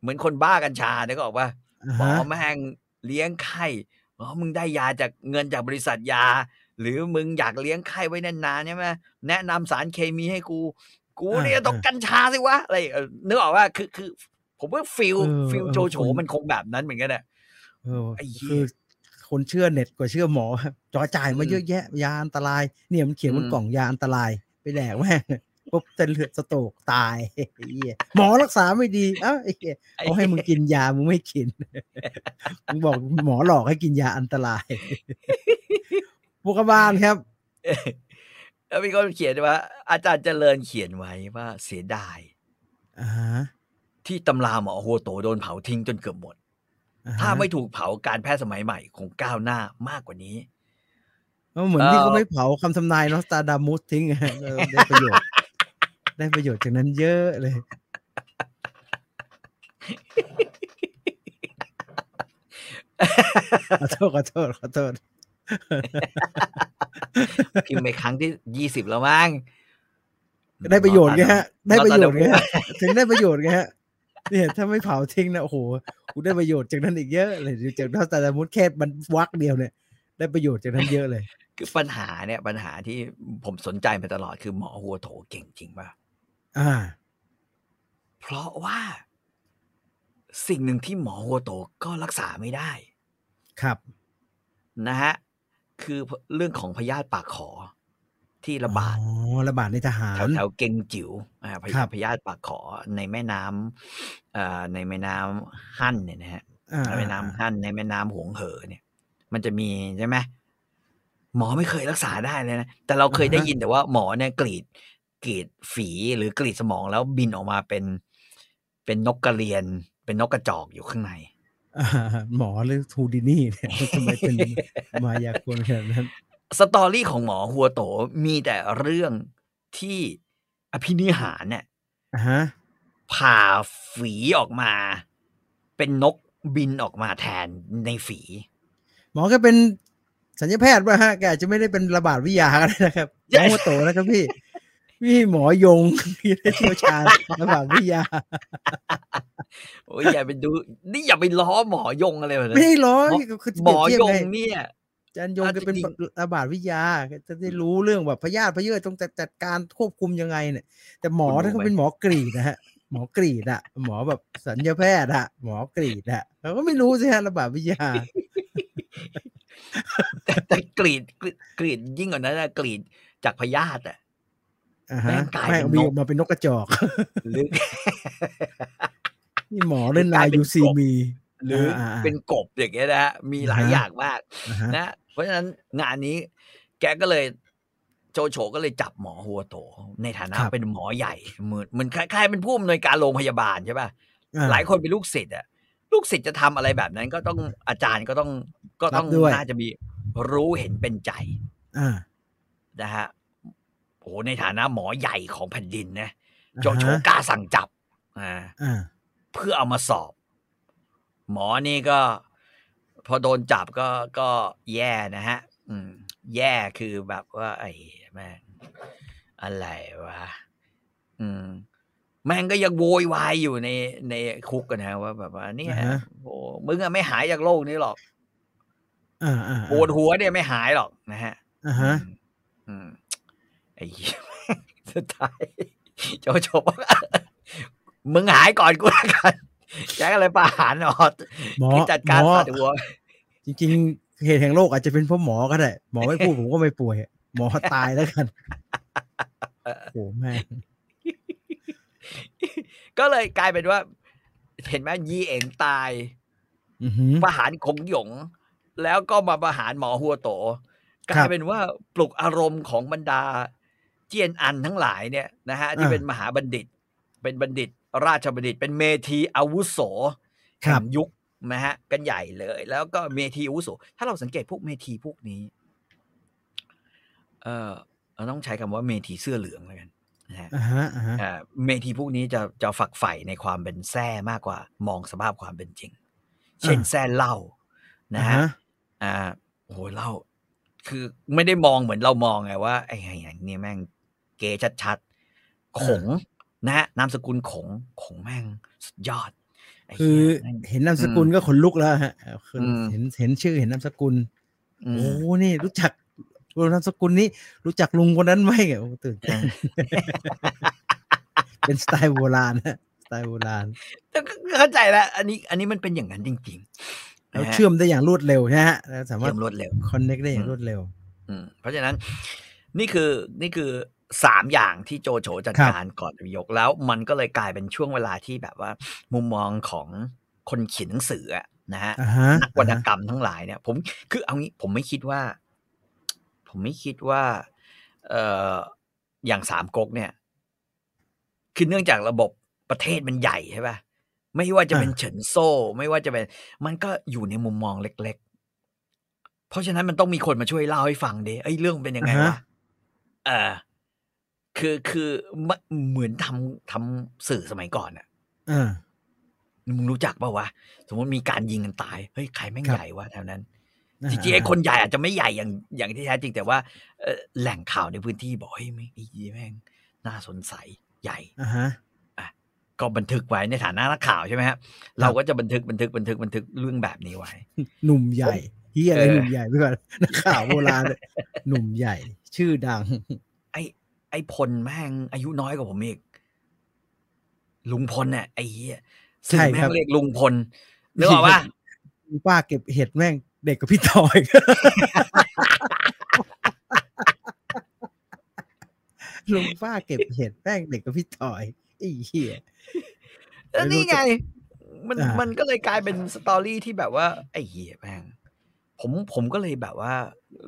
เหมือนคนบ้ากัญชาเนี่ยก็บอกว่าอ่าหมอฮะแม่งเลี้ยงไข้อ๋อมึงได้ยาจากเงินจากบริษัทยา หรือมึงอยากเลี้ยงไข้ไว้นานๆใช่ไหมแนะนำสารเคมีให้กู กูเนี่ยต้องกัญชาสิวะอะไรเออนึกออกว่าคือคือ ผมว่า feel เออ feel เออโจโฉคนมันคงแบบนั้นเหมือนกันแหละเออไอ้เหี้ยคือคนเชื่อเน็ตกว่าเชื่อหมอครับจอจ่ายมาอืมเยอะแยะยาอันตราย เนี่ยมันเขียนบนอืมกล่องยาอันตรายไปแดกแม่ง ปุ๊บเส้นเลือดสโตรกตายไอ้เหี้ยหมอรักษาไม่ดีเอ้าไอ้เหี้ยเขาให้มึงกินยามึงไม่กินมึงบอกหมอหลอกให้กินยาอันตรายพวกบ้านครับแล้วมีคนเขียนว่า อาจารย์เจริญเขียนไว้ว่าเสียดายอ่าฮะที่ตำราหมอโฮโตโดนเผาทิ้งจนเกือบหมดอ่ฮะถ้าไม่ถูกเผาการแพทย์สมัยใหม่คงก้าวหน้ามากกว่านี้ก็เหมือนที่เอ่อเขาไม่เผาคำทำนายเนาะตาดามุสทิ้งอะเออได้ประโยชน์ ได้ประโยชน์จากนั้นเยอะเลย ขอโทษขอโทษขอโทษพิมพ์ไปครั้งที่ยี่สิบแล้วมั้งได้ประโยชน์ไงฮะ ได้ประโยชน์ไงนอตาดามุฮะถึงได้ประโยชน์ไงฮะเนี่ยถ้าไม่เผาทิ้งนะโอ้โหกูได้ประโยชน์จากนั้นอีกเยอะเลยจากนอกตาดามุสแค่มันวักเดียวเนี่ย ได้ประโยชน์จากนั้นเยอะเลย คือปัญหาเนี่ยปัญหาที่ผมสนใจมาตลอดคือหมอหัวโถเก่งจริงป่ะ อ่า เพราะว่าสิ่งหนึ่งที่หมอหัวโตก็รักษาไม่ได้ ครับ นะฮะ คือเรื่องของพยาธิปากขอที่ระบาดอ๋อระบาดในทหารแถวแถวเกงจิ๋วอ่าพครัยาบพยาธิปากขอในแม่น้ำเอ่อในแม่น้ำฮั่นเนี่ยนะฮะอ่าในแม่น้ำฮั่นในแม่น้ำหวงเหอเนี่ย มันจะมีใช่ไหมหมอไม่เคยรักษาได้เลยนะแต่เราเคยได้ยินแต่ว่าหมอเนี่ยกรีด กรีดฝีหรือกรีดสมองแล้วบินออกมาเป็นเป็นนกกระเรียน เป็นนกกระจอกอยู่ข้างในอ่าหมอหรือทูดินี่เนี่ยทำไมเป็นมายากลขนาดนั้นสตอรี่ของหมอหัวโตมีแต่เรื่องที่อภินิหารเนี่ยอ่าฮะผ่าฝีออกมา เป็นนกบินออกมาแทนในฝี หมอก็เป็นสัญญาแพทย์ป่ะฮะแกอาจจะไม่ได้เป็นระบาดวิทยาก็ได้นะครับหมอหัวโตนะครับพี่ พี่หมอยงพี่ได้เชี่ยวชาญระบาดวิทยาโอ้ยอย่าไปดู นี่อย่าไปล้อหมอยงอะไรแบบนั้ไม่นได้ล้อหมอคือหมอเปรียบงเทีบไเนี่ยอาจารย์ยงอะก็เป็นจริงระบาดวิทยาจะได้รู้เรื่องแบบพยาธิพยเยอะต้องจัดจัดการควบคุมยังไงเนี่ย แต่หมอคุณรู้ถ้าเขาไหมเป็นหมอกรีดนะฮะหมอกรีดอะหมอแบบสัญญาแพทย์อะหมอกรีดอะเราก็ไม่รู้สิฮะระบาดวิทยาแต่แต่กรีดกรีดกรีดยิ่งกว่านั้นนะกรีดจากพยาธิอะอ่า แม่ฮะงกลายไม่เป็นมีนกออกมาเป็นนกกระจอกหรือนี่หมอเล่นกลาลายยเป็นยูซีกบมีหรืออาอ่าเป็นกบอย่างเงี้ยนะฮะมีหลายอ่าฮะอย่างมากอ่าฮะนะเพราะฉะนั้นงานนี้ แกก็เลยโจโฉก็เลยจับหมอหัวโต ในฐานะครับเป็นหมอใหญ่เหมือนเหมือนคล้ายๆเป็นผู้อำนวยการโรงพยาบาลใช่ป่ะอ่หลายคนเป็นลูกศิษย์อะลูกศิษย์จะทำอะไรแบบนั้น ก็ต้องอาจารย์ก็ต้องก็ต้องรับด้วยน่าจะมีรู้เห็นเป็นใจอ่านะฮะ โอ้โหในฐานะหมอใหญ่ของแผ่นดินนะอ่าโจโฉฮะกล้าสั่งจับอ่าอ่าเพื่อเอามาสอบ หมอนี่ก็ พอโดนจับก็ก็แย่นะฮะ อืม แย่คือแบบว่า ไอ้แม่งอะไรวะอืมแม่งก็ยังโวยวายอยู่ในในคุกกันนะว่าแบบว่าเนี่ยอ่าฮะโอ้มึงอะไม่หายจากโรคนี้หรอกอ่าอ่าปวดหัวเนี่ยไม่หายหรอกนะฮะอ่าฮะ อืม อืมไอ้เหี้ยสุดท้ายโจโฉบอกว่ามึงหายก่อนกูแล้วกันแกก็เลยประหารออกหมอคือจัดการหมอตัดหัวจริงๆเหตุแห่งโรคอาจจะเป็นเพราะหมอก็ได้ หมอไม่พูดผมก็ไม่ป่วย หมอตายแล้วกันโอ้แม่งก็เลยกลายเป็นว่า เห็นไหมยีเอ๋งตายอือหือประหารคงหยง แล้วก็มาประหารหมอหัวโตกครัลายบเป็นว่าปลุกอารมณ์ของบรรดา เจียนอันทั้งหลายเนี่ยนะฮะที่อ่าเป็นมหาบัณฑิต เป็นบัณฑิต ราชบัณฑิต เป็นเมธีอาวุโสครัแห่บงยุคนะฮะกันใหญ่เลย แล้วก็เมธีอาวุโสถ้าเราสังเกตพวกเมธีพวกนี้ เออเราต้องใช้คำว่าเมธีเสื้อเหลืองแล้วกันนะฮะอ่าฮะอ่าฮะอ่าเมทีพวกนี้จะจะฝักใฝ่ในความเป็นแท้มากกว่า มองสภาพความเป็นจริง เช่นแท้เหล้านะอ่าฮะฮะอ่าโอ้โหเหล้าคือไม่ได้มองเหมือนเรามองไงว่าไอ้ไงอย่างนี้แม่ง เกย์ชัดๆขงนะฮะนามสกุลขงขงแม่งสุดยอดไคือเหี้ยแม่งเห็นนามสกุลก็ขนลุกแล้วฮะคืออืมเห็นเห็นชื่อเห็นนามสกุลอืมโอ้นี่รู้จักนามสกุลนี้ รู้จักลุงคนนั้นไหมโอ้ตื่นเต้นเป็นสไตล์โบราณนะสไตล์โบราณแต่ก็เข้าใจแล้วอันนี้ อันนี้มันเป็นอย่างนั้นจริงๆแล้วนะฮะเชื่อมได้อย่างรวดเร็วนะฮะแล้วสามารเชื่ถอมรวดเร็วคอนเน็กได้อย่างอืมรวดเร็ว อืมเพราะฉะนั้น นี่คือนี่คือ สามอย่างที่โจโฉจัดครับการก่อนอพยพแล้วมันก็เลยกลายเป็นช่วงเวลาที่แบบว่า มุมมองของคนเขียนหนังสืออะนะฮะอ่าฮะนักวรรณกรรมทั้งหลายเนี่ย ผมคือเอางี้ผมไม่คิดว่า ผมไม่คิดว่า เอ่ออย่างสามก๊กเนี่ย คือเนื่องจากระบบประเทศมันใหญ่ใช่ป่ะไม่ว่าจะเป็นอ่าเฉินโซ่ ไม่ว่าจะเป็น มันก็อยู่ในมุมมองเล็ก ๆ เพราะฉะนั้นมันต้องมีคนมาช่วยเล่าให้ฟังดิไอ้ยเรื่องเป็นยังไงอ่าฮะวะเออ คือคือมะเหมือนทำทำสื่อสมัยก่อนอะอ่ามึงรู้จักเปล่าวะ สมมติมีการยิงกันตาย เฮ้ยใครแม่งครับใหญ่วะแถวนั้นอ่าจริงๆไอ้คนใหญ่อาจจะไม่ใหญ่อย่างอย่างที่แท้จริงแต่ว่าเอ่อแหล่งข่าวในพื้นที่บอกเฮ้ยไม่ไอ้ยี่แม่งน่าสนใจใหญ่อ่าฮะก็บันทึกไว้ในฐานะนักข่าวใช่ไหมครับเราก็จะบันทึกบันทึกบันทึกบันทึกเรื่องแบบนี้ไว้ หนุ่มใหญ่เฮียอะไรเออหนุ่มใหญ่ไปก่อนนักข่าวโบราณเลยหนุ่มใหญ่ ชื่อดัง ไอ้ไอ้พลแม่งอายุน้อยกว่าผมอีก ลุงพลเนี่ยไอ้เหี้ยสื่อใช่แม่ครับงเรียกลุงพลนึกออกปะป้าเก็บเห็ดแม่งเด็กกับพี่ต่อยลุงป้าเก็บเห็ดแม่งเด็กกับพี่ต่อยไอ้เหี้ยแล้วไม่รู้นี่ไงจะมันอ่ามัมันก็เลยกลายเป็นสตอรี่ที่แบบว่า ไอ้เหี้ยแม่งผมผมก็เลยแบบว่า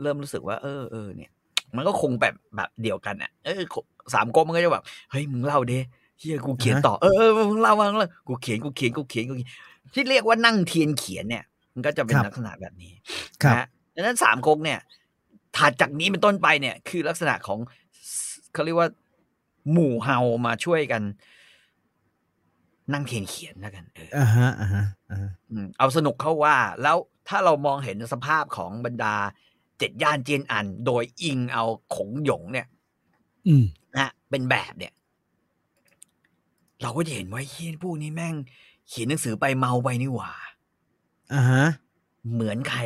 เริ่มรู้สึกว่า เออเออเนี่ย มันก็คงแบบแบบเดียวกันอะเออสามก๊กมันก็จะแบบเฮ้ยมึงเล่าดิเฮียกูเขียนต่อเออเออมึงเล่ามึงเล่ากูเขียนกูเขียนกูเขียนกูเขียนที่เรียกว่านั่งเทียนเขียนเนี่ย มันก็จะเป็นครับลักษณะแบบนี้ครับนะฮะดังนั้นสามก๊กเนี่ยถัดจากนี้เป็นต้นไปเนี่ย คือลักษณะของเขาเรียกว่า หมู่เฮามาช่วยกัน นั่งเทียนเขียนแล้วกันเอออ่าฮะอ่าฮะอ่าฮะอืมเอาสนุกเข้าว่า แล้วถ้าเรามองเห็นสภาพของบรรดา เจ็ดย่านเจียนอัน โดยอิงเอาขงหยงเนี่ยอืมนะฮะเป็นแบบเนี่ย เราก็จะเห็นว่าเฮียพวกนี้แม่ง เขียนหนังสือไปเมาไปนี่หว่าอ่าฮะ เหมือนใคร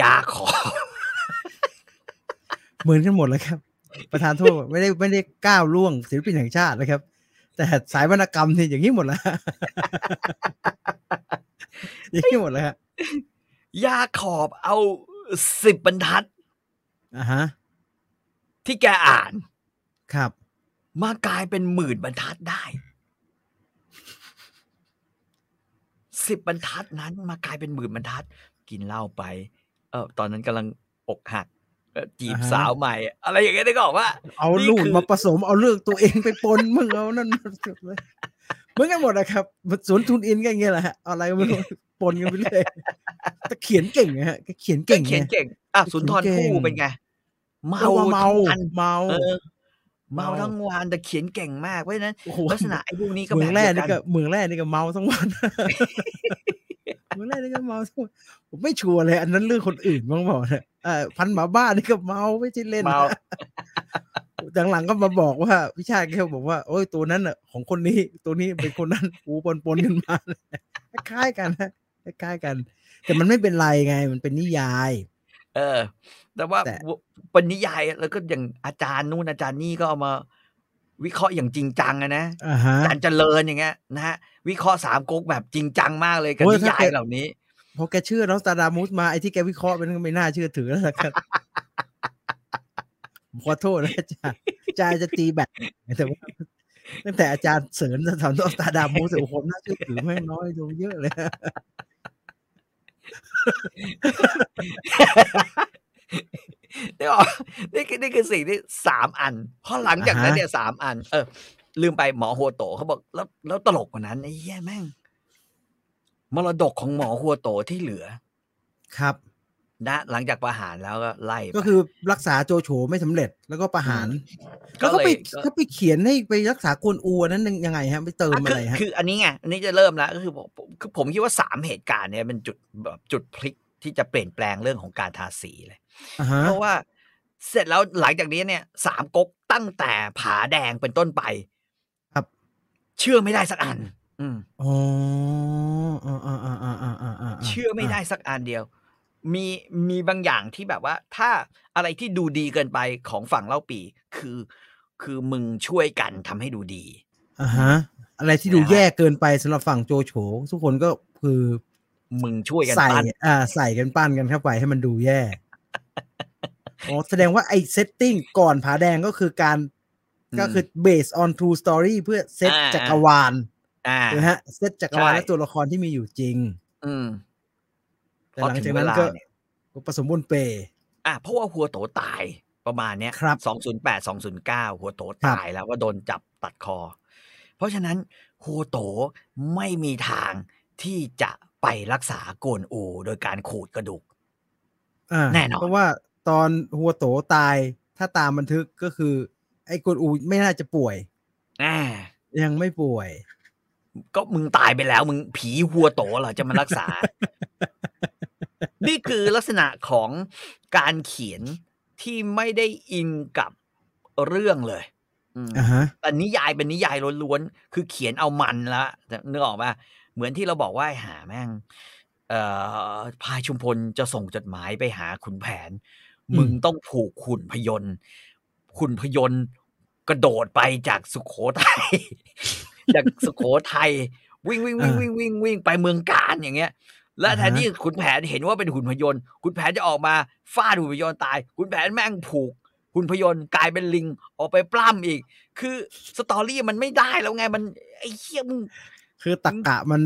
ยาขอ เหมือนกันหมดเลยครับ ประธานโทษไม่ได้ไม่ได้ก้าวล่วงศิลปินแห่งชาตินะครับ แต่สายวรรณกรรมนี่อย่างนี้หมดแล้วอย่างนี้หมดเลยฮะยาขอบเอา สิบบรรทัดอ่าฮะ ที่แกอ่าน ครับ มากลายเป็นหมื่นบรรทัดได้สิบบรรทัดนั้น มากลายเป็นหมื่นบรรทัด กินเหล้าไป เออตอนนั้นกำลังอกหักเอ่อจีบอ่าฮะสาวใหม่ อะไรอย่างเงี้ยได้ก็บอกว่า เอานี่ลูกคือมาผสมเอาเรื่องตัวเองไปปนมึงเอานั่นมาสุดเลยเหมือนกันหมดนะครับ สวนทุนอินก็อย่างเงี้ยแหละฮะเอาอะไรก็ไม่รู้ ปนกันไปเรื่อยแต่เขียนเก่งนะฮะแกเขียนเก่งเขียนไงเก่งอะสุนทรเขียนเก่งภู่เป็นไง เมาเมาเมาทั้งวันเมาเออเมาเมาทั้งวันแต่เขียนเก่งมากเพราะฉะนั้นโอ้โหลักษณะไอ้พวกนี้ก็เมืแบองบแร่เดียวนี่กัก็นเมืองแร่นี่ก็เมาทั้งวันเมืองแร่นี่ก็เมาทั้งวันผมไม่ชัวร์เลย อันนั้นเรื่องคนอื่นบ้างเปล่าเนี่ยเอ่อพันหมาบ้านนี่ก็เมาไม่ใช่เล่นเมาหลังๆก็มาบอกว่าพิชาติแค่บอกว่า โอ้ยตัวนั้นอะของคนนี้ตัวนี้เป็นคนนั้นกูปนปนๆกันมาคล้ายๆกันนะ คล้ายๆกัน แต่มันไม่เป็นไรไง มันเป็นนิยาย เออ แต่ว่าแต่ปนิยายแล้วก็อย่างอาจารย์นู่นอาจารย์นี่ก็เอามา วิเคราะห์อย่างจริงจังอะนะอ่าฮะอาจารย์เจริญอย่างเงี้ยนะฮะวิเคราะห์สามก๊กแบบจริงจังมากเลยกับโอ้ยนิยาถ้ายแกเหล่านี้ พอแกเชื่อน้องสตาร์ดามุสมาไอ้ที่แกวิเคราะห์เป็นก็ไม่น่าเชื่อถือแล้วล่ะครับผมขอโทษนะอาจารย์อาจารย์จะตีแบตแต่ว่าตั้งแต่อาจารย์เสริญสถานตตาดามูสโอ้โหน่าเชื่อถือแม่งน้อยลงเยอะเลย นี่ออกนี่คือนี่คือสิ่งที่สามอันพอหลังจากนั้นอ่าฮะเนี่ยสามอัน เออ ลืมไปหมอหัวโตเขาบอกแล้วแล้วตลกกว่านั้นไอ้เหี้ยแม่ง มรดกของหมอหัวโตที่เหลือ ครับ นะหลังจากประหารแล้วก็ไล่ไปก็คือรักษาโจโฉไม่สำเร็จแล้วก็ประหารก็แล้วก็ไปเลยก็ก็ไปเขียนให้ไปรักษากวนอูอันนั้นยังไงฮะไปเติมอะอะคือไรฮะคืออันนี้ไงอันนี้จะเริ่มแล้วก็คือผมผมคือผมคิดว่าสามเหตุการณ์เนี่ยเป็นจุดแบบจุดพลิกที่จะเปลี่ยนแปลงเรื่องของการทาสีเลยอ่าฮะเพราะว่าเสร็จแล้วหลังจากนี้เนี่ยสามก๊กตั้งแต่ผาแดงเป็นต้นไป ครับ เชื่อไม่ได้สักอัน อืมอ๋ออ่าอ่าอ่าอ่าอ่าอ่าอ่าเชื่อไม่ได้สักอันเดียว มีมีบางอย่างที่แบบว่า ถ้าอะไรที่ดูดีเกินไปของฝั่งเล่าปี คือ คือมึงช่วยกันทำให้ดูดีอ่าฮะ อะไรที่ดูนะฮะแย่เกินไปสำหรับฝั่งโจโฉทุกคนก็คือมึงช่วยกันใส่ปั้นอ่าใส่กันปั้นกันเข้าไปให้มันดูแย่อ๋อแสดงว่าไอ้เซตติ้งก่อนผาแดงก็คือการอืมก็คือ based on true story เพื่อเซตอ่าจักรวาลอ่านะฮะเซตจักรวาลใช่และตัวละครที่มีอยู่จริง อืม แต่พอหลังถึจากงเวนั้นลาก็เนี่ยก็ผสมบนเปอะเพราะว่าหัวโตตายประมาณเนี้ยครับสองศูนย์แปดสองศูนย์เก้าหัวโตตายแล้วว่าโดนจับตัดคอ เพราะฉะนั้นหัวโตไม่มีทางที่จะไปรักษาโกนอูโดยการขูดกระดูกอ่าแน่นอนเพราะว่าตอนหัวโตตายถ้าตามบันทึกก็คือ ไอ้กวนอูไม่น่าจะป่วยอ่ายังไม่ป่วย ก็มึงตายไปแล้ว มึงผีหัวโตเหรอจะมารักษา นี่คือลักษณะของการเขียนที่ไม่ได้อินกับเรื่องเลยอืมอ่าฮะแต่นิยายเป็นนิยายล้วนๆ คือเขียนเอามันละนึกออกป่ะเหมือนที่เราบอกว่าไอ้หาแม่งเอ่อพายชุมพลจะส่งจดหมายไปหาขุนแผนอืมมึงต้องผูกขุนพยนต์ขุนพยนต์กระโดดไปจากสุขโขทัยจากสุขโขทัยวิ่งวิ่งวิ่งวิ่งวิ่งวิ่งไปเมืองการอย่างเงี้ย และแทนที่ขุนแผนเห็นว่าเป็นหุ่นพยนต์ขุนแผนจะออกมาฟาดหุ่นพยนต์ตายขุนแผนแม่งผูกหุ่นพยนต์กลายเป็นลิงออกไปปล้ำอีก คือสตอรี่มันไม่ได้แล้วไงมันไอ้เหี้ยมึงคือตักกะมัน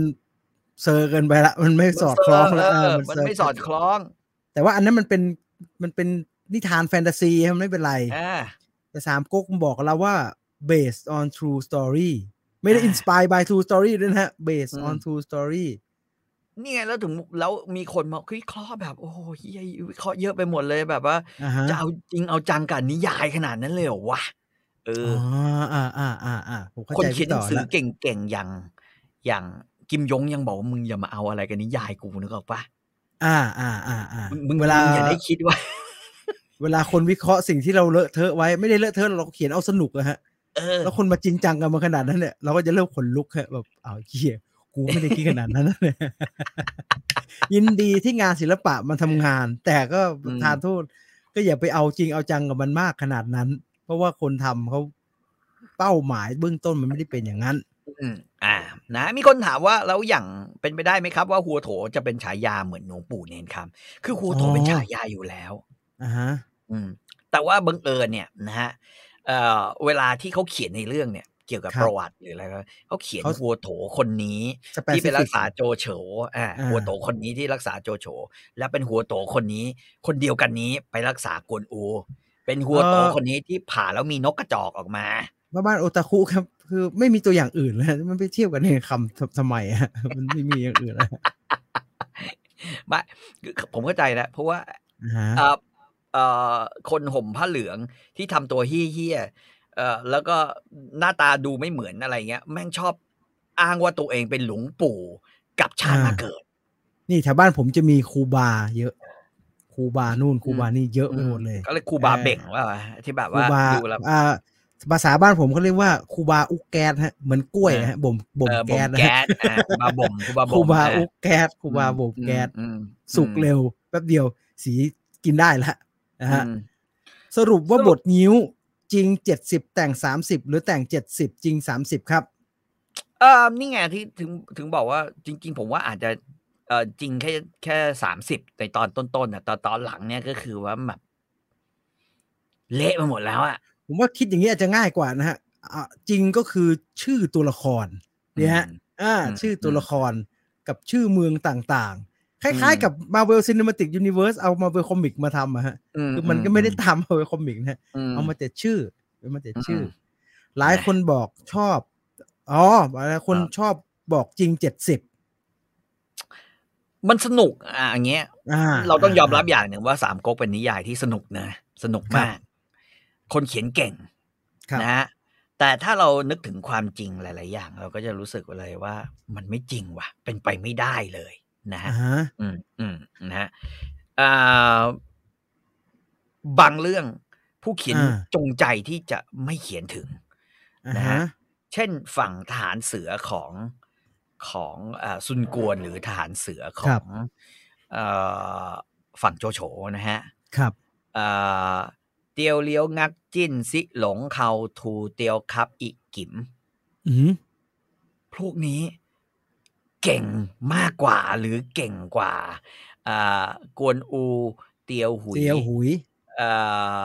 เซอร์เกินไปละมันไม่สอดคล้องแล้วเอเอออมันเซร์ไม่สอดคล้อง แต่ว่าอันนั้นมันเป็นมันเป็นนิทานแฟนตาซีครับไม่เป็นไรอ่าแต่สามก๊กมันบอกเราว่า based on true story ไม่ได้อ่า inspired by true story ด้วยนะฮะ based อืม on true story นี่ไงแล้วถึงแล้วมีคนมาวิเคราะห์แบบโอ้โหเฮียวิเคราะห์เยอะไปหมดเลยแบบว่าอ่าฮะจะเอาจริงเอาจังกับนิยายขนาดนั้นเลยเหรอวะเออ๋อออ่าอ่าอ่าอ่าผมเข้าคนใจเขียนพี่หนัต่องสือแล้วเก่งๆอย่าง อย่างกิมยงยังบอกว่ามึงอย่ามาเอาอะไรกับนิยายกูนึกออกปะอ่าอ่าอ่าอ่ามึงมึงเวลามึงอย่าได้คิดว่า เวลาคนวิเคราะห์สิ่งที่เราเลอะเทอะไว้ไม่ได้เลอะเทอะเราเขียนเอาสนุกอะฮะเออแล้วคนมาจริงจังกันมาขนาดนั้นเนี่ยเราก็จะเริ่มขนลุกฮะแบบอ้าวเหี้ย กูไม่ได้คิดขนาดนั้นนะเนี่ยยินดีที่งานศิลปะมันทำงาน แต่ก็อืมทานโทษ ก็อย่าไปเอาจริงเอาจังกับมันมากขนาดนั้น เพราะว่าคนทำเขาเป้าหมายเบื้องต้นมันไม่ได้เป็นอย่างนั้นอืมอ่า นะ มีคนถามว่าแล้วอย่างเป็นไปได้ไหมครับ ว่าหัวโถจะเป็นฉายาเหมือนหลวงปู่เนนคำคือหัวโถอ๋อเป็นฉายาอยู่แล้วอ่าฮะ อืม แต่ว่าบังเอิญเนี่ยนะฮะเอ่อเวลาที่เขาเขียนในเรื่องเนี่ย เกี่ยวกับครับประวัติหรืออะไรก็เขาเขียนเขาหัวโถคนนี้ specific ที่ไปรักษาโจโฉอ่าอ่าหัวโถคนนี้ที่รักษาโจโฉและเป็นหัวโถคนนี้ คนเดียวกันนี้ไปรักษากวนอู เป็นหัวโถคนนี้ที่ผ่าแล้วมีนกกระจอกออกมาบ้านบ้านโอตาคุครับคือไม่มีตัวอย่างอื่นเลยมันไปเทียบกันในคำทำทำไมอะมันไม่มีอย่างอื่นแล้วไม่คือผมเข้าใจแล้วเพราะว่าอ่าฮะเอ่อเอ่อคนห่มผ้าเหลืองที่ทำตัวเฮี้ยๆ เอ่อแล้วก็หน้าตาดูไม่เหมือนอะไรเงี้ย แม่งชอบอ้างว่าตัวเองเป็นหลวงปู่กับชาติมาเกิด นี่แถวบ้านผมจะมีครูบา เยอะครูบานู่นครูบานี่เยอะไปหมดเลย ก็เลยครูบาเบ่งว่าที่แบบครูว่าบาดูแล้วอ่าภาษาบ้านผมเขาเรียกว่าครูบาอุกแก๊สฮะเหมือนกล้วยนะฮะบ่มบ่มเออแก๊สนะแก๊ฮะสอ่าครูบาบ่มครูบาคบ่รูมบาอ่อุกแก๊สครูบาบ่มแก๊สอืมสุกเร็วแป๊บเดียวสีกินได้ละนะฮะอืมสรุปว่าสรุปบทนิ้ว จริงเจ็ดสิบแต่งสามสิบหรือแต่งเจ็ดสิบจริงสามสิบครับเออนี่ไงที่ถึงถึงบอกว่าจริง ๆ ผมว่าอาจจะเออจริงแค่แค่สามสิบในตอนต้นๆน่ะตอนตอนหลังเนี่ยก็คือว่าแบบเละไปหมดแล้วอะผมว่าคิดอย่างนี้อาจจะง่ายกว่านะฮะอะจริงก็คือชื่อตัวละครเนี่ยฮะอืมอ่าอืมชื่อตัวละครกับชื่อเมืองต่างๆ คล้ายอืมๆกับ Marvel Cinematic Universe เอา Marvel Comic มาทำอะฮะคือมันก็ไม่ได้ตาม Marvel Comic นะฮะเอามาแต่ชื่อเอามาแต่ชื่ออมหลายคนบอกชอบ อ๋อหลายคนครับชอบบอกจริงเจ็ดสิบมันสนุกอะอย่างเงี้ยอ่าเราต้องยอมรับอย่างหนึ่งว่าสามก๊กเป็นนิยายที่สนุกนะ สนุกมาก คนเขียนเก่งครับนะฮะแต่ถ้าเรานึกถึงความจริงหลาย ๆ อย่าง เราก็จะรู้สึกเลยว่า มันไม่จริงว่ะ เป็นไปไม่ได้เลย นะฮะอ่าฮะอืมอืมนะฮะอ่าบางเรื่องผู้เขียนอ่าจงใจที่จะไม่เขียนถึงอ่านะฮะฮะเช่นฝั่งทหารเสือของของอาซุนกวนหรือทหารเสือของเออฝั่งโจโฉนะฮะครับอ่าเตียวเลี้ยวงักจิ้นซิหลงเขาทูเตียวครับ อีกกิมอืมพวกนี้ เก่งมากกว่าหรือเก่งกว่าอ่ากวนอู เตียวหุยเตียวหุยอ่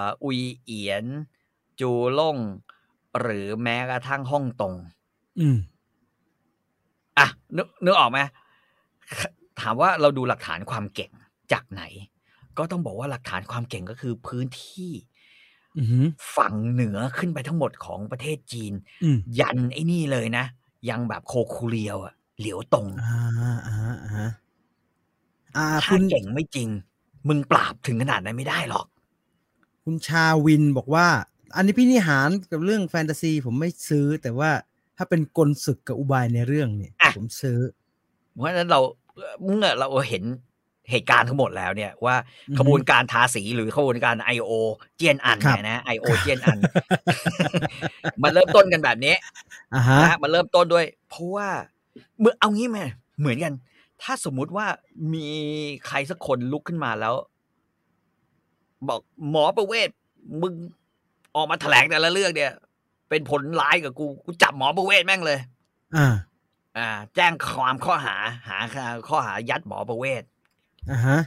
าอุยเอียน จูล่ง หรือแม้กระทั่งฮ่องตงอืมอะนึกนึกออกไหมถามว่าเราดูหลักฐานความเก่งจากไหน ก็ต้องบอกว่าหลักฐานความเก่งก็คือพื้นที่อืมฝั่งเหนือขึ้นไปทั้งหมดของประเทศจีนอืมยันไอ้นี่เลยนะ ยังแบบโคคูเรียวอะ เหลียวตรงอ่าอ่าอ่าอ่าถ้าคุณเก่งไม่จริง มึงปราบถึงขนาดนั้นไม่ได้หรอก คุณชาวินบอกว่า อันนี้พี่นิหารกับเรื่องแฟนตาซี ผมไม่ซื้อแต่ว่าถ้าเป็นกลศึกกับอุบายในเรื่องเนี่ยอะผมซื้อ เพราะฉะนั้นเราเมื่อเราเห็นเหตุการณ์ทั้งหมดแล้วเนี่ยว่าอือฮึขบวนการทาสีหรือขบวนการ I.O. เจียนอันครับเนี่ยนะ I.O. เจียนอัน มันเริ่มต้นกันแบบนี้อ่าฮะนะมันเริ่มต้นด้วย เพราะว่า เมื่อเอางี้ไหมเหมือนกัน ถ้าสมมุติว่ามีใครสักคนลุกขึ้นมาแล้ว บอกหมอประเวศมึงออกมาแถลงแต่ละเรื่องเนี่ย เป็นผลร้ายกับกูกูจับหมอประเวศแม่งเลยอ่าอ่า แจ้งความข้อหาหาข้อหายัดหมอประเวศอ่าฮะ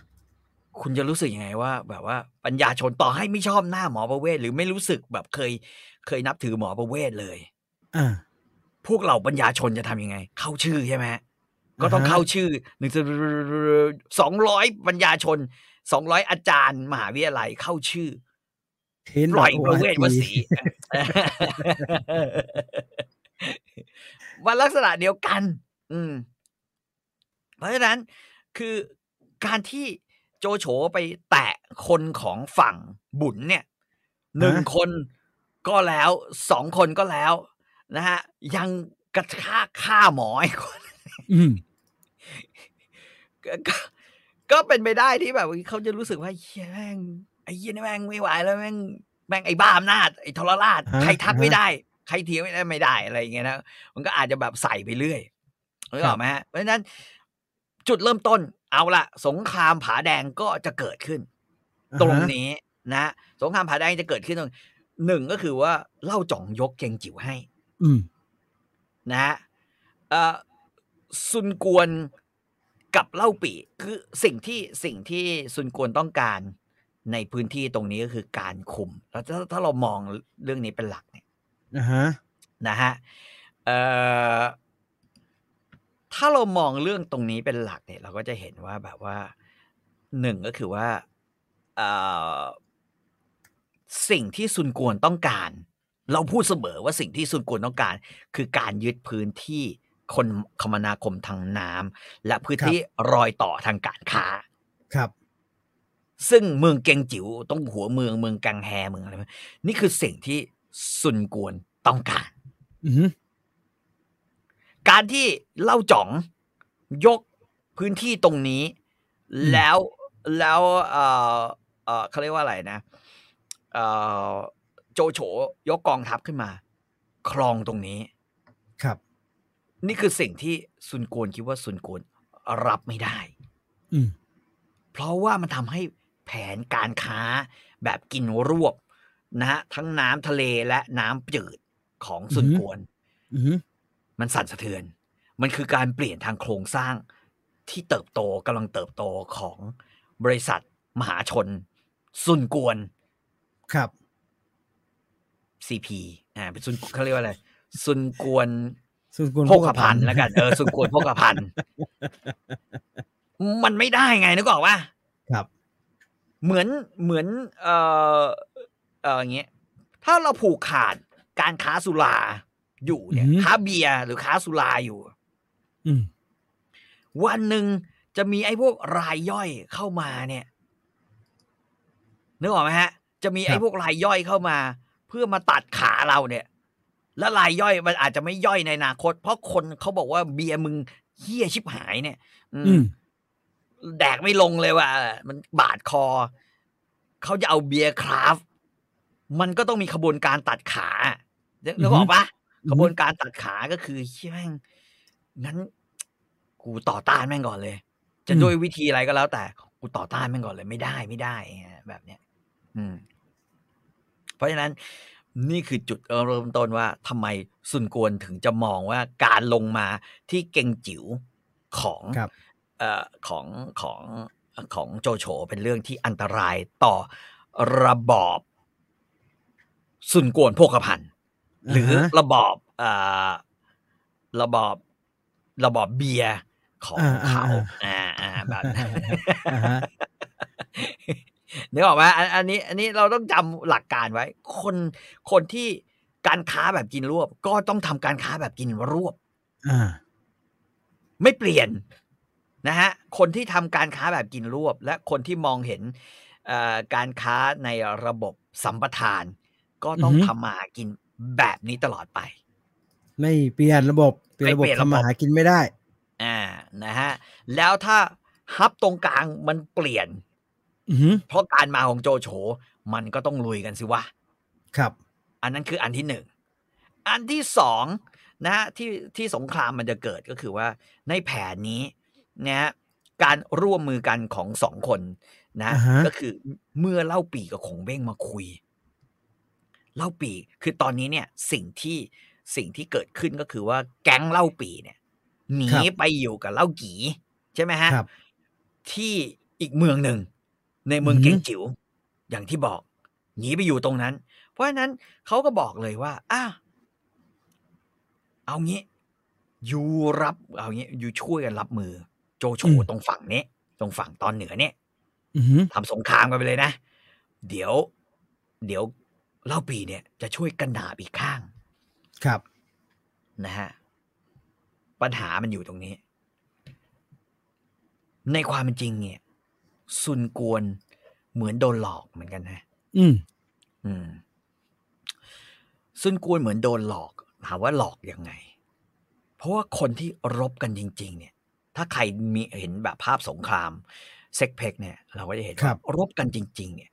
คุณจะรู้สึกยังไงว่า แบบว่าปัญญาชนต่อให้ไม่ชอบหน้าหมอประเวศหรือไม่รู้สึกแบบเคย เคยนับถือหมอประเวศเลยอ่า พวกเราปัญญาชนจะทำยังไง เข้าชื่อใช่ไหมก็ต้องอ่าฮะเข้าชื่อหนึ่งสองร้อยปัญญาชนสองร้อยอาจารย์ มหาวิทยาลัยเข้าชื่อเทนปล่อยประเวศว ORT สีวันลักษณะเดียวกัน อืม เพราะฉะนั้นคือการที่โจโฉไปแตะคนของฝั่งบุญเนี่ยหนึ่งฮะคนก็แล้วสองคนก็แล้ว นะฮะยังกระชากฆ่าหมออีกคนอืมก็ก็ก็เป็นไปได้ที่แบบเขาจะรู้สึกว่าเฮียแม่งไอ้เฮียนี่แม่งไม่ไหวแล้วแม่งแม่งไอ้บ้าอำนาจไอ้ทรราชฮะใครทักไม่ฮะได้ ใครเถียงไม่ได้ไม่ได้อะไรอย่างเงี้ยนะมันก็อาจจะแบบใส่ไปเรื่อยนึกออกไหมฮะเพราะฉะนั้นจุดเริ่มต้นเอาละสงครามผาแดงก็จะเกิดขึ้น ตรงนี้นะ สงครามผาแดงจะเกิดขึ้นตรงหนึ่งก็คือว่าเล่าจ่องยกเกงจิ๋วให้อืม นะฮะเอ่อซุนกวนกับเล่าปีคือสิ่งที่สิ่งที่ซุนกวนต้องการในพื้นที่ตรงนี้ก็คือการคุม แล้วถ้าถ้าเรามองเรื่องนี้เป็นหลักเนี่ยอ่าฮะนะฮะเอ่อถ้าเรามองเรื่องตรงนี้เป็นหลักเนี่ย เราก็จะเห็นว่าแบบว่าหนึ่งก็คือว่าเอ่อสิ่งที่ซุนกวนต้องการ เราพูดเสมอว่าสิ่งที่ซุนกวนต้องการ คือการยึดพื้นที่คนคมนาคมทางน้ำและพื้นที่รอยต่อทางการค้าครับ ซึ่งเมืองเกงจิ๋วต้องหัวเมืองเมืองกังแฮเมืองอะไรพวกนี้นี่คือสิ่งที่ซุนกวนต้องการอืมการที่เล่าจ่องยกพื้นที่ตรงนี้ แล้วแล้วเออเออเขาเรียกว่าอะไรนะเออ โจโฉยกกองทัพขึ้นมา ครองตรงนี้ ครับ นี่คือสิ่งที่ซุนกวนคิดว่าซุนกวนรับไม่ได้ อืมเพราะว่ามันทำให้แผนการค้าแบบกินรวบนะฮะทั้งน้ำทะเลและน้ำจืดของซุนกวนอืมมันสั่นสะเทือน มันคือการเปลี่ยนทางโครงสร้างที่เติบโตกำลังเติบโตของบริษัทมหาชนซุนกวน ครับ CP อ่าเป็นซุนเขาเรียกว่าอะไรซุนกวนสุนกวนโภคภัณฑ์แล้วกันเออซุนกวนโภคภัณฑ์มันไม่ได้ไงนึกออกว่าครับ เหมือนเหมือน เอ่อเอ่ออย่างเงี้ยถ้าเราผูกขาดการค้าสุราอยู่เนี่ยอืมค้าเบียร์หรือค้าสุราอยู่อืมวันหนึ่งจะมีไอ้พวกรายย่อยเข้ามาเนี่ยนึกออกไหมฮะ จะมีไอ้พวกรายย่อยเข้ามาเพื่อมาตัดขาเราเนี่ยแล้วรายย่อยมันอาจจะไม่ย่อยในอนาคต เพราะคนเขาบอกว่าเบียร์มึงเฮี้ยชิบหายเนี่ย อืมอืมแดกไม่ลงเลยว่ะมันบาดคอ เขาจะเอาเบียร์คราฟต์มันก็ต้องมีขบวนการตัดขานึกนึกออกปะอือฮึขบวนการตัดขาก็คือเชี่ยแม่งงั้น กูต่อต้านแม่งก่อนเลย จะด้วยวิธีอะไรก็แล้วแต่ กูต่อต้านแม่งก่อนเลยไม่ได้ไม่ได้แบบเนี้ย อืมเพ ราะฉะนั้นนี่คือจุดเริ่มต้นว่าทำไมซุนกวนถึงจะมองว่าการลงมาที่เก่งจิ๋วของครับเอ่อของของของโจโฉเป็นเรื่องที่อันตรายต่อระบอบซุนกวนโภคภัณฑ์หรือฮะระบอบเอ่อระบอบระบอบเบียร์ของอ่าอ่าเขาอ่าอ่าแบบ นั้นอ่าฮะนึกออกไหมอันอันนี้ อันนี้เราต้องจำหลักการไว้ คนคนที่การค้าแบบกินรวบ ก็ต้องทำการค้าแบบกินรวบอ่าไม่เปลี่ยนนะฮะคนที่ทำการค้าแบบกินรวบ และคนที่มองเห็นเอ่อการค้าในระบบสัมปทาน ก็ต้องอือฮึทำมาหากินแบบนี้ตลอดไป ไม่เปลี่ยนระบบเปลี่ยนระบบไม่เปลี่ยนระบบทำมาหากินไม่ได้ อ่านะฮะแล้วถ้าฮับตรงกลางมันเปลี่ยนอือหือ เพราะการมาของโจโฉมันก็ต้องลุยกันสิวะครับ อันนั้นคืออันที่หนึ่งอันที่สองนะฮะที่ที่สงครามมันจะเกิดก็คือว่าในแผนนี้นะฮะการร่วมมือกันของสองคนนะอ่าฮะก็คือเมื่อเล่าปีกับคงเบ้งมาคุย เล่าปีคือตอนนี้เนี่ยสิ่งที่สิ่งที่เกิดขึ้นก็คือว่าแก๊งเล่าปีเนี่ยหนีไปอยู่กับเล่ากีใช่ไหมฮะครับที่อีกเมืองหนึ่ง ในเมืองอือหือเก่งจิ๋วอย่างที่บอกหนีไปอยู่ตรงนั้น เพราะฉะนั้นเขาก็บอกเลยว่าอ้าเอางี้ยูรับเอางี้ยูช่วยกันรับมือ โจโฉตรงฝั่งนี้ตรงฝั่งตอนเหนือเนี่ยอือหือทำสงครามกันไปเลยนะ เดี๋ยว เดี๋ยวเล่าปีเนี่ย จะช่วยกันดาบอีกข้าง ครับนะฮะปัญหามันอยู่ตรงนี้ ในความเป็นจริงเนี่ย ซุนกวนเหมือนโดนหลอกเหมือนกันนะอืม อืมซุนกวนเหมือนโดนหลอกถามว่าหลอกยังไง เพราะว่าคนที่รบกันจริง ๆ เนี่ย ถ้าใครมีเห็นแบบภาพสงครามเซ็กเพกเนี่ย เราก็จะเห็นครัว่าบรบกันจริง ๆ เนี่ย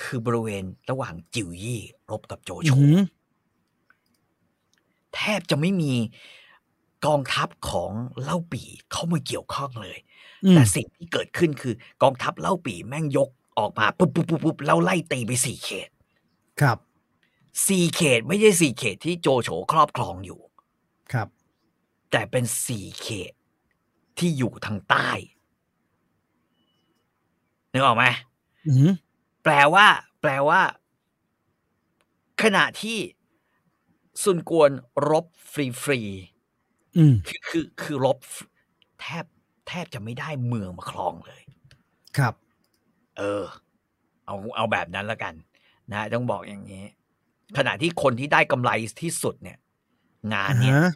คือบริเวณระหว่างจิวยี่รบกับโจอืโฉอหือแทบจะไม่มีกองทัพของเล่าปี่เข้ามาเกี่ยวข้องเลยอืม แต่สิ่งที่เกิดขึ้นคือกองทัพเล่าปี่แม่งยกออกมาปุ๊บปุ๊บปุ๊บปุ๊บแล้วไล่ตีไปสี่เขต ครับสี่เขตไม่ใช่สี่เขตที่โจโฉครอบครองอยู่ ครับ แต่เป็นสี่เขตที่อยู่ทางใต้นึกออกไหมอือหือแปลว่า แปลว่า ขณะที่ซุนกวนรบฟรีๆอืมคือคือคือลบแทบ แทบจะไม่ได้เมืองมาครองเลย ครับ เออ เอาเอาแบบนั้นแล้วกัน นะต้องบอกอย่างนี้ ขณะที่คนที่ได้กำไรที่สุดเนี่ย งานเนี่ยอ่าฮะ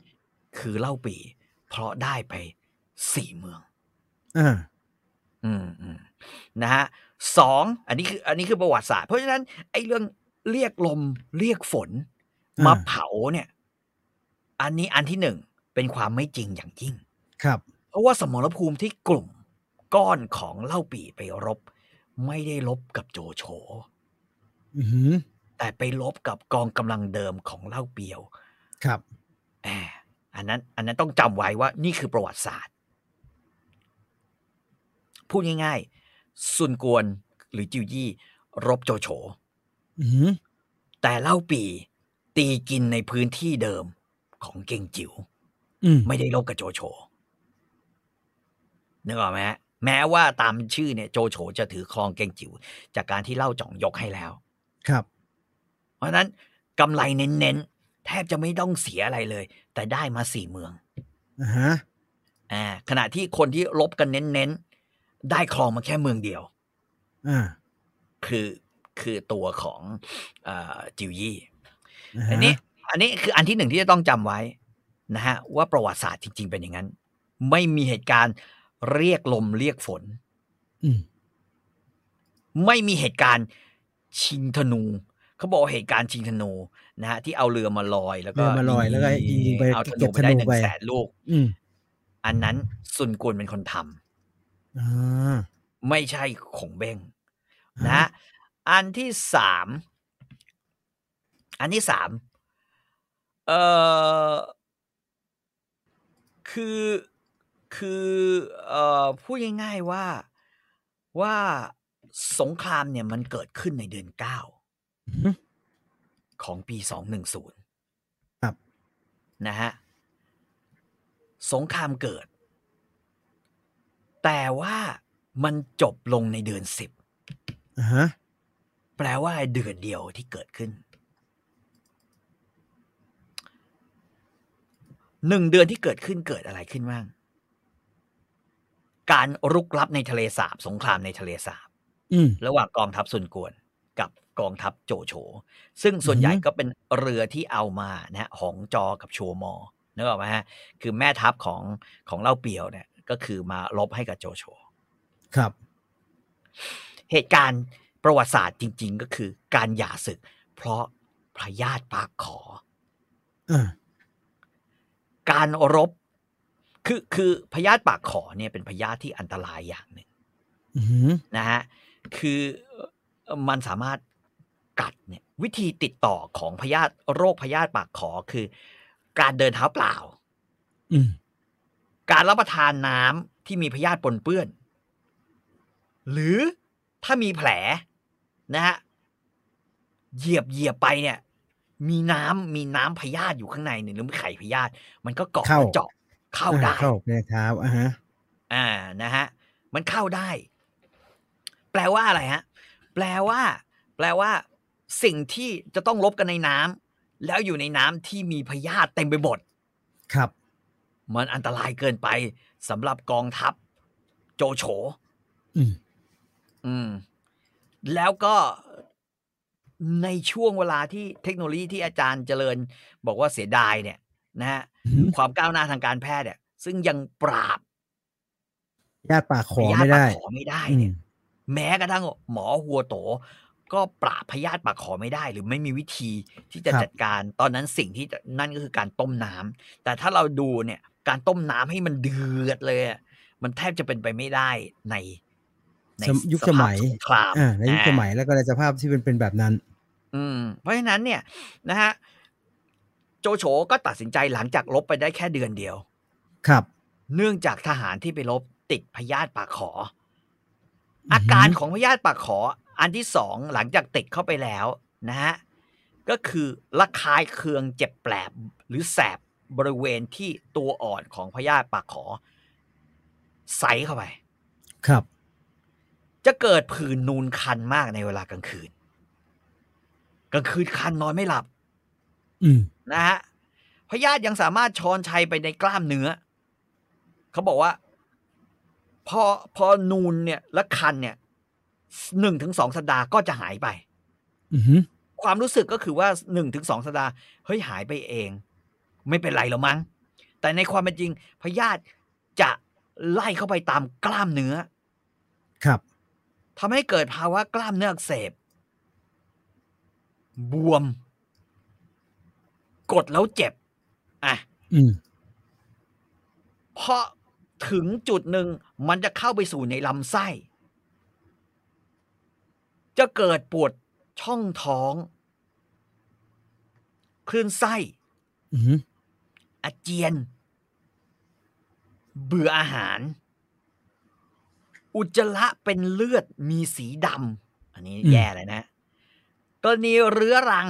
คือเล่าปี เพราะได้ไปสี่เมืองอ่าอืมอืมนะฮะสองอันนี้คือ อันนี้คือประวัติศาสตร์ เพราะฉะนั้นไอ้เรื่องเรียกลมเรียกฝนอ่ามมาเผาเนี่ย อันนี้อันที่หนึ่งเป็นความไม่จริงอย่างยิ่ง ครับ เพราะว่าสมรภูมิที่กลุ่มก้อนของเล่าปีไปรบ ไม่ได้ลบกับโจโฉอือหือแต่ไปลบกับกองกำลังเดิมของเล่าเปียว ครับแอบอันนั้น อันนั้นต้องจำไว้ว่านี่คือประวัติศาสตร์ พูดง่ายๆซุนกวนหรือจิวยี่ รบโจโฉอือหือแต่เล่าปีตีกินในพื้นที่เดิมของเก่งจิ๋วอืมไม่ได้ลบกับโจโฉ นึกออกไหมฮะแม้ว่าตามชื่อเนี่ยโจโฉจะถือครองเก่งจิ๋วจากการที่เล่าจ่องยกให้แล้ว ครับ เพราะฉะนั้นกำไรเน้นๆ แทบจะไม่ต้องเสียอะไรเลย แต่ได้มาสี่เมืองอ่าฮะอ่าขณะที่คนที่ลบกันเน้นๆ ได้ครองมาแค่เมืองเดียวอ่าคือคือตัวของเอ่อจิวยี่อ่าอัฮะนนี้ อันนี้คืออันที่หนึ่งที่จะต้องจำไว้นะฮะว่าประวัติศาสตร์จริง ๆ เป็นอย่างนั้น ไม่มีเหตุการณ์ เรียกลมเรียกฝนอืมไม่มีเหตุการณ์ชิงธนูเขาบอกว่าเหตุการณ์ชิงธนูนะฮะที่เอาเรือมาลอยแล้วก็เรือมาลอยแล้วก็ยิงๆไปเอาธเก็นูบไปธได้นูหนึ่ไปงแสนลูกอืมอันนั้นซุนกวนเป็นคนทำอ่าไม่ใช่ขงเบ้งนะฮะอันที่สามอันที่สามเอ่อคือ คือเอ่อพูดง่ายๆว่าว่าสงครามเนี่ยมันเกิดขึ้นในเดือนเก้าอือฮึของปีสองหนึ่งศูนย์ครับนะฮะสงครามเกิด แต่ว่ามันจบลงในเดือนสิบอ่าฮะแปลว่าเดือนเดียวที่เกิดขึ้นหนึ่งเดือนที่เกิดขึ้นเกิดอะไรขึ้นบ้าง การรุกรับในทะเลสาบสงครามในทะเลสาบอืมระหว่างกองทัพซุนกวนกับกองทัพโจโฉซึ่งส่วนใหญ่อือฮึก็เป็นเรือที่เอามานะฮะหองจอกับโชมอนึกออกไหมฮะคือแม่ทัพของของเล่าเปียวเนี่ยก็คือมาลบให้กับโจโฉครับ เหตุการณ์ประวัติศาสตร์จริง ๆ ก็คือ การหย่าศึก เพราะพระญาติปากขออ่าการรบ คือคือพญาติปากขอเนี่ยเป็นพญาติที่อันตรายอย่างหนึ่งอืมนะฮะคือเอ่อมันสามารถกัดเนี่ยวิธีติดต่อของพยาธิโรคพยาธิปากขอคือ การเดินเท้าเปล่าอืมการรับประทานน้ำที่มีพยาธิปนเปื้อน หรือถ้ามีแผลนะฮะเหยียบเหยียบไปเนี่ย มีน้ำมีน้ำพยาธิอยู่ข้างในเนี่ยหรือมีไข่พยาธิมันก็เกาะเข้าเจาะ เข้าอ่ได้เข้าในเท้าอ่าฮะอ่านะฮะมันเข้าได้ แปลว่าอะไรฮะ แปลว่า แปลว่า สิ่งที่จะต้องลบกันในน้ำแล้วอยู่ในน้ำที่มีพยาธิเต็มไปหมดครับ มันอันตรายเกินไปสำหรับกองทัพ โจโฉอืมอืม แล้วก็ในช่วงเวลาที่เทคโนโลยีที่อาจารย์เจริญ บอกว่าเสียดายเนี่ย นะฮะอืม ความก้าวหน้าทางการแพทย์เนี่ย ซึ่งยังปราบญาติปากขอพยาธิไม่ได้ปากขอไม่ได้อืเนี่ยมแม้กระทั่งหมอหัวโต ก็ปราบพยาธิปากขอไม่ได้ หรือไม่มีวิธีที่จะครับจัดการ ตอนนั้นสิ่งที่จะนั่นก็คือการต้มน้ำแต่ถ้าเราดูเนี่ย การต้มน้ำให้มันเดือดเลยอะมันแทบจะเป็นไปไม่ได้ในในสมยุคสมัยภาพสงครามอ่าในยุคอ่าสมัยแล้วก็ในสภาพที่เป็นเป็นแบบนั้น อืม เพราะฉะนั้นเนี่ยนะฮะ โจโฉก็ตัดสินใจหลังจากลบไปได้แค่เดือนเดียว ครับ เนื่องจากทหารที่ไปลบติดพยาธิปากขออือฮึอาการของพยาธิปากขอ อันที่สองหลังจากติดเข้าไปแล้วนะฮะก็คือระคายเคืองเจ็บแปลบหรือแสบบริเวณที่ตัวอ่อนของพยาธิปากขอ ใสเข้าไป ครับ จะเกิดผื่นนูนคันมากในเวลากลางคืน กลางคืนคันนอนไม่หลับ อืม นะฮะพยาธิยังสามารถชอนชัยไปในกล้ามเนื้อ เขาบอกว่า พอพอนูนเนี่ยและคันเนี่ยหนึ่งถึงสองสัปดาห์ก็จะหายไปอือหือความรู้สึกก็คือว่าหนึ่งถึงสองสัปดาห์เฮ้ยหายไปเอง ไม่เป็นไรหรอกมั้งแต่ในความเป็นจริงพยาธิจะไล่เข้าไปตามกล้ามเนื้อ ครับทำให้เกิดภาวะกล้ามเนื้ออักเสบบวม กดแล้วเจ็บ อะอืมพอถึงจุดหนึ่งมันจะเข้าไปสู่ในลำไส้ จะเกิดปวดช่องท้อง คลื่นไส้อือหืออาเจียน เบื่ออาหาร อุจจาระเป็นเลือดมีสีดำอันนี้แย่เลยนะกรณีเรื้อรัง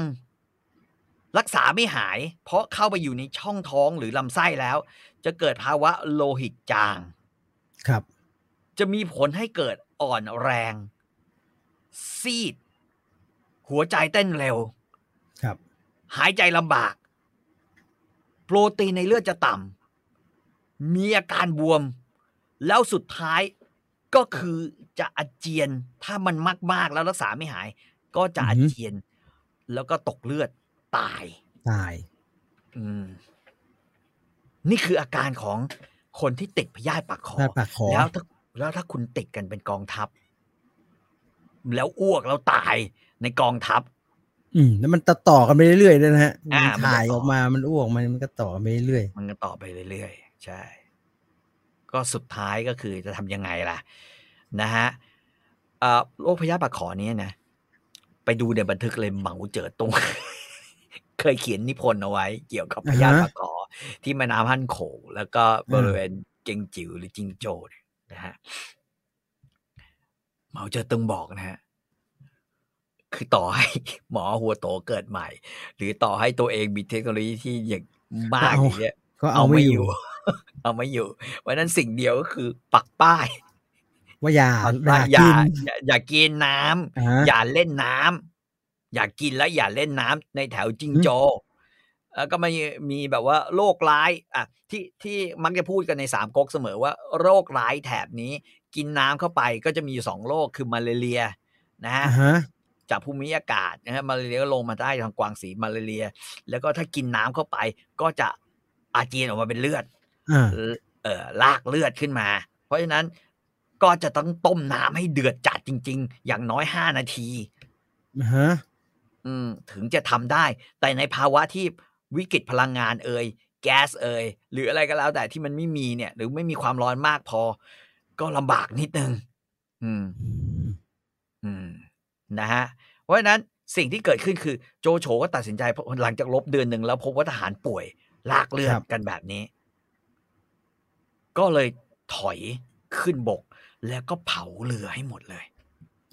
รักษาไม่หาย เพราะเข้าไปอยู่ในช่องท้องหรือลำไส้แล้ว จะเกิดภาวะโลหิตจาง ครับ จะมีผลให้เกิดอ่อนแรง ซีด หัวใจเต้นเร็ว ครับ หายใจลำบาก โปรตีนในเลือดจะต่ำมีอาการบวม แล้วสุดท้ายก็คือจะอาเจียนถ้ามันมาก ๆ แล้วรักษาไม่หาย ก็จะอาเจียน แล้วก็ตกเลือด ตาย ตาย อืม นี่คืออาการของคนที่ติดพยาธิปากคอพยาธิปากคอแล้วถ้าแล้วถ้าคุณติดกันเป็นกองทัพ แล้วอ้วกแล้วตายในกองทัพ อืม แล้วมันต่อต่อกันไปเรื่อยๆด้วยนะฮะอ่ามันถ่ายออกมามันอ้วกมันมันก็ต่อกันไปเรื่อยมันก็ต่อไปเรื่อยๆใช่ ก็สุดท้ายก็คือจะทำยังไงล่ะ นะฮะเอ่อโรคพยาธิปากขอเนี้นะ ไปดูในบันทึกเลยเหมาเจอตรง เคยเขียนนิพนธ์เอาไว้ เกี่ยวกับพยาธิปากขอที่แม่น้ำฮั่นโขงแล้วก็บริเวณเจงจิ๋วหรือจิงโจ้เนี่ยนะฮะเหมาเจอตึงบอกนะฮะคือต่อให้หมอหัวโตเกิดใหม่ หรือต่อให้ตัวเองมีเทคโนโลยีที่อย่างมากอย่างเงี้ยๆก็เอาไม่อยู่ เอาไม่อยู่เพราะฉะนั้นสิ่งเดียวก็คือปักป้าย ว่าอย่าปักอป้ายย่าอย่ากินอย่าอย่ากินน้ำอ่าฮะอย่าเล่นน้ำ อย่ากินแล้วอย่าเล่นน้ำในแถวจิงโจแล้วก็มีมีแบบว่าโรคร้ายอะที่ที่มักจะพูดกันในสามก๊กเสมอว่า โรคร้ายแถบนี้ กินน้ำเข้าไปก็จะมีอยู่สองโรคคือมาเลเรียนะฮะอ่าฮะจากภูมิอากาศนะฮะมาเลเรียก็ลงมาใต้ทางกวางสีมาเลเรีย แล้วก็ถ้ากินน้ำเข้าไป ก็จะอาเจียนออกมาเป็นเลือดอ่าเอ่อเอ่อลากเลือดขึ้นมา เพราะฉะนั้นก็จะต้องต้มน้ำให้เดือดจัดจริง ๆ อย่างน้อยห้านาทีอ่าฮะอืม ถึงจะทำได้ แต่ในภาวะที่วิกฤตพลังงานเอ่ยแก๊สเอ่ยหรืออะไรก็แล้วแต่ที่มันไม่มีเนี่ย หรือไม่มีความร้อนมากพอ ก็ลำบากนิดนึง อืม อืม นะฮะ เพราะฉะนั้นสิ่งที่เกิดขึ้นคือโจโฉก็ตัดสินใจเพราะหลังจากลบเดือนหนึ่งแล้วพบว่าทหารป่วยลากเลือดครับกันแบบนี้ ก็เลยถอยขึ้นบก แล้วก็เผาเรือให้หมดเลย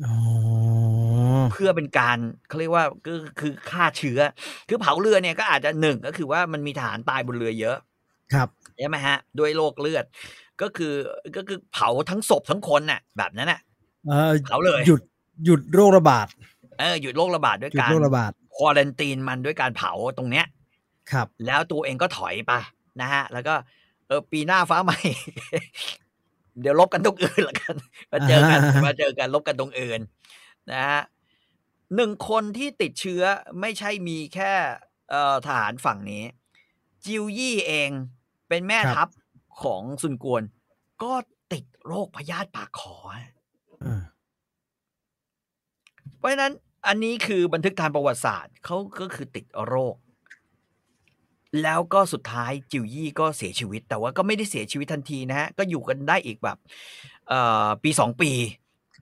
อ๋อ เพื่อเป็นการเขาเรียกว่าก็คือฆ่าเชื้อ คือเผาเรือเนี่ยก็อาจจะหนึ่งก็คือว่ามันมีทหารตายบนเรือเยอะ ครับใช่ไหมฮะด้วยโรคเลือด ก็คือก็คือเผาทั้งศพทั้งคนน่ะ แบบนั้นน่ะเออเผาเลยหยุดหยุดโรคระบาดเออหยุดโรคระบาดด้วยหยุดการโรคระบาดควอรันตีนมันด้วยการเผาตรงเนี้ย ครับ แล้วตัวเองก็ถอยไปนะฮะ แล้วก็เออปีหน้าฟ้าใหม่ เดี๋ยวลบกันตรงอื่นละกัน มาเจอกันอ่ามาเจอกันลบกันตรงอื่นนะฮะ หนึ่งคนที่ติดเชื้อไม่ใช่มีแค่เอ่อทหารฝั่งนี้ จิวยี่เองเป็นแม่ทัพของซุนกวน ก็ติดโรคพยาธิปากขอฮะอ่าเพราะฉะนั้นอันนี้คือบันทึกทางประวัติศาสตร์เขาก็คือติดโรค แล้วก็สุดท้ายจิวยี่ก็เสียชีวิต แต่ว่าก็ไม่ได้เสียชีวิตทันทีนะฮะ ก็อยู่กันได้อีกแบบเอ่อปีสองปี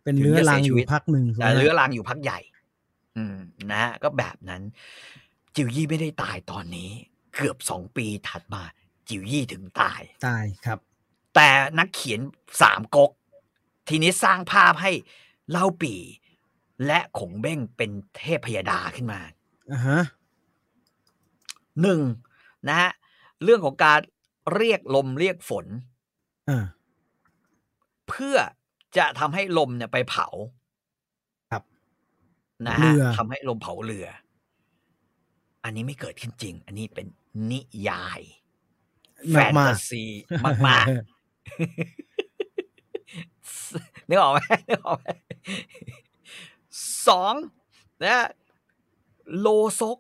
เป็นเนื้อรังถึงจะเสียชีอวิยู่ตพักหนึ่งแต่เรื้อรังอยู่พักใหญ่ อืมนะฮะก็แบบนั้น จิวยี่ไม่ได้ตายตอนนี้ เกือบสองปีถัดมา จิวยี่ถึงตายตายครับ แต่นักเขียนสามก๊กทีนี้สร้างภาพให้เล่าปี และขงเบ้งเป็นเทพพยดาขึ้นมาอ่าฮะหนึ่งนะฮะเรื่องของการเรียกลมเรียกฝนอ่าเพื่อจะทำให้ลมเนี่ยไปเผาครับ นะเรืฮะอทำให้ลมเผาเรือ อันนี้ไม่เกิดขึ้นจริง อันนี้เป็นนิยาย แฟมากนมาตากซีมากๆนึกออกไหมนึกออกไหมสองนะโลซก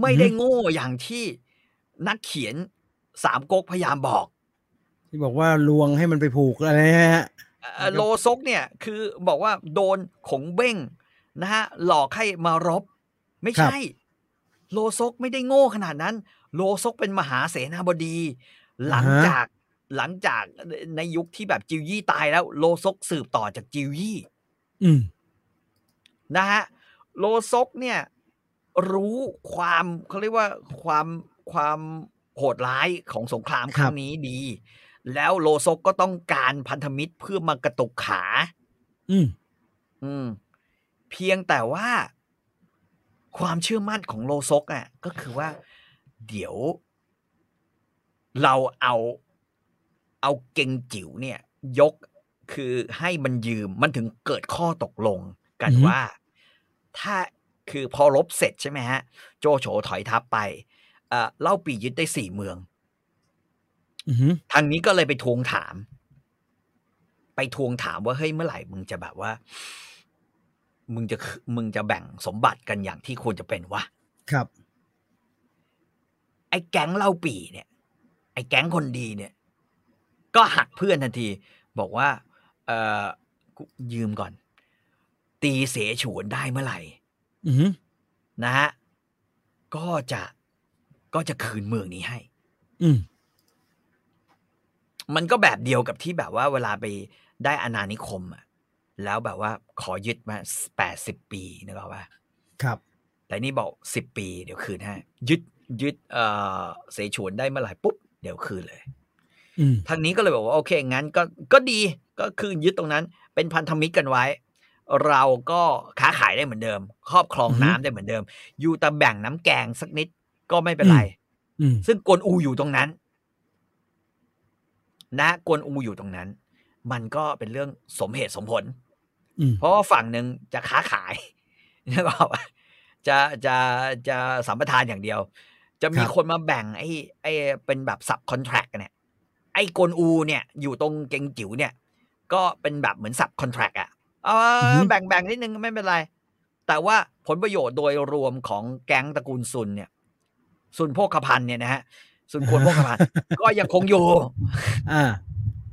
ไม่ได้โง่อย่างที่นักเขียนสามก๊กพยายามบอก ที่บอกว่าลวงให้มันไปผูกอะไรนะฮะเอ่อโลซกเนี่ย คือบอกว่าโดนขงเบ้ง นะฮะหลอกให้มารบ ไม่ใช่ โลซกไม่ได้โง่ขนาดนั้น โลซกเป็นมหาเสนาบดี หลังอ่าฮะจากหลังจากในยุคที่แบบจิวยี่ตายแล้ว โลซกสืบต่อจากจิวยี่อืมนะฮะโลซกเนี่ย รู้ความเขาเรียกว่าความความโหดร้ายของสงครามครั้งนี้ดี แล้วโลซกก็ต้องการพันธมิตรเพื่อมากระตุกขา อืม อืม เพียงแต่ว่าความเชื่อมั่นของโลซกอะก็คือว่าเดี๋ยวเราเอาเอาเกงจิ๋วเนี่ย ยกคือให้มันยืมมันถึงเกิดข้อตกลงกันอือฮึว่า ถ้าคือพอลบเสร็จใช่ไหมฮะ โจโฉถอยทัพไปเอ่อเล่าปียึดได้สี่เมืองอือหือทางนี้ก็เลยไปทวงถาม ไปทวงถามว่าเฮ้ยเมื่อไหร่มึงจะแบบว่า มึงจะคืมึงจะแบ่งสมบัติกันอย่างที่ควรจะเป็นวะครับ ไอ้แก๊งเล่าปีเนี่ย ไอ้แก๊งคนดีเนี่ย ก็หักเพื่อนทันที บอกว่า เออกูยืมก่อน ตีเสฉวนได้เมื่อไหร่อือหือนะฮะก็จะก็จะคืนเมืองนี้ให้ อืมมันก็แบบเดียวกับที่แบบว่าเวลาไปได้อาณานิคมอะ แล้วแบบว่าขอยึดมาแปดสิบปีนึกออกปะครับ แต่นี่บอกสิบปีเดี๋ยวคืนให้ยึดยึดเอ่อเสฉวนได้เมื่อไหร่ปุ๊บเดี๋ยวคืนเลยอืมทางนี้ก็เลยบอกว่าโอเคงั้นก็ก็ดีก็คือยึดตรงนั้น เป็นพันธมิตรกันไว้ เราก็ค้าขายได้เหมือนเดิม ครอบครองอือฮึน้ำได้เหมือนเดิม อยู่แต่แบ่งน้ำแกงสักนิดก็ไม่เป็นไรอืมซึ่งกวนอูอยู่ตรงนั้น นะกวนอูอยู่ตรงนั้น มันก็เป็นเรื่องสมเหตุสมผลอืม เพราะว่าฝั่งหนึ่งจะค้าขายนึกออกปะจะจะจะสัมปทานอย่างเดียว จะมีคนมาแบ่งไอ้ไอ้เป็นแบบสับคอนแท c t เนี่ย ไอ้กวนอูเนี่ยอยู่ตรงเกงจิ๋วเนี่ย ก็เป็นแบบเหมือนสับคอนแท c t อะเออแบ่งแบ่งนิดนึงไม่เป็นไร แต่ว่าผลประโยชน์โดยรวมของแก๊งตระกูลซุนเนี่ยซุนโภคภัณฑ์เนี่ยนะฮะซุนควรโภคภัณฑ์ก็ยังคงอยู่ อ่า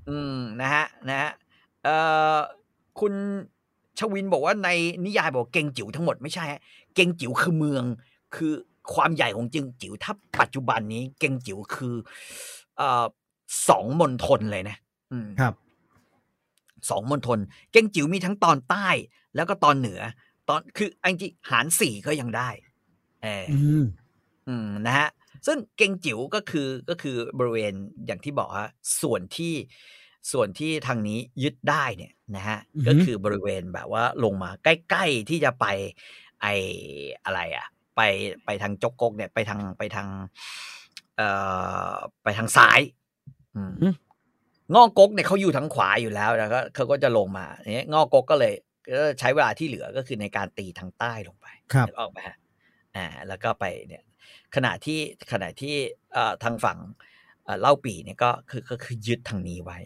อืมนะฮะนะฮะเอ่อ คุณชวินบอกว่าในนิยายบอกเกงจิ๋วทั้งหมดไม่ใช่ฮะเกงจิ๋วคือเมือง คือความใหญ่ของเกงจิ๋วถ้าปัจจุบันนี้เกงจิ๋วคือเอ่อสองมณฑลเลยนะอืมครับสองมณฑลเกงจิ๋วมีทั้งตอนใต้ แล้วก็ตอนเหนือ ตอนคืออังจริงหารสี่ก็ยังได้เอออืมอืมนะฮะซึ่งเกงจิ๋วก็คือก็คือบริเวณอย่างที่บอกฮะส่วนที่ ส่วนที่ทางนี้ยึดได้เนี่ยนะฮะอือฮึก็คือบริเวณแบบว่าลงมาใกล้ๆที่จะไปไออะไรอะไปไปทางจกกกเนี่ยไปทางไปทาง เอ่อไปทางซ้ายอืมอืมงอกกเนี่ยเขาอยู่ทางขวาอยู่แล้วแล้วก็เขาก็จะลงมาเนี่ยงอกกก็เลยก็ใช้เวลาที่เหลือก็คือในการตีทางใต้ลงไปครับนึกออกไหมฮะอ่า แล้วก็ไปเนี่ยขณะที่ขณะที่เอ่อทางฝั่งเอ่อเล่าปีเนี่ยก็คือก็คือยึดทางนี้ไว้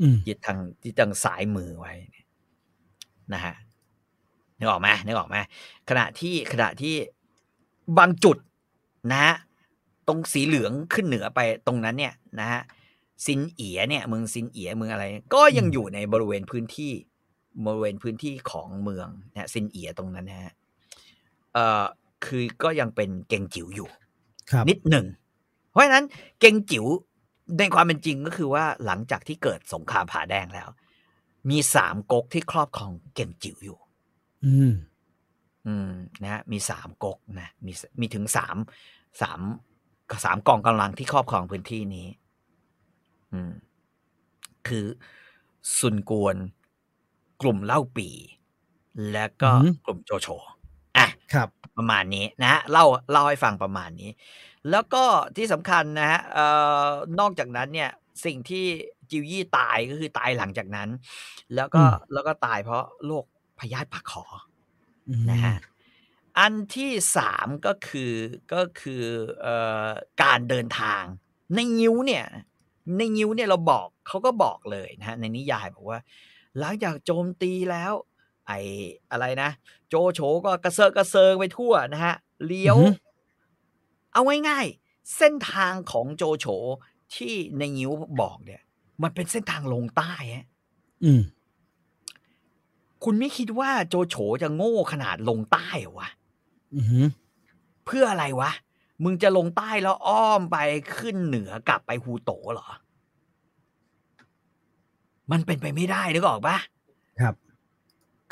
อืมยึดทางที่ทางสายมือไว้เนี่ยนะฮะนึกออกไหมนึกออกไหมขณะที่ขณะที่บางจุดนะฮะตรงสีเหลืองขึ้นเหนือไปตรงนั้นเนี่ยนะฮะซินเอียเนี่ยเมืองซินเอียเมืองอะไร ก็ยังอยู่ในบริเวณพื้นที่บริเวณพื้นที่ของเมืองนะซินเอียตรงนั้นนะฮะเอ่อคือก็ยังเป็นเกงจิ๋วอยู่ครับนิดหนึ่งเพราะฉะนั้นเกงจิ๋ว ในความเป็นจริงก็คือว่าหลังจากที่เกิดสงครามผาแดงแล้ว มีสามก๊กที่ครอบครองเกงจิ๋วอยู่ อืม อืมนะฮะมีสามก๊กนะมีมีถึงสามสามสามกองกำลังที่ครอบครองพื้นที่นี้ อืม คือซุนกวน กลุ่มเล่าปี และก็อือหือกลุ่มโจโฉอะ ครับประมาณนี้นะฮะเล่าเล่าให้ฟังประมาณนี้ แล้วก็ที่สำคัญนะฮะเอ่อนอกจากนั้นเนี่ยสิ่งที่จิวยี่ตายก็คือตายหลังจากนั้น แล้วก็อืมแล้วก็ตายเพราะโรคพยาธิปากขออืมนะฮะอันที่สามก็คือก็คือเอ่อการเดินทาง ในงิ้วเนี่ย ในงิ้วเนี่ยเราบอกเขาก็บอกเลยนะฮะในนิยายบอกว่า หลังจากโจมตีแล้ว ไอ้อะไรนะ โจโฉก็กระเซาะกระเซิงไปทั่วนะฮะเลี้ยวอือหือเอาง่ายๆเส้นทางของโจโฉที่ในงิ้วบอกเนี่ย มันเป็นเส้นทางลงใต้ฮะอืม คุณไม่คิดว่าโจโฉจะโง่ขนาดลงใต้เหรอวะอืมเพื่ออะไรวะ มึงจะลงใต้แล้วอ้อมไปขึ้นเหนือกลับไปฮูโตเหรอ มันเป็นไปไม่ได้นึกออกปะครับ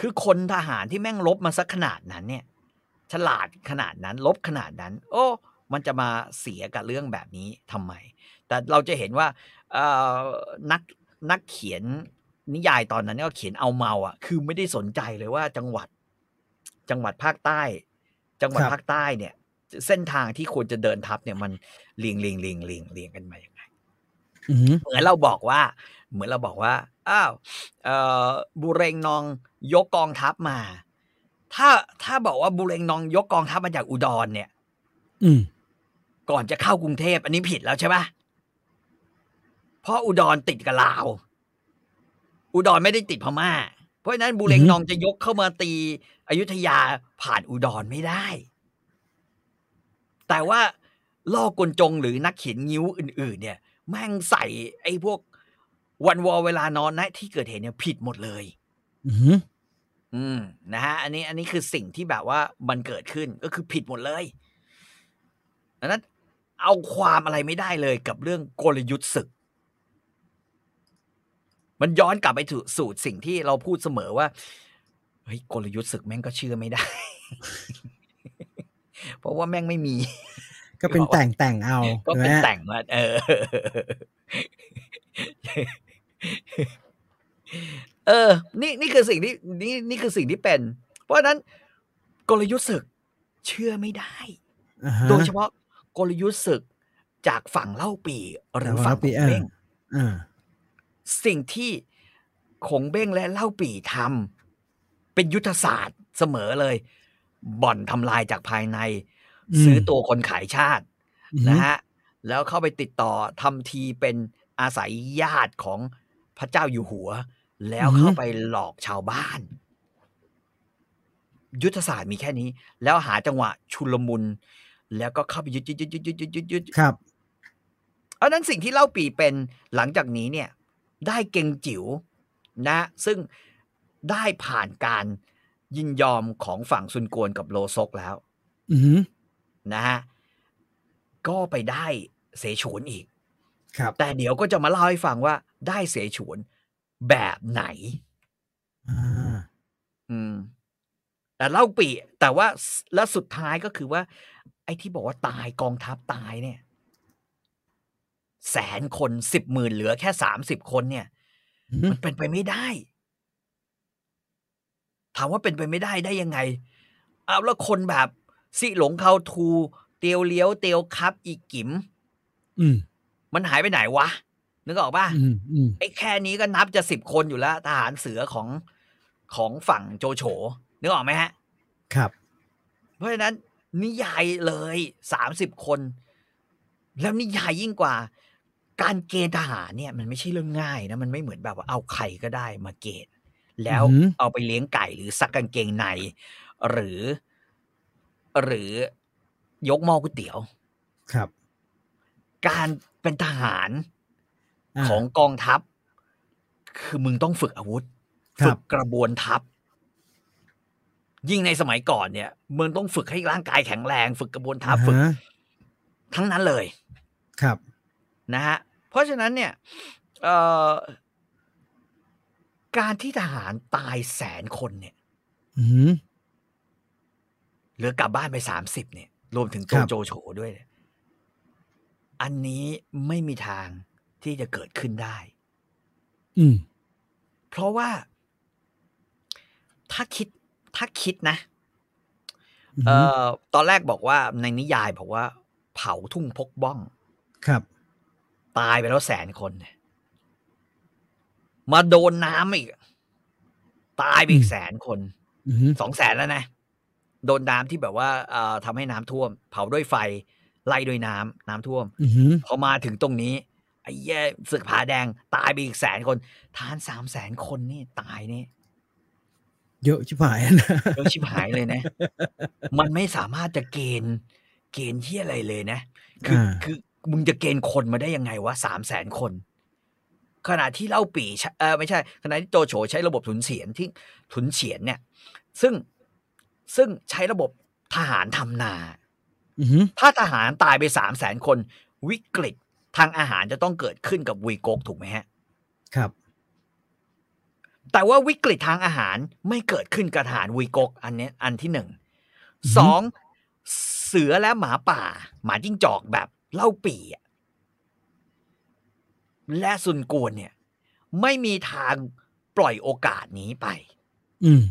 คือคนทหารที่แม่งลบมาสักขนาดนั้นเนี่ย ฉลาดขนาดนั้น ลบขนาดนั้น โอ้มันจะมาเสียกับเรื่องแบบนี้ทำไม แต่เราจะเห็นว่าเอ่อนักนักเขียนนิยายตอนนั้นก็เขียนเอาเมาอะ คือไม่ได้สนใจเลยว่าจังหวัด จังหวัดภาคใต้ จังหวัดครับภาคใต้เนี่ย เส้นทางที่ควรจะเดินทับเนี่ยมันเรียงเรียงเรียงเรียงเรียงกันมาอย่างไงอืมเหมือนเราบอกว่า เหมือนเราบอกว่าอ้าวเอ่อบุเรงนองยกกองทัพมาทถ้าถ้าบอกว่าบุเรงนองยกกองทัพมาจากอุดรเนี่ย อืมก่อนจะเข้ากรุงเทพอันนี้ผิดแล้วใช่ปะเพราะอุดรติดกับลาว อุดรไม่ได้ติดพม่า เพราะฉะนั้นบุเรงนองจะยกเข้ามาตีอยุธยาผ่านอุดรไม่ได้ แต่ว่าล่อกลจงหรือนักเขียนงิ้วอื่น ๆ เนี่ยแม่งใส่ไอ้พวก วันวอเวลานอนนะที่เกิดเหตุเนี่ยผิดหมดเลยอืมอืมนะฮะอันนี้อันนี้คือสิ่งที่แบบว่ามันเกิดขึ้นก็คือผิดหมดเลยดังนั้นเอาความอะไรไม่ได้เลยกับเรื่องกลยุทธ์ศึก มันย้อนกลับไปถูสู่สิ่งที่เราพูดเสมอว่าเฮ้ยกลยุทธ์ศึกแม่งก็เชื่อไม่ได้ เพราะว่าแม่งไม่มี ก็เป็นแต่งแต่งเอา ก็เป็นใช่ไหมแต่งมาเออ เออ นี่นี่คือสิ่งที่นี่นี่คือสิ่งที่เป็น เพราะฉะนั้นกลยุทธ์ศึกเชื่อไม่ได้อ่าฮะโดยเฉพาะกลยุทธ์ศึกจากฝั่งเล่าปีหรือฝั่งจากฝั่งเล่าปี่ขงเบ้งอ่าสิ่งที่ขงเบ้งและเล่าปีทำเป็นยุทธศาสตร์เสมอเลย บ่อนทำลายจากภายในอืมซื้อตัวคนขายชาติอืมนะฮะแล้วเข้าไปติดต่อทำทีเป็นอาศัยญาติของ พระเจ้าอยู่หัว แล้วเข้าไปหลอกชาวบ้าน ยุทธศาสตร์มีแค่นี้ แล้วหาจังหวะชุลมุน แล้วก็เข้าไปยึดยึดยึดยึดยึดยึดยึดยึดครับอันนั้นสิ่งที่เล่าปีเป็นหลังจากนี้เนี่ย ได้เก่งจิ๋วนะ ซึ่งได้ผ่านการยินยอมของฝั่งซุนกวนกับโลซกแล้วอืมนะฮะก็ไปได้เสฉวนอีก ครับ แต่เดี๋ยวก็จะมาเล่าให้ฟังว่าได้เสฉวนแบบไหนอ่าอืมแต่เล่าปีแต่ว่าแล้วสุดท้ายก็คือว่า ไอ้ที่บอกว่าตายกองทัพตายเนี่ย แสนคนสิบหมื่นเหลือแค่สามสิบคนเนี่ยอืมมันเป็นไปไม่ได้ถามว่าเป็นไปไม่ได้ได้ยังไง เอาแล้วคนแบบสิหลงเขาทู เตียวเลี้ยวเตียวครับ อีกิม อืม มันหายไปไหนวะ นึกออกป่ะอืมอืมไอ้แค่นี้ก็นับจะสิบคนอยู่แล้ว ทหารเสือของของฝั่งโจโฉนึกออกไหมฮะ ครับ เพราะฉะนั้น นิยายเลยสามสิบคน แล้วนิยายยิ่งกว่า การเกณฑ์ทหารเนี่ย มันไม่ใช่เรื่องง่ายนะมันไม่เหมือนแบบว่าเอาใครก็ได้มาเกณฑ์แล้วอือหือเอาไปเลี้ยงไก่หรือซักกางเกงใน หรือ หรือยกหม้อก๋วยเตี๋ยว ครับ การ เป็นทหาราของกองทัพ คือมึงต้องฝึกอาวุธครับฝึกกระบวนทัพ ยิ่งในสมัยก่อนเนี่ยมึงต้องฝึกให้ร่างกายแข็งแรง ฝึกกระบวนทัพฝึกอ่าฮะทั้งนั้นเลย ครับนะฮะเพราะฉะนั้นเนี่ยเอ่อการที่ทหารตายแสนคนเนี่ยอืมเหลือกลับบ้านไปสามสิบเนี่ย รวมถึงโจครับโจโฉด้วยเนี่ย อันนี้ไม่มีทางที่จะเกิดขึ้นได้ อืม เพราะว่า ถ้าคิดถ้าคิดนะอืมเอ่อตอนแรกบอกว่าในนิยายบอกว่า เผาทุ่งพกบ้อง ครับ ตายไปแล้วแสนคนเนี่ยมาโดนน้ำอีก ตายไปอีอืกมแสนคนอืมสองแสนแล้วนะ โดนน้ำที่แบบว่าเอ่อทำให้น้ำท่วม เผาด้วยไฟ ไล่ด้วยน้ำน้ำท่วมอืมพอมาถึงตรงนี้ไอ้แย่ศึกผาแดง ตายไปอีกแสนคน ทานสามแสนคนนี่ตายนี่เยอะชิบหายนะเยอะชิบหายเลยนะ มันไม่สามารถจะเกณฑ์ เกณฑ์ที่อะไรเลยนะ คืออ่าคือมึงจะเกณฑ์คนมาได้ยังไงวะสามแสนคน ขณะที่เล่าปีใช้เออไม่ใช่ ขณะที่โจโฉใช้ระบบถุนเฉียนที่ถุนเฉียนเนี่ย ซึ่งซึ่งใช้ระบบทหารทำนาอืม ถ้าทหารตายไปสามแสนคน วิกฤตทางอาหารจะต้องเกิดขึ้นกับวีโกกถูกไหมฮะ ครับ แต่ว่าวิกฤตทางอาหารไม่เกิดขึ้นกับทหารวีโกกอันเนี้ยอันที่หนึ่งอือฮึสองเสือและหมาป่า หมาจิ้งจอกแบบเล่าปีอะและซุนกวนเนี่ย ไม่มีทางปล่อยโอกาสนี้ไป อืม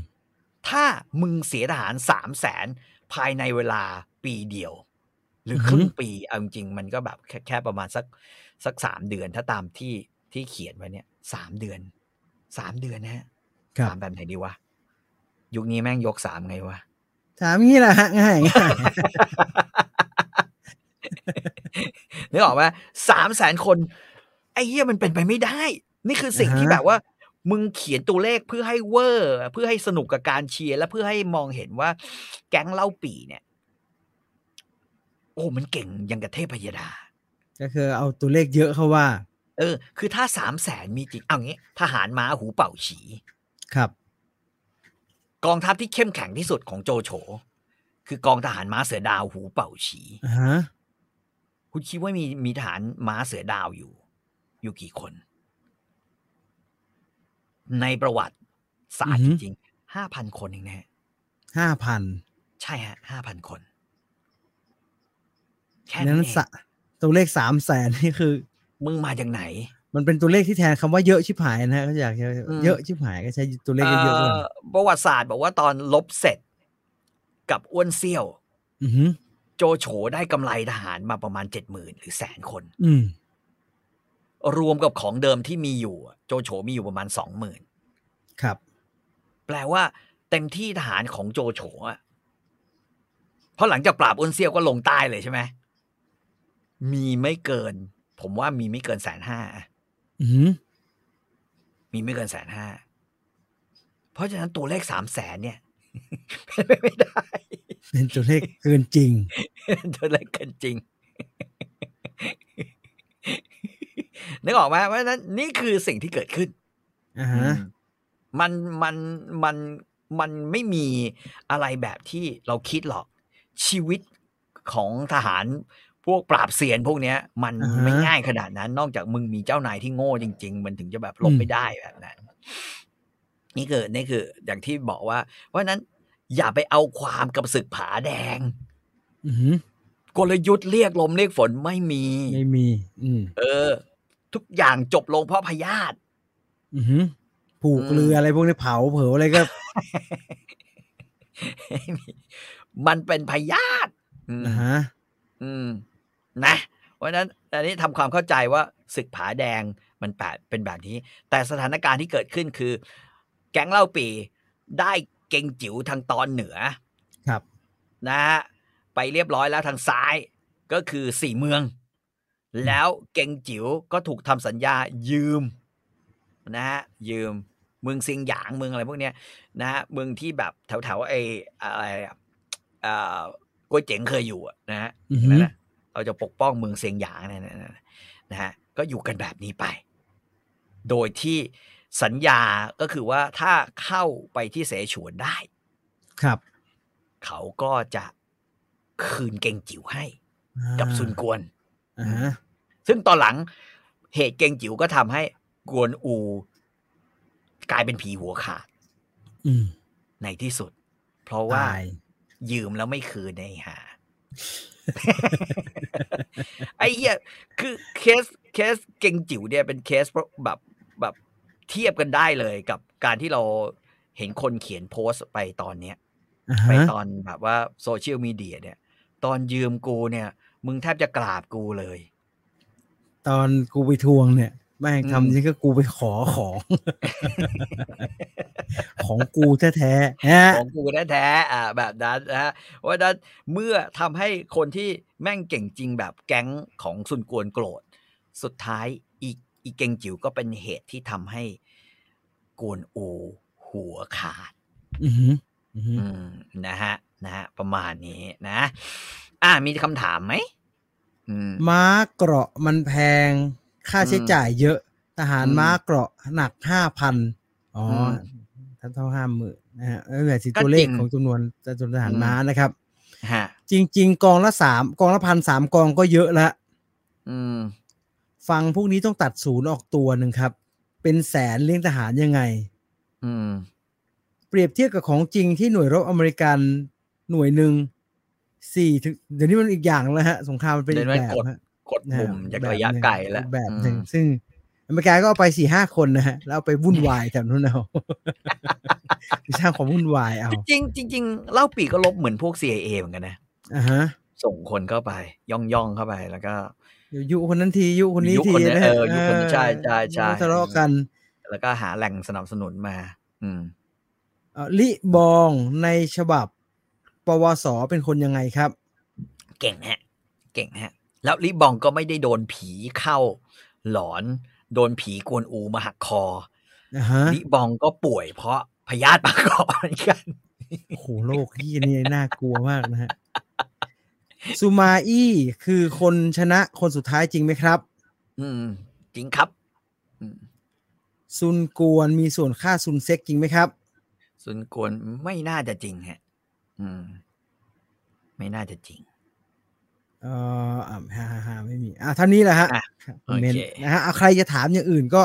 ถ้ามึงเสียทหารสามแสนภายในเวลา ปีเดียว หรืออฮึครึ่งปีเอาจริงๆมันก็แบบแค่แค่ประมาณสักสักสามเดือนถ้าตามที่ที่เขียนไว้เนี่ยสามเดือนสามเดือนนะฮะครับสามแบบไหนดีวะยุคนี้แม่งยกสามไงวะถามงี้แหละฮะง่ายง่ายนึกออกไหมสามแสนคน ไอ้เหี้ยมันเป็นไปไม่ได้ นี่คือสิ่งที่แบบว่า มึงเขียนตัวเลขเพื่อให้เวอร์ เพื่อให้สนุกกับการเชียร์และเพื่อให้มองเห็นว่า แก๊งเล่าปีเนี่ย โอ้มันเก่งยังกับเทพยดา ก็คือเอาตัวเลขเยอะเข้าว่า เออ คือถ้าสามแสนมีจริงเอางี้ทหารม้าหูเป่าฉี ครับ กองทัพที่เข้มแข็งที่สุดของโจโฉคือกองทหารม้าเสือดาวหูเป่าฉีอ่าฮะคุณคิดว่ามีมีทหารม้าเสือดาวอยู่ อยู่กี่คน ในประวัติศาสตร์จริงๆห้าพันคนเองนะฮะห้าพันใช่ฮะห้าพันคน แค่นั้นั้นนเองสะตัวเลขสามแสนนี่คือ มึงมาจากไหน มันเป็นตัวเลขที่แทนคำว่าเยอะชิบหายนะฮะก็อยากจะอืมเยอะชิบหายก็ใช้ตัวเลขเยอะๆเลยเอ่อประวัติศาสตร์บอกว่าตอนลบเสร็จกับอ้วนเซี่ยวอือหือโจโฉได้กำไรทหารมาประมาณเจ็ดหมื่นหรือแสนคนอืมรวมกับของเดิมที่มีอยู่อะโจโฉมีอยู่ประมาณสองหมื่นครับ แปลว่า เต็มที่ทหารของโจโฉอะเพราะหลังจากปราบอ้วนเซี่ยวก็ลงใต้เลยใช่ไหม มีไม่เกิน ผมว่ามีไม่เกินแสนห้าอือหือมีไม่เกินแสนห้า เพราะฉะนั้นตัวเลขสามแสนเนี่ยเป็นไปไม่ได้ เป็นตัวเลขเกินจริง ตัวเลขเกินจริงนึกออกไหมเพราะฉะนั้นนี่คือสิ่งที่เกิดขึ้นอ่าฮะมันมันมันมันไม่มีอะไรแบบที่เราคิดหรอก ชีวิตของทหาร พวกปราบเซียนพวกเนี้ย มันอ่าฮะไม่ง่ายขนาดนั้น นอกจากมึงมีเจ้านายที่โง่จริง ๆ มันถึงจะแบบลบอืมไม่ได้แบบนั้นนี่คือนี่คือ อย่างที่บอกว่า เพราะฉะนั้น อย่าไปเอาความกับศึกผาแดงอือหือกลยุทธ์เรียกลมเรียกฝนไม่มี ไม่มี อืมเออ ทุกอย่างจบลงเพราะพยาธิอือหือผูกอืมเรืออะไรพวกนี้เผาเผาอะไรก็มันเป็นพยาธิอืมอ่าฮะ อืม นะ เพราะฉะนั้นอันนี้ทำความเข้าใจว่าศึกผาแดงมันแปดเป็นแบบนี้ แต่สถานการณ์ที่เกิดขึ้นคือ แก๊งเล่าปีได้เก่งจิ๋วทางตอนเหนือครับ นะฮะไปเรียบร้อยแล้วทางซ้ายก็คือสี่เมือง แล้วเก่งจิ๋วก็ถูกทำสัญญายืมนะฮะยืมเมืองเซียงหยางเมืองอะไรพวกเนี้ยนะฮะเมืองที่แบบแถวๆไอ้อะไรอะอ่าก๋วยเจ๋งเคยอยู่อะนะฮะอือหือนั่นแหละ เราจะปกป้องเมืองเซียงหยางเนยนะนะนะฮะก็อยู่กันแบบนี้ไป โดยที่สัญญาก็คือว่าถ้าเข้าไปที่เสฉวนได้ ครับ เขาก็จะคืนเก่งจิ๋วให้อ่ากับซุนกวนอ่าฮะซึ่งตอนหลังเหตุเก่งจิ๋วก็ทำให้กวนอู กลายเป็นผีหัวขาดอืมในที่สุด เพราะว่าตายยืมแล้วไม่คืนในหา ไอ้เหี้ยคือเคสเคสเกงจิ๋วเนี่ยเป็นเคสแบบแบบเทียบกันได้เลยกับการที่เราเห็นคนเขียนโพสต์ไปตอนเนี้ยอ่าไปฮะตอนแบบว่าโซเชียลมีเดียเนี่ย ตอนยืมกูเนี่ย มึงแทบจะกราบกูเลย ตอนกูไปทวงเนี่ย แม่งอืมทำนี่ก็กูไปขอของ ของกูแท้ๆฮะของกูแท้ๆอ่าแบบนั้นนะฮะเพราะฉะนั้นเมื่อทำให้คนที่แม่งเก่งจริงแบบแก๊งของซุนกวนโกรธ สุดท้ายอีอีเก่งจิ๋วก็เป็นเหตุที่ทำให้กวนอูหัวขาดอือหืออือหืออืมนะฮะนะฮะประมาณนี้นะ อ่ามีคำถามไหมอืมม้าเกราะมันแพง ค่าใช้อืมจ่ายเยอะ ทหารอืมม้าเกราะหนักห้าพันอ๋ออมท่านเท่าห้าหมื่นนะฮะแล้วแต่สิก็ตัวเลจริขงของจำนวนจำนวนทหารอืมม้านะครับฮะจริง ๆ กองละสามกองละพันสามกองก็เยอะละอืมฟังพวกนี้ต้องตัดศูนย์ออกตัวหนึ่งครับ เป็นแสนเลี้ยงทหารยังไงอืมเปรียบเทียบกับของจริงที่หน่วยรบอเมริกันหน่วยหนึ่งสี่ถึงเดี๋ยวนี้มันอีกอย่างแล้วฮะ สงครามมันเป็นอีกเดี๋ยวนี้แบบกดฮะ กดปุ่มนะจากแบบระยะหนึ่งไกลแล้วแบบหนึ่งอืมซึ่งอเมริกาก็เอาไปสี่ห้าคนนะฮะ แล้วเอาไปวุ่นวายแถวนู้นเอาไปสร้างความวุ่นวายเอาจริงจริงๆเล่าปีก็ลบเหมือนพวก CIA เหมือนกันนะอ่าฮะ ส่งคนเข้าไป ย่องย่องๆเข้าไปแล้วก็เดี๋ยวยุคนนั้นทียุคนนี้ยุทีคนนี้นะเอฮะอยุคนนี้ใช่ใช่ใช่ทะเลาะกัน แล้วก็หาแหล่งสนับสนุนมา อืมเอ่อลิบองในฉบับปวสเป็นคนยังไงครับ เก่งฮะ เก่งฮะ แล้วลิบองก็ไม่ได้โดนผีเข้าหลอน โดนผีกวนอูมาหักคออ่าฮะลิบองก็ป่วยเพราะพยาธิปากคอเหมือนกันโอ้โหโลกที่นี่น่ากลัวมากนะฮะซูมาอี้คือคนชนะคนสุดท้ายจริงไหมครับ อืม จริงครับอืมซุนกวนมีส่วนค่าซุนเซ็กจริงไหมครับส่วนกวนไม่น่าจะจริงฮะ อืม ไม่น่าจะจริง เอ่ออ่าฮ่าฮ่าฮ่าไม่มีอะเท่านี้แหละฮะอะคอมเมนต์โอเคนะฮะเอาใครจะถามอย่างอื่นก็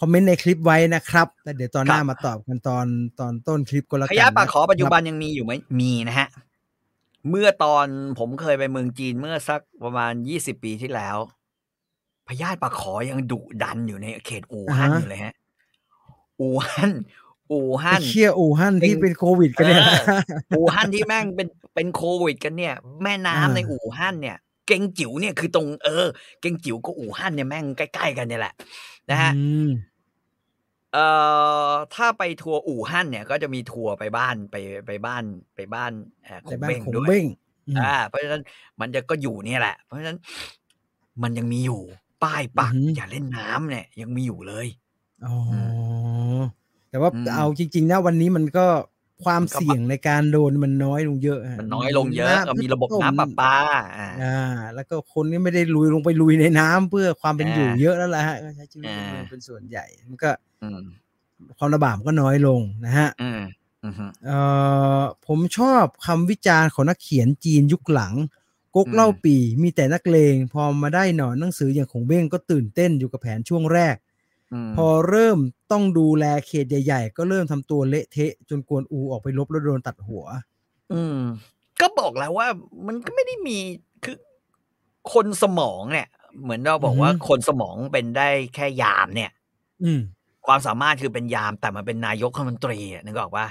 คอมเมนต์ในคลิปไว้นะครับแล้วเดี๋ยวตอนหน้าครับมาตอบกันตอนตอนต้นคลิปก็แล้วพกันยาธิปากขอปัจจุบันครัยังมีอยู่ไหมมีนะฮะ เมื่อตอนผมเคยไปเมืองจีนเมื่อสักประมาณยี่สิบปีที่แล้วพยาธิปากขอยังดุดันอยู่ในเขตอู่ฮั่นอยู่เลยฮะ อู่ฮั่นอู่ไอ้ฮั่นเคียอู่ฮั่นที่เป็นโควิดกันเนี่ยนะอู่ฮั่นที่แม่งเป็น เป็นโควิดกันเนี่ย แม่น้ำอ่าในอู่ฮั่นเนี่ย เกงจิ๋วเนี่ยคือตรงเออ เกงจิ๋วก็อู่ฮั่นเนี่ยแม่งใกล้ๆกันเนี่ยแหละ นะฮะอืมเอ่อถ้าไปทัวร์อู่ฮั่นเนี่ย ก็จะมีทัวร์ไปบ้านไปไปบ้านไปบ้านเอ่อขแต่งบ้านเบ้งของด้วยเบ้งอืมอ่า เพราะฉะนั้นมันจะก็อยู่เนี่ยแหละ เพราะฉะนั้นมันยังมีอยู่ ป้ายปักอือหือออย่าเล่นน้ำเนี่ย ยังมีอยู่เลยอ๋อแต่ว่าอืมเอาจริงๆนะวันนี้มันก็ ความมันก็เสี่ยงในการโดนมันน้อยลงเยอะฮะมันน้อยลงเยอะก็มีระบบน้ำประปาอ่าอ่า แล้วก็คนนี่ไม่ได้ลุยลงไปลุยในน้ำเพื่อความเป็นอ่าอยู่เยอะแล้วล่ะฮะก็ใช้ชีวิตในอ่าเมืองเป็นส่วนใหญ่ มันก็อืมความระบาดมันก็น้อยลงนะฮะอืมอืมฮึเอ่อผมชอบคำวิจารณ์ของนักเขียนจีนยุคหลังก๊กอืมเล่าปีมีแต่นักเลง พอมาได้หนอนหนังสืออย่างของเบ้งก็ตื่นเต้นอยู่กับแผนช่วงแรกมพอเริ่ม ต้องดูแลเขตใหญ่ๆ ก็เริ่มทำตัวเละเทะ จนกวนอูออกไปลบแล้วโดนตัดหัว อืม ก็บอกแล้วว่ามันก็ไม่ได้มีคือคนสมองเนี่ย เหมือนเราบอกว่าอือฮึคนสมองเป็นได้แค่ยามเนี่ย อืม ความสามารถคือเป็นยามแต่มันเป็นนายกรัฐมนตรีอะนึกออกปะ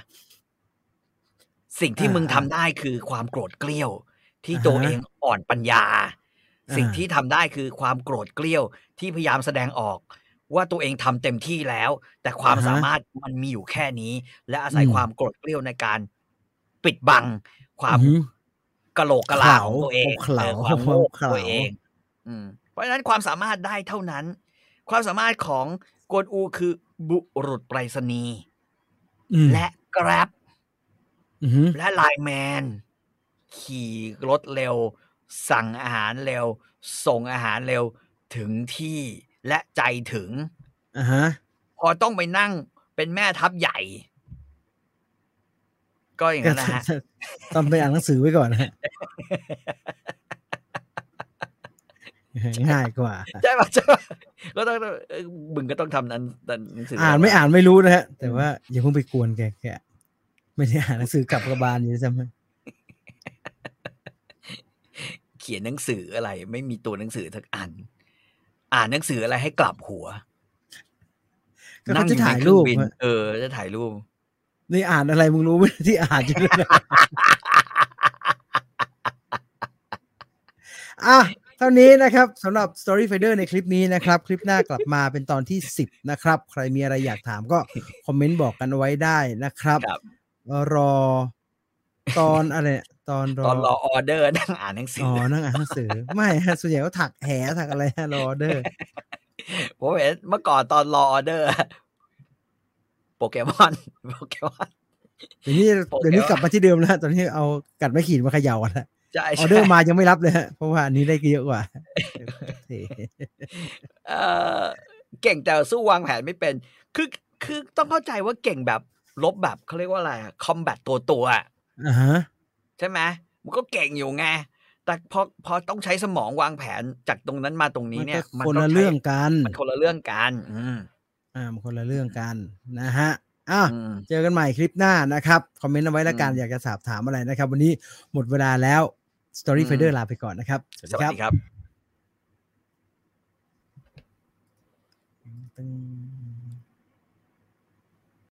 สิ่งที่อ่ามึงทำอ่าได้คือความโกรธเกลี้ยว ที่อ่าฮะตัวเองอ่อนปัญญาอ่าสิ่งที่ทำได้คือความโกรธเกลี้ยวที่พยายามแสดงออก ว่าตัวเองทำเต็มที่แล้ว แต่ความอ่าฮะสามารถมันมีอยู่แค่นี้ และอาศัยอืมความโกรธเกลี้ยวในการปิดบัง ความอือหือกะโหลกกะลาของตัวเองเขลาเออความโง่ของเขลาตัวเองอืมเพราะฉะนั้นความสามารถได้เท่านั้น ความสามารถของกวนอูคือบุรุษไปรษณีย์อืมและกราฟอือหือและไลน์แมน ขี่รถเร็ว สั่งอาหารเร็ว ส่งอาหารเร็วถึงที่ และใจถึงอ่าฮะพอต้องไปนั่งเป็นแม่ทัพใหญ่ ก็อย่างก็นั้นนะฮะต้องไปอ่านหนังสือไว้ก่อนนะฮะง่ายกว่าใช่ป่ะใช่ป่ะก็ต้องเอ่อมึงก็ต้องทำนั้นหนังสืออ่าอ่านไม่อ่านไม่รู้นะฮะ แต่ว่าอย่าเพิ่งไปกวนแกแกไม่ได้อ่านหนังสือกลับกระบาลอยู่ใช่ไหมเขียนหนังสืออะไร ไม่มีตัวหนังสือทักอัน อ่านหนังสืออะไรให้กลับหัวก็เขาจะอยู่ในถ่ายเครูองปบินอะเออ จะถ่ายรูปนี่อ่านอะไรมึงรู้ไหมที่อ่านอยู่เนี่ยอะเท่านี้นะครับสำหรับ Story Finder ในคลิปนี้นะครับ คลิปหน้ากลับมาเป็นตอนที่ 10 นะครับ ใครมีอะไรอยากถามก็คอมเมนต์บอกกันเอาไว้ได้นะครับครับ รอตอนอะไรเนี่ย ตอนรอตอนรอออเดอร์นั่งอ่านหนังสือ๋อออนั่งอ่านหนังสือ ไม่ฮะส่วนใหญ่ก็ถักแหถักอะไรฮะรอเดอร์ผมเห็นเมื่อก่อนตอนรอออเดอร์โปเกมอนโปเกมอนเดี๋ยวนี้โปเกมอนเดี๋ยวนี้กลับมาที่เดิมแล้วฮะตอนนี้เอากัดไม่ขีดมาเขย่ากันแล้วใช่อใช่อเดอร์มายังไม่รับเลยฮะเพราะว่าอันนี้ได้เยอะกว่าเท่เออเก่งแต่สู้วางแผนไม่เป็น คือคือต้องเข้าใจว่าเก่งแบบลบแบบเขาเรียกว่าอะไรคอมแบทตัวตัวๆอะอ่าฮะ ใช่ไหมมันก็เก่งอยู่ไงแต่พอพอต้องใช้สมองวางแผนจากตรงนั้นมาตรงนี้มันเนี่ก็ยมัคนต้ละใช้เรื่องกันมันคนละเรื่องกันอืมอ่ามันคนละเรื่องกันนะฮะอะอืมเจอกันใหม่คลิปหน้านะครับ คอมเมนต์เอาไว้ละกันอืมอยากจะสอบถามอะไรนะครับ วันนี้หมดเวลาแล้ว Story อืม Finder ลาไปก่อนนะครับ สวัสดีครับตึ้ง